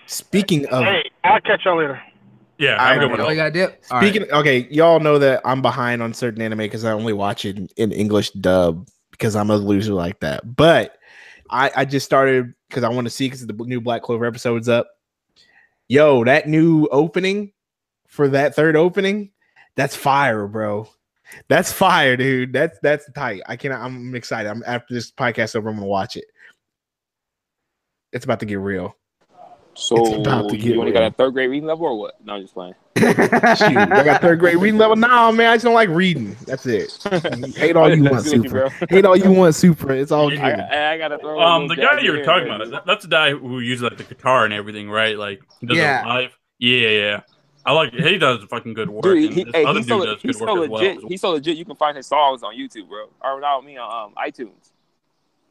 Speaking of Hey, I'll catch y'all later. Yeah, I I'm good know. with that. you got dip. Speaking, right. okay, y'all know that I'm behind on certain anime because I only watch it in, in English dub because I'm a loser like that. But I, I just started because I want to see because the new Black Clover episode's up. Yo, that new opening for that third opening, that's fire, bro. That's fire, dude. That's that's tight. I cannot. I'm excited. I'm after this podcast over. I'm gonna watch it. It's about to get real. So It's about to get you only got a third grade reading level or what? No, I'm just playing. Shoot, I got third grade reading level. Nah, man, I just don't like reading. That's it. Hate all you want, super. bro. Hate all you want, super. It's all good. I, I gotta throw. a Um, the guy jab you were talking man. about, that- that's the guy who uses like the guitar and everything, right? Like does Yeah. live. Yeah, yeah. I like he does fucking good work. Dude, he, hey, other he's dude so, does good so work as legit. well. He's so legit. You can find his songs on YouTube, bro. Or without me on um, iTunes.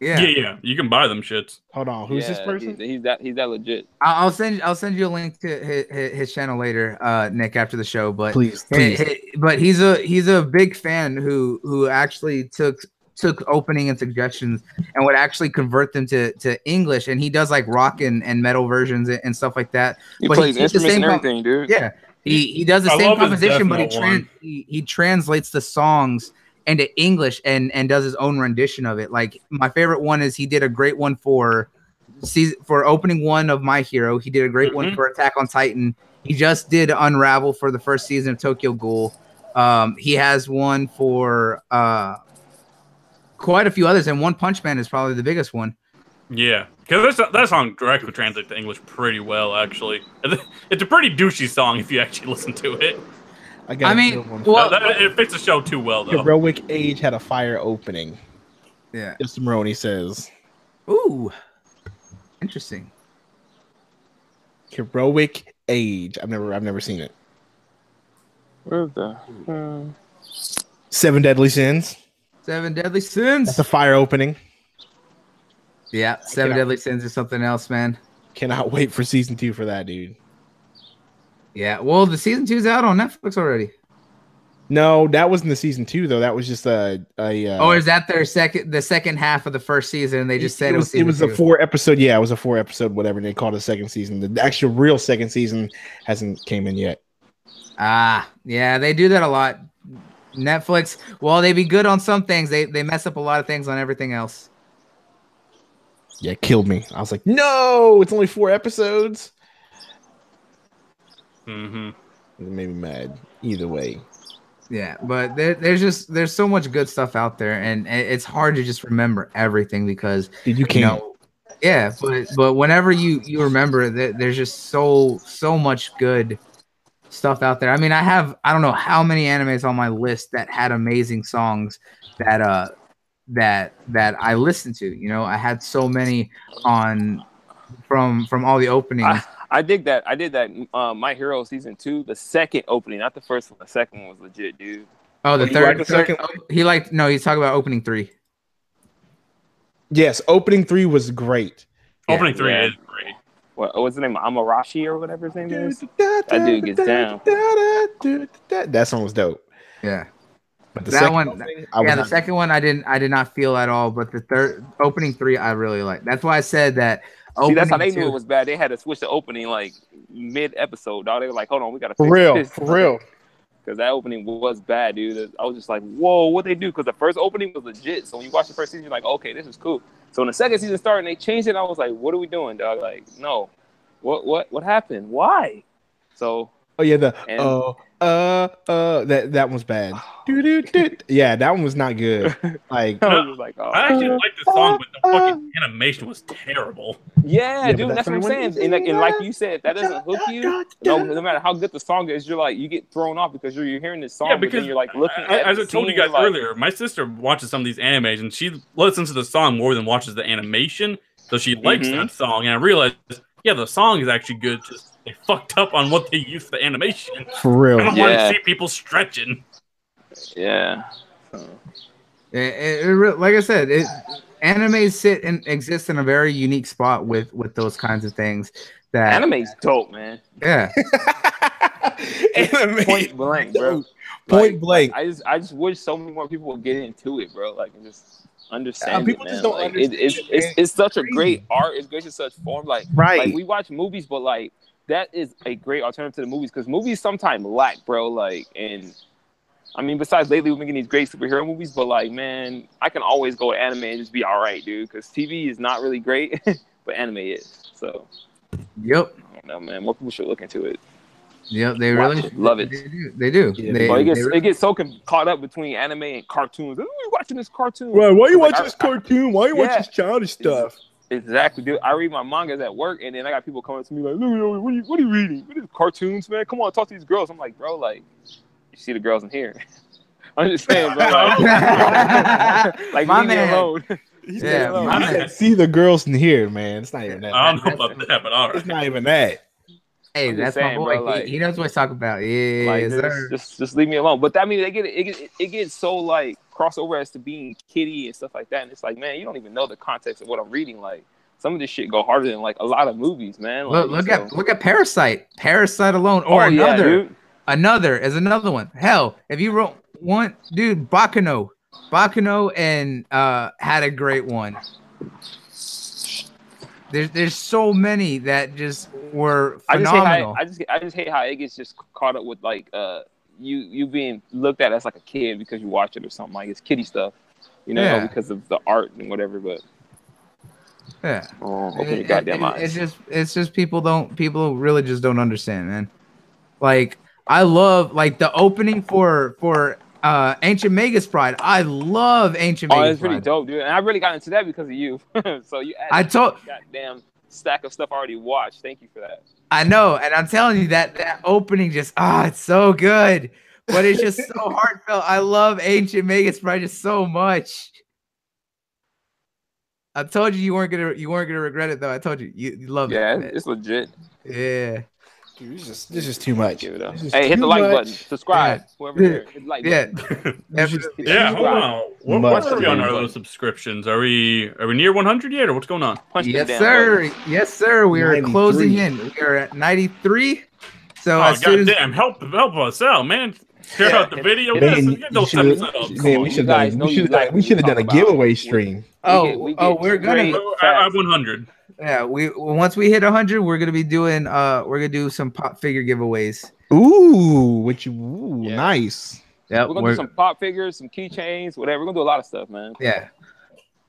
Yeah. Yeah, yeah. You can buy them shits. Hold on, who's this person? He's, he's that. He's that legit. I'll I'll send I'll send you a link to his, his channel later, uh, Nick, after the show. But Please, Hey, please. hey, but he's a he's a big fan who who actually took took opening and suggestions and would actually convert them to to English and he does like rock and, and metal versions and, and stuff like that. He But he plays keeps the instruments and same com- everything, dude. Yeah. He he does the I same composition, but he, Death Note tran- he he translates the songs into English and and does his own rendition of it. Like my favorite one is he did a great one for season for opening one of My Hero. He did a great one Mhm. for Attack on Titan. He just did Unravel for the first season of Tokyo Ghoul. Um, he has one for uh quite a few others, and One Punch Man is probably the biggest one. Yeah, because that that song directly translates to English pretty well. Actually, it's a pretty douchey song if you actually listen to it. I got I a mean, well- No, that- it fits the show too well, though. Heroic Age had a fire opening. Yeah. Justin Maroney says. Ooh. Interesting. Heroic Age. I've never I've never seen it. Where's the? Hmm. Seven Deadly Sins. Seven Deadly Sins. That's a fire opening. yeah, Seven cannot- Deadly Sins is something else, man. Cannot wait for season two for that, dude. Yeah. Well, the season two's out on Netflix already. No, that wasn't the season two though. That was just a a. Uh, oh, is that their second the second half of the first season? They just said it was, it was season a two. four episode. Yeah, it was a four episode whatever. And they called it a second season. The actual real second season hasn't came in yet. Ah, yeah, they do that a lot. Netflix, well, they be good on some things. They they mess up a lot of things on everything else. Yeah, killed me. I was like, no, it's only four episodes. Hmm It made me mad. Either way. Yeah, but there, there's just there's so much good stuff out there, and it's hard to just remember everything because Dude, you you can't. know, yeah. But but whenever you you remember that there's just so so much good stuff out there. I mean, I have I don't know how many animes on my list that had amazing songs that uh that that I listened to. You know, I had so many on from from all the openings. I dig that. I did that. Uh, My Hero season two, the second opening, not the first one. The second one was legit, dude. oh, the you third, like the second- oh, he liked no, he's talking about opening three. Yes, opening three was great. Yeah. Opening three Yeah. is great. What what's the name? Amarashi or whatever his name is. That dude gets down. That song was dope. Yeah. But the That second one- opening, yeah, the not- second one I didn't I did not feel at all, but the third opening three I really like. That's why I said that. See, that's how they opening knew it was bad. They had to switch the opening like mid episode, dog. They were like, "Hold on, we gotta for real, this. for real. because that opening was bad, dude. I was just like, whoa, what they do? Because the first opening was legit. So when you watch the first season, you're like, okay, this is cool. So when the second season started and they changed it, I was like, what are we doing, dog? Like, no, what, what, what happened? Why? So Oh yeah, the And- oh uh uh that that was bad. Yeah, that one was not good. Like I was like, oh, I actually liked the song, but the fucking animation was terrible. yeah, Yeah, dude, that's that's what I'm saying. And like, and like you said, that doesn't hook you. No, no matter how good the song is, you're like you get thrown off because you're, you're hearing this song, Yeah, but because then you're like looking I- at as I told you guys like, earlier, my sister watches some of these animes and she listens to the song more than watches the animation. So she likes Mhm. that song, and I realized, yeah, the song is actually good. Just they fucked up on what they used for the animation. for I real. don't want Yeah. to see people stretching. Yeah. So, It, it, it like I said, it anime sit and exist in a very unique spot with with those kinds of things. That anime's dope, man. yeah, Anime. Point blank, bro. Point Like, blank. I just I just wish so many more people would get into it, bro. Like just understand. People it, just don't Like, it- it's, understand it's, it's such a great art. It's great in such form. Like Right. like we watch movies, but like that is a great alternative to the movies because movies sometimes lack, bro. Like and I mean, besides lately we've been getting these great superhero movies, but like man, I can always go to anime and just be all right, dude. Because TV is not really great, but anime is. So yep, I don't know, man. More people should look into it. Yep. They Watch really it. Love it. They do. They do. Yeah, They- But it gets they really- it gets so con- caught up between anime and cartoons. Are you watching this cartoon. Right, why are you Like, watching I- this cartoon? Why are you Yeah. watching this childish stuff? Exactly, dude. I read my mangas at work, and then I got people coming to me like, "Look, what are you, what are you reading? What is cartoons, man? Come on, talk to these girls." I'm like, bro, like, you see the girls in here. I'm just saying, bro. Like, like My leave me man. alone. Yeah, alone. my I man. see the girls in here, man. It's not even that. I don't know about that, but all It's not even that. Hey, I'm that's just my boy. bro, like- he, he knows what he's talking about. Yeah, like, just, just, just leave me alone. But that means they get it, get it gets so like crossover as to being kitty and stuff like that, and it's like, man, you don't even know the context of what I'm reading. Like, some of this shit go harder than like a lot of movies, man. Like, look, look so- at look at Parasyte. Parasyte alone, or Oh, another. dude. another is another one. Hell, if you wrote one, dude, Baccano, Baccano, and uh had a great one. There's there's so many that just were I just hate phenomenal. how I just I just hate how it gets just caught up with like uh you you being looked at as like a kid because you watch it or something like it's kiddie stuff, you know, Yeah. because of the art and whatever. But yeah, oh, open your goddamn it- eyes. It's just it's just people don't people really just don't understand, man. Like I love like the opening for for uh, Ancient Magus' Bride. I love Ancient Oh, Magus it's pretty dope, dude. And I really got into that because of you. so you added I told goddamn stack of stuff I already watched. Thank you for that. I know, and I'm telling you that that opening just ah, it's so good, but it's just so heartfelt. I love Ancient Magus' Bride just so much. I told you you weren't gonna you weren't gonna regret it though. I told you you, you love Yeah, it. Yeah, it's legit. Yeah, this is this is too much. Give it up. This is Hey, hit the like much. button. Subscribe. Whoever Yeah. there. Hit the like yeah. button. This Yeah, hold on. What, Much where are we on our better. little subscriptions? Are we are we near 100 yet, or what's going on? Punch yes, sir. buddy. Yes, sir. We are closing in. We are at 93. So Oh as soon as! Help help us out, man. Share Yeah. out the video. Man, Get, Man, get those you up. should- man, we should have know we should have we should have we done a talk about. giveaway We- stream. oh get- we oh get oh, we're gonna straight- I have 100. Yeah we once we hit 100 we're gonna be doing uh we're gonna do some pop figure giveaways. Ooh, which? Ooh, Yeah. nice. Yeah, We're gonna do some pop figures, some keychains, whatever. We're gonna do a lot of stuff, man. yeah.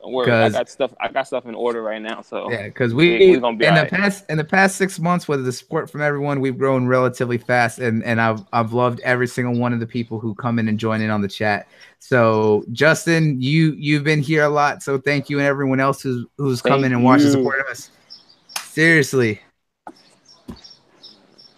Don't worry. I 'Cause- got stuff. I got stuff in order right now. So Yeah, because we, We- we gonna be in the alright. past in the past six months with the support from everyone, we've grown relatively fast, and and I've I've loved every single one of the people who come in and join in on the chat. So Justin, you you've been here a lot, so thank you, and everyone else who's who's come Thank in and watched and you. us. Seriously,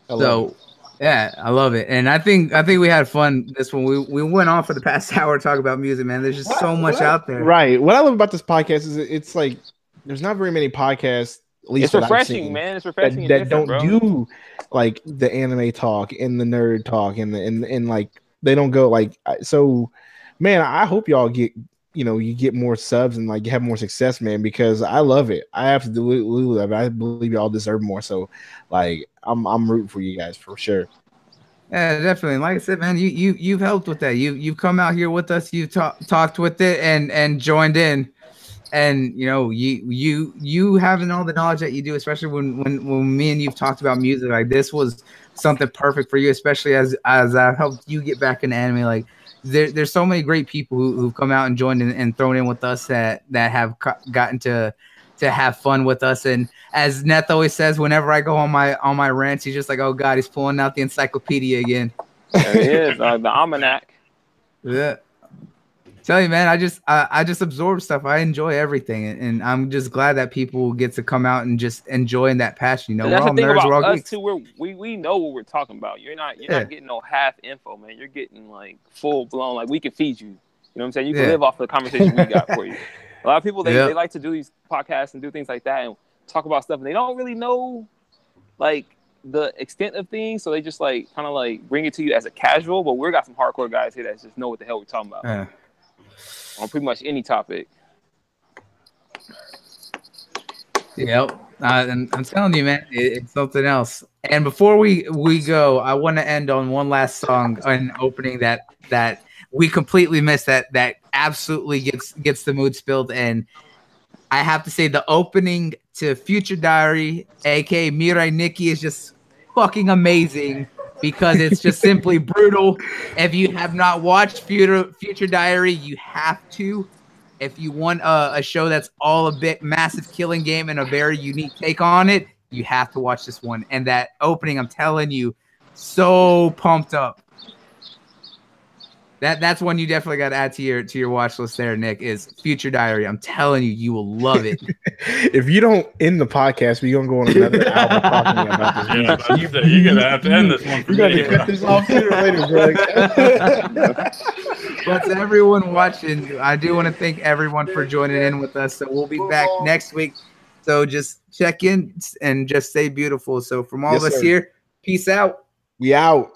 I love so it. Yeah, I love it, and I think I think we had fun this one. We we went on for the past hour talking about music, man. There's just so much out there. right. What I love about this podcast is it's like there's not very many podcasts. At least it's what refreshing, seen, man. It's That, refreshing. and that don't bro. do like the anime talk and the nerd talk and the and, and like they don't go like so. Man, I hope y'all get you know you get more subs and like you have more success, man. Because I love it. I absolutely love it. I believe y'all deserve more. So, like, I'm I'm rooting for you guys for sure. Yeah, definitely. Like I said, man, you you you've helped with that. You you've come out here with us. You've ta- talked with it and and joined in, and you know you you you having all the knowledge that you do, especially when when when me and you've talked about music. Like this was something perfect for you, especially as as I've helped you get back into anime. Like there, there's so many great people who, who've come out and joined in and thrown in with us that that have co- gotten to to have fun with us. And as Neth always says, whenever I go on my on my rants, he's just like, "Oh God, he's pulling out the encyclopedia again." There it is. Uh, the almanac. Yeah. Tell you, man, I just I, I just absorb stuff. I enjoy everything, and, and I'm just glad that people get to come out and just enjoying that passion. You know, we're all the thing nerds, we're about all us geeks. too. We're, we we know what we're talking about. You're not you're Yeah. not getting no half info, man. You're getting like full blown. Like we can feed you. You know what I'm saying? You can Yeah. live off the conversation we got for you. A lot of people they, Yeah. they like to do these podcasts and do things like that and talk about stuff, and they don't really know like the extent of things. So they just like kind of like bring it to you as a casual. But we got some hardcore guys here that just know what the hell we're talking about Yeah. On pretty much any topic. Yep. Uh, and I'm telling you, man, it, it's something else. And before we we go, I want to end on one last song, an opening that that we completely missed. That that absolutely gets gets the mood spilled. And I have to say, the opening to Future Diary, aka Mirai Nikki, is just fucking amazing because it's just simply brutal. If you have not watched Future Future Diary, you have to if you want a, a show that's all a bit massive killing game and a very unique take on it, you have to watch this one. And that opening, I'm telling you, so pumped up. That that's one you definitely got to add to your to your watch list there, Nick. Is Future Diary. I'm telling you, you will love it. If you don't end the podcast, we're gonna go on another hour talking about this. Yeah, music. but you, you're gonna have to end this one for You gotta me. cut this off sooner or later, bro. but to everyone watching, I do want to thank everyone for joining in with us. So we'll be back next week. So just check in and just stay beautiful. So from all Yes, of us sir. here, peace out. we out.